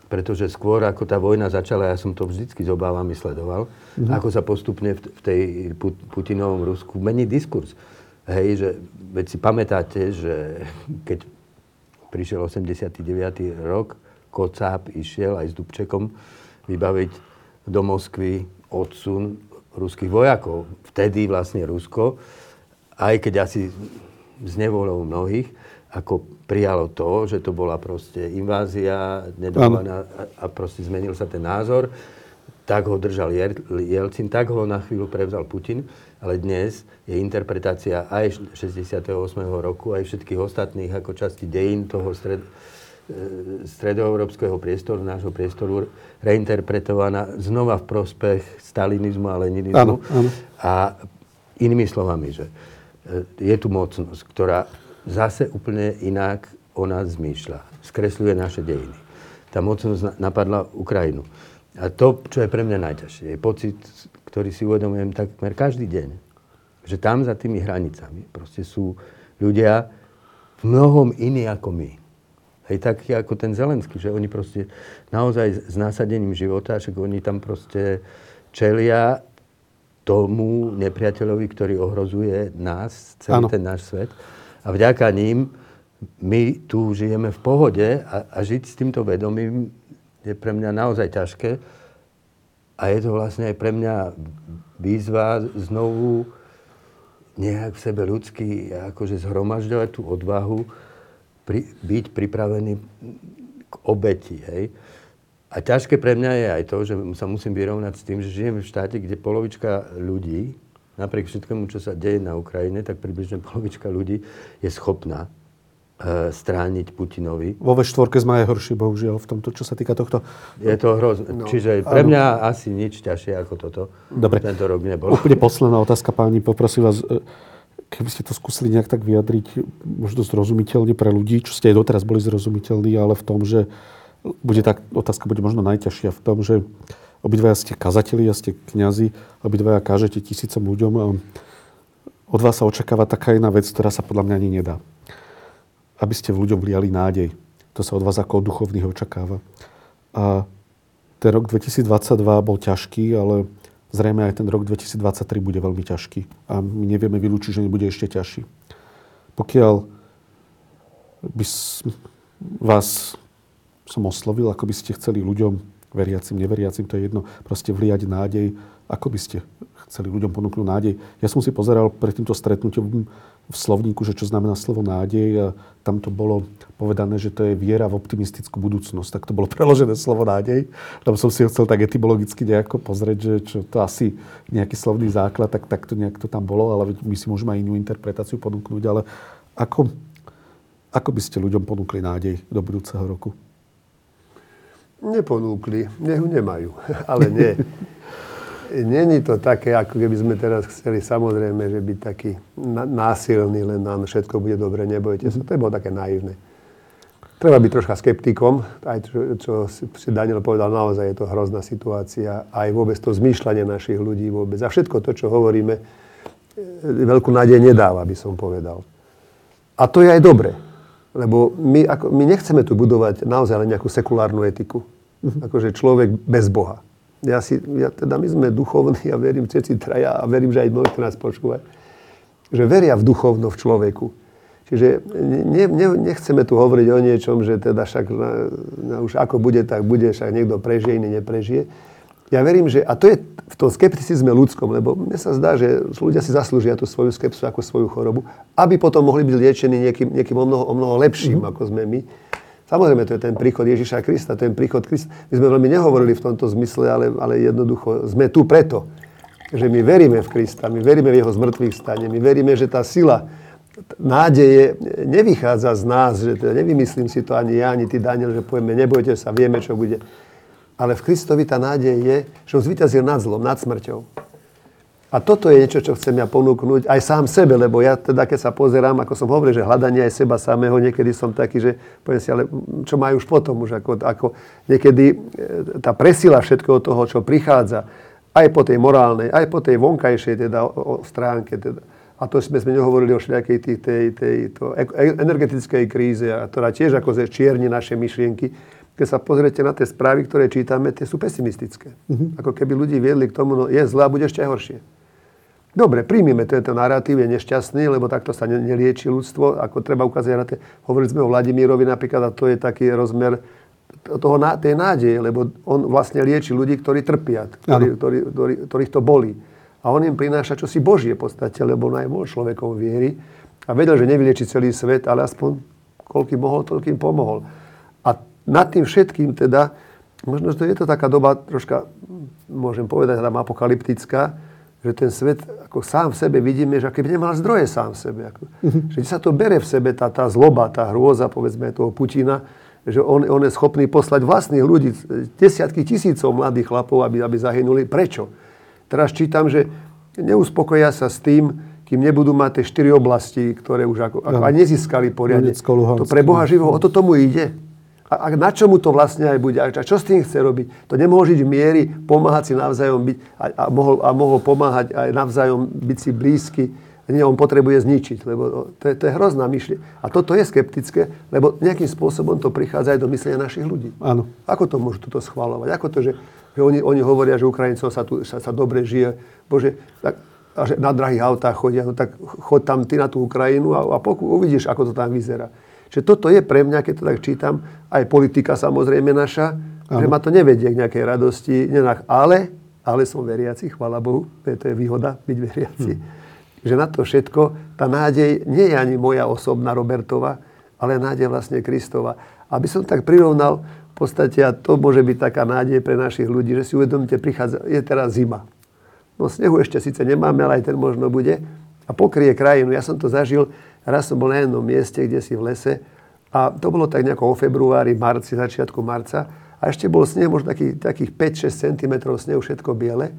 S1: Pretože skôr ako tá vojna začala, ja som to vždycky s obávami sledoval, mm-hmm. ako sa postupne v, v tej Putinovom Rusku mení diskurs. Hej, že veď si pamätáte, že keď prišiel 89. rok, Kocáb išiel aj s Dubčekom vybaviť do Moskvy odsun ruských vojakov. Vtedy vlastne Rusko aj keď asi z nevolou mnohých, ako prijalo to, že to bola proste invázia nedovolená a, proste zmenil sa ten názor, tak ho držal Jelcin, tak ho na chvíľu prevzal Putin, ale dnes je interpretácia aj 68. roku, aj všetkých ostatných ako časti dejín toho stred, e, stredoeurópskeho priestoru, nášho priestoru, reinterpretovaná znova v prospech stalinizmu a leninizmu. Áno, áno. A inými slovami, že je tu mocnosť, ktorá zase úplne inak o nás zmýšľa. Skresľuje naše dejiny. Tá mocnosť napadla Ukrajinu. A to, čo je pre mňa najťažšie, je pocit, ktorý si uvedomujem takmer každý deň, že tam za tými hranicami proste sú ľudia v mnohom iní ako my. Hej, taký ako ten Zelenský, že oni proste naozaj s násadením života, že oni tam proste čelia tomu nepriateľovi, ktorý ohrozuje nás, celý ano. ten náš svet a vďaka ním my tu žijeme v pohode a, a žiť s týmto vedomím je pre mňa naozaj ťažké. A je to vlastne aj pre mňa výzva znovu nejak v sebe ľudský akože zhromažďovať tú odvahu, pri, byť pripravený k obeti. Hej. A ťažké pre mňa je aj to, že sa musím vyrovnať s tým, že žijem v štáte, kde polovička ľudí napriek všetkému, čo sa deje na Ukrajine, tak približne polovička ľudí je schopná e, strániť Putinovi.
S2: Vo V4 sme aj horší, bohužiaľ, v tomto, čo sa týka tohto.
S1: Je to hrozné. No, Čiže pre mňa áno. asi nič ťažšie ako toto.
S2: Dobre.
S1: Tento rok nebol.
S2: Úplne posledná otázka, páni, poprosím vás, e, keby ste to skúsili nejak tak vyjadriť, možno zrozumiteľne pre ľudí, čo ste aj doteraz boli zrozumiteľní, ale v tom, že bude tak, otázka bude možno najťažšia v tom, že Obidvaja ste kazatelia, ste kňazi, obidvaja kážete tisícom ľuďom. Od vás sa očakáva taká jedna vec, ktorá sa podľa mňa ani nedá. Aby ste v ľuďom vliali nádej. To sa od vás ako od duchovných očakáva. A ten rok 2022 bol ťažký, ale zrejme aj ten rok 2023 bude veľmi ťažký. A my nevieme vylúčiť, že nebude ešte ťažší. Pokiaľ by vás som oslovil, ako by ste chceli ľuďom veriacim, neveriacim, to je jedno, proste vliať nádej. Ako by ste chceli ľuďom ponúknuť nádej? Ja som si pozeral pred týmto stretnutím v slovníku, že čo znamená slovo nádej a tam to bolo povedané, že to je viera v optimistickú budúcnosť. Tak to bolo preložené slovo nádej. Tam som si ho chcel tak etymologicky nejako pozrieť, že čo to asi nejaký slovný základ, tak, tak to nejak to tam bolo, ale my si môžeme aj inú interpretáciu ponúknuť. Ale ako, ako by ste ľuďom ponúkli nádej do budúceho roku?
S3: Neponúkli, nech ju nemajú. Ale nie. Není to také, ako keby sme teraz chceli samozrejme, že byť taký násilný, len nám všetko bude dobre, nebojte sa. To je bolo také naivné. Treba byť troška skeptikom, aj čo, čo si Daniel povedal, naozaj je to hrozná situácia, aj vôbec to zmýšľanie našich ľudí vôbec. A všetko to, čo hovoríme, e, veľkú nádej nedáva, by som povedal. A to je aj dobre, lebo my, ako, my nechceme tu budovať naozaj len nejakú sekulárnu etiku akože človek bez Boha. Ja si, ja, teda my sme duchovní, ja verím všetci traja a verím, že aj mnohí, nás počúvať, že veria v duchovno v človeku. Čiže ne, ne, nechceme tu hovoriť o niečom, že teda však na, na, už ako bude, tak bude, však niekto prežije, iný neprežije. Ja verím, že, a to je v tom skepticizme ľudskom, lebo mne sa zdá, že ľudia si zaslúžia tú svoju skepsu ako svoju chorobu, aby potom mohli byť liečení niekým, niekým o, mnoho, o mnoho lepším, mm-hmm. ako sme my. Samozrejme, to je ten príchod Ježiša Krista, ten príchod Krista. My sme veľmi nehovorili v tomto zmysle, ale, ale jednoducho sme tu preto, že my veríme v Krista, my veríme v jeho zmrtvých stane, my veríme, že tá sila nádeje nevychádza z nás, že teda nevymyslím si to ani ja, ani ty, Daniel, že povieme, nebojte sa, vieme, čo bude. Ale v Kristovi tá nádej je, že on zvýťazil nad zlom, nad smrťou. A toto je niečo, čo chcem ja ponúknuť aj sám sebe, lebo ja teda, keď sa pozerám, ako som hovoril, že hľadanie aj seba samého, niekedy som taký, že poviem si, ale čo majú už potom, už ako, ako niekedy e, tá presila všetkého toho, čo prichádza, aj po tej morálnej, aj po tej vonkajšej teda, o, o stránke. Teda. A to sme, sme nehovorili o všelijakej tej, tej, tej to, e, energetickej kríze, ktorá tiež ako čierni naše myšlienky. Keď sa pozriete na tie správy, ktoré čítame, tie sú pesimistické. Mm-hmm. Ako keby ľudí viedli k tomu, no je zle a bude ešte horšie. Dobre, príjmime tento narratív, je nešťastný, lebo takto sa nelieči ľudstvo. Ako treba ukázať na tie, hovorili sme o Vladimírovi napríklad, a to je taký rozmer toho, tej nádeje, lebo on vlastne lieči ľudí, ktorí trpia, ktorí, ktorí, ktorí, ktorých to bolí. A on im prináša čosi Božie v podstate, lebo on aj bol človekom viery a vedel, že nevylieči celý svet, ale aspoň koľkým mohol, toľkým pomohol. Nad tým všetkým teda, možno, že je to taká doba troška, môžem povedať, tam apokalyptická, že ten svet ako sám v sebe vidíme, že keby nemal zdroje sám v sebe. Ako, mm-hmm. Že sa to bere v sebe, tá, tá zloba, tá hrôza, povedzme, toho Putina, že on, on je schopný poslať vlastných ľudí, desiatky tisícov mladých chlapov, aby, aby zahynuli. Prečo? Teraz čítam, že neuspokoja sa s tým, kým nebudú mať tie štyri oblasti, ktoré už ako, ako aj nezískali poriadne. To pre Boha živého, o to tomu ide. A, a na čomu to vlastne aj bude? A čo s tým chce robiť? To nemôže žiť v miery, pomáhať si navzájom byť a, a, mohol, a mohol pomáhať aj navzájom byť si blízky. Nie, on potrebuje zničiť, lebo to je, to je hrozná myšlienka. A toto je skeptické, lebo nejakým spôsobom to prichádza aj do myslenia našich ľudí.
S2: Áno.
S3: Ako to môžu toto schváľovať? Ako to, že, že oni, oni hovoria, že Ukrajincov sa tu sa, sa dobre žije. Bože, tak, a že na drahých autách chodia, no tak chod tam ty na tú Ukrajinu a, a poku, uvidíš, ako to tam vyzerá. Čiže toto je pre mňa, keď to tak čítam, aj politika samozrejme naša, ano. že ma to nevedie k nejakej radosti, ale, ale som veriaci, chvala Bohu, to je výhoda byť veriaci. Hm. Že na to všetko, tá nádej nie je ani moja osobná Robertova, ale nádej vlastne Kristova. Aby som tak prirovnal, v podstate, a to môže byť taká nádej pre našich ľudí, že si uvedomíte, prichádza, je teraz zima. No snehu ešte síce nemáme, ale aj ten možno bude. A pokrie krajinu. Ja som to zažil Raz som bol na jednom mieste, kde si v lese a to bolo tak nejako o februári, marci, začiatku marca a ešte bol sneh možno taký, takých 5-6 cm snehu, všetko biele.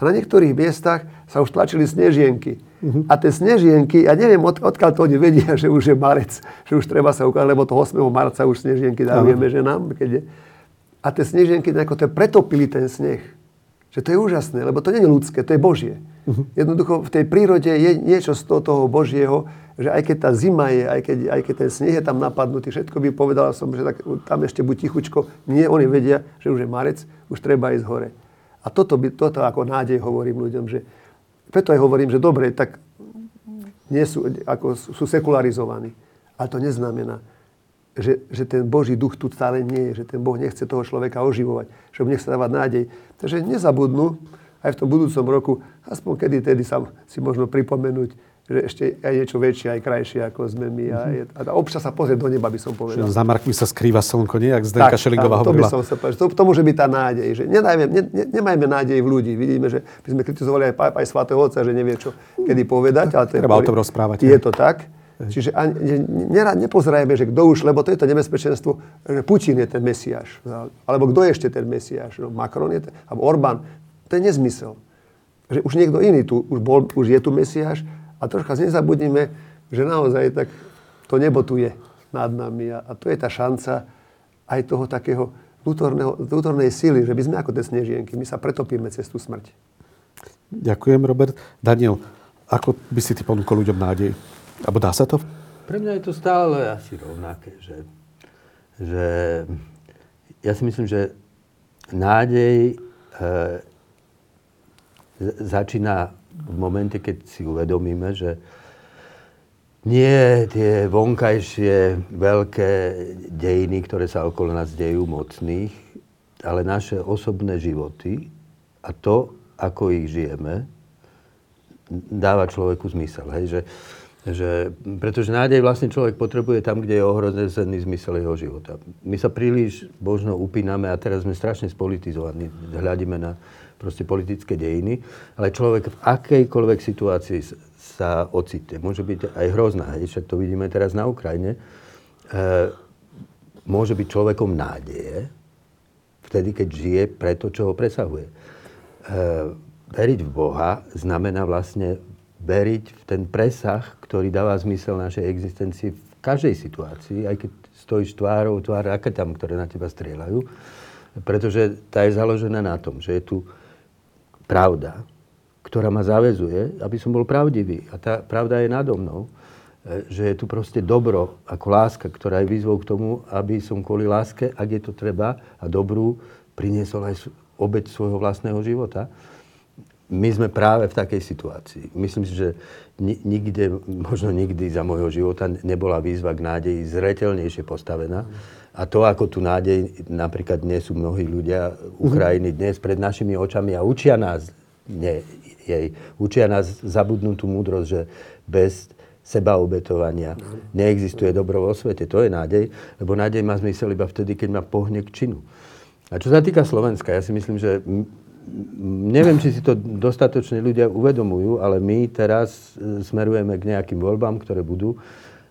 S3: A na niektorých miestach sa už tlačili snežienky. Uh-huh. A tie snežienky, ja neviem, od, odkiaľ to oni vedia, že už je marec, že už treba sa ukázať, lebo to 8. marca už snežienky darujeme uh-huh. ženám. Keď je. A tie snežienky nejako to pretopili ten sneh. Že to je úžasné, lebo to nie je ľudské, to je Božie. Uh-huh. Jednoducho v tej prírode je niečo z toho, toho Božieho, že aj keď tá zima je, aj keď, aj keď ten sneh je tam napadnutý, všetko by povedal som, že tak, tam ešte buď tichučko. Nie, oni vedia, že už je marec, už treba ísť hore. A toto, by, toto ako nádej hovorím ľuďom, že preto aj hovorím, že dobre, tak nie sú, ako sú sekularizovaní. Ale to neznamená, že, že ten Boží duch tu stále nie je, že ten Boh nechce toho človeka oživovať, že mu nechce dávať nádej. Takže nezabudnú aj v tom budúcom roku, aspoň kedy tedy sa si možno pripomenúť, že ešte aj niečo väčšie, aj krajšie, ako sme my. A, je, a občas sa pozrieť do neba, by som povedal.
S2: Že za Markmi sa skrýva slnko, nie? Jak Zdenka Šeligová
S3: hovorila. To by som sa povedal. To, to môže byť tá nádej. Že nedajme, ne, ne, nemajme nádej v ľudí. Vidíme, že by sme kritizovali aj, aj svätého Otca, že nevie, čo kedy povedať. Ale to
S2: Treba je, o tom rozprávať.
S3: Je to tak. Čiže ani, ne, nepozerajme, že kto už, lebo to je to nebezpečenstvo, že Putin je ten Mesiáš. Alebo kto je ešte ten Mesiáš? No, Macron je ten, alebo Orbán. To je nezmysel. Že už niekto iný tu, už, bol, už je tu Mesiáš a troška nezabudnime, že naozaj tak to nebo tu je nad nami. A, a to je tá šanca aj toho takého vnútornej síly, že by sme ako tie snežienky, my sa pretopíme cez tú smrť.
S2: Ďakujem, Robert. Daniel, ako by si ty ponúkol ľuďom nádej? Abo dá sa to?
S1: Pre mňa je to stále asi rovnaké, že, že ja si myslím, že nádej e, začína v momente, keď si uvedomíme, že nie tie vonkajšie veľké dejiny, ktoré sa okolo nás dejú mocných, ale naše osobné životy a to, ako ich žijeme, dáva človeku zmysel. Hej? Že, že, pretože nádej vlastne človek potrebuje tam, kde je ohrozený zmysel jeho života. My sa príliš možno upíname a teraz sme strašne spolitizovaní. Hľadíme na proste politické dejiny, ale človek v akejkoľvek situácii sa ocitne. Môže byť aj hrozná, hej, však to vidíme teraz na Ukrajine. E, môže byť človekom nádeje, vtedy, keď žije pre to, čo ho presahuje. E, veriť v Boha znamená vlastne veriť v ten presah, ktorý dáva zmysel našej existencii v každej situácii, aj keď stojíš tvárou tvár raketám, ktoré na teba strieľajú, pretože tá je založená na tom, že je tu pravda, ktorá ma zavezuje, aby som bol pravdivý. A tá pravda je nado mnou, e, že je tu proste dobro ako láska, ktorá je výzvou k tomu, aby som kvôli láske, ak je to treba a dobrú, priniesol aj obeď svojho vlastného života. My sme práve v takej situácii. Myslím si, že nikde, možno nikdy za môjho života nebola výzva k nádeji zretelnejšie postavená. A to, ako tu nádej, napríklad dnes sú mnohí ľudia Ukrajiny dnes pred našimi očami a učia nás, nie, jej, učia nás zabudnutú múdrosť, že bez sebaobetovania. Neexistuje dobro vo svete. To je nádej, lebo nádej má zmysel iba vtedy, keď ma pohne k činu. A čo sa týka Slovenska, ja si myslím, že neviem, či si to dostatočne ľudia uvedomujú, ale my teraz e, smerujeme k nejakým voľbám, ktoré budú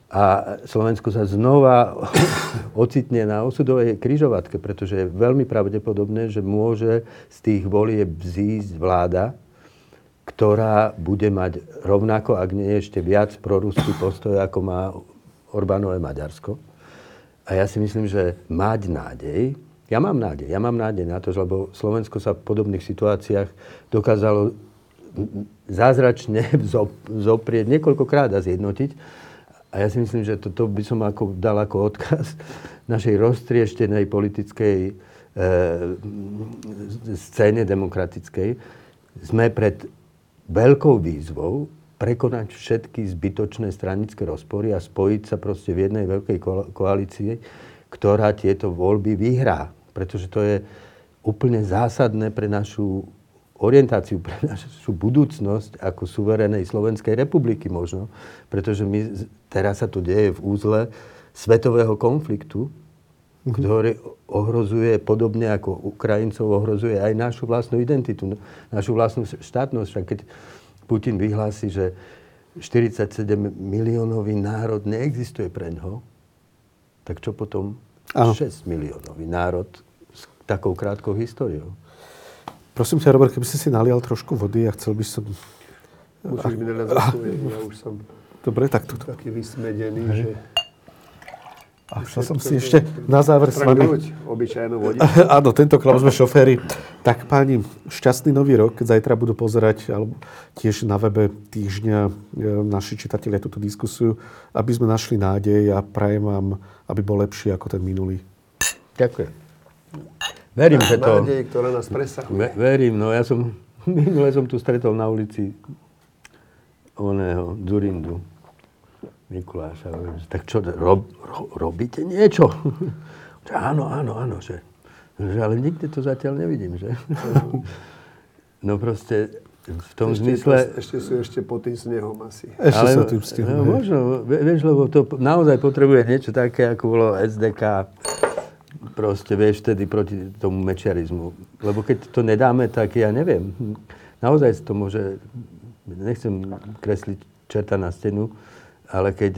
S1: a Slovensko sa znova ocitne na osudovej kryžovatke, pretože je veľmi pravdepodobné, že môže z tých volieb vzísť vláda, ktorá bude mať rovnako, ak nie ešte viac proruský postoj, ako má Orbánové Maďarsko. A ja si myslím, že mať nádej, ja mám nádej, ja mám nádej na to, lebo Slovensko sa v podobných situáciách dokázalo zázračne zoprieť niekoľkokrát a zjednotiť. A ja si myslím, že toto by som ako, dal ako odkaz našej roztrieštenej politickej e, scéne demokratickej. Sme pred veľkou výzvou prekonať všetky zbytočné stranické rozpory a spojiť sa proste v jednej veľkej koalícii, ktorá tieto voľby vyhrá. Pretože to je úplne zásadné pre našu orientáciu pre našu budúcnosť ako suverenej Slovenskej republiky možno, pretože my, teraz sa to deje v úzle svetového konfliktu, mm-hmm. ktorý ohrozuje, podobne ako Ukrajincov, ohrozuje aj našu vlastnú identitu, našu vlastnú štátnosť. Však keď Putin vyhlási, že 47 miliónový národ neexistuje pre ňo, tak čo potom Aha. 6 miliónový národ s takou krátkou históriou?
S2: Prosím ťa, Robert, keby si si nalial trošku vody a chcel by som...
S3: Musíš mi naliať ja už som
S2: Dobre, tak toto.
S3: taký vysmedený, Hej. že...
S2: A chcel som si ešte na záver s vami...
S3: obyčajnú vodič.
S2: Áno, tentokrát sme šoféry. Tak páni, šťastný nový rok. Zajtra budú pozerať alebo tiež na webe týždňa e, naši čitatelia túto diskusiu, aby sme našli nádej a prajem vám, aby bol lepší ako ten minulý.
S1: Ďakujem. Verím, že to...
S3: Nádej, ktorá nás presahuje.
S1: Verím, no ja som... Minule som tu stretol na ulici oného Durindu. Mikuláša. Tak čo, rob, ro, robíte niečo? Že áno, áno, áno. Že, že, ale nikde to zatiaľ nevidím, že? No proste v tom
S3: ešte,
S1: zmysle...
S3: Ešte sú ešte pod tým snehom asi.
S2: Ešte ale, sú tým snehom.
S1: No, možno, vieš, lebo to naozaj potrebuje niečo také, ako bolo SDK proste, vieš, vtedy proti tomu mečiarizmu. Lebo keď to nedáme, tak ja neviem. Naozaj to môže, nechcem kresliť čerta na stenu, ale keď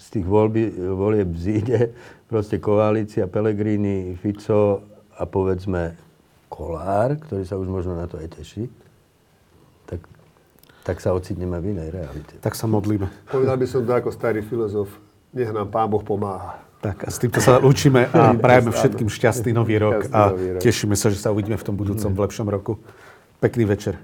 S1: z tých voľby, volieb vzíde proste koalícia Pelegrini, Fico a povedzme Kolár, ktorý sa už možno na to aj teší, tak sa ocitneme v inej realite.
S2: Tak sa modlíme.
S3: Povedal by som to ako starý filozof, nech nám Pán Boh pomáha.
S2: Tak a s týmto sa učíme a prajeme všetkým šťastný nový rok a tešíme sa, že sa uvidíme v tom budúcom v lepšom roku. Pekný večer.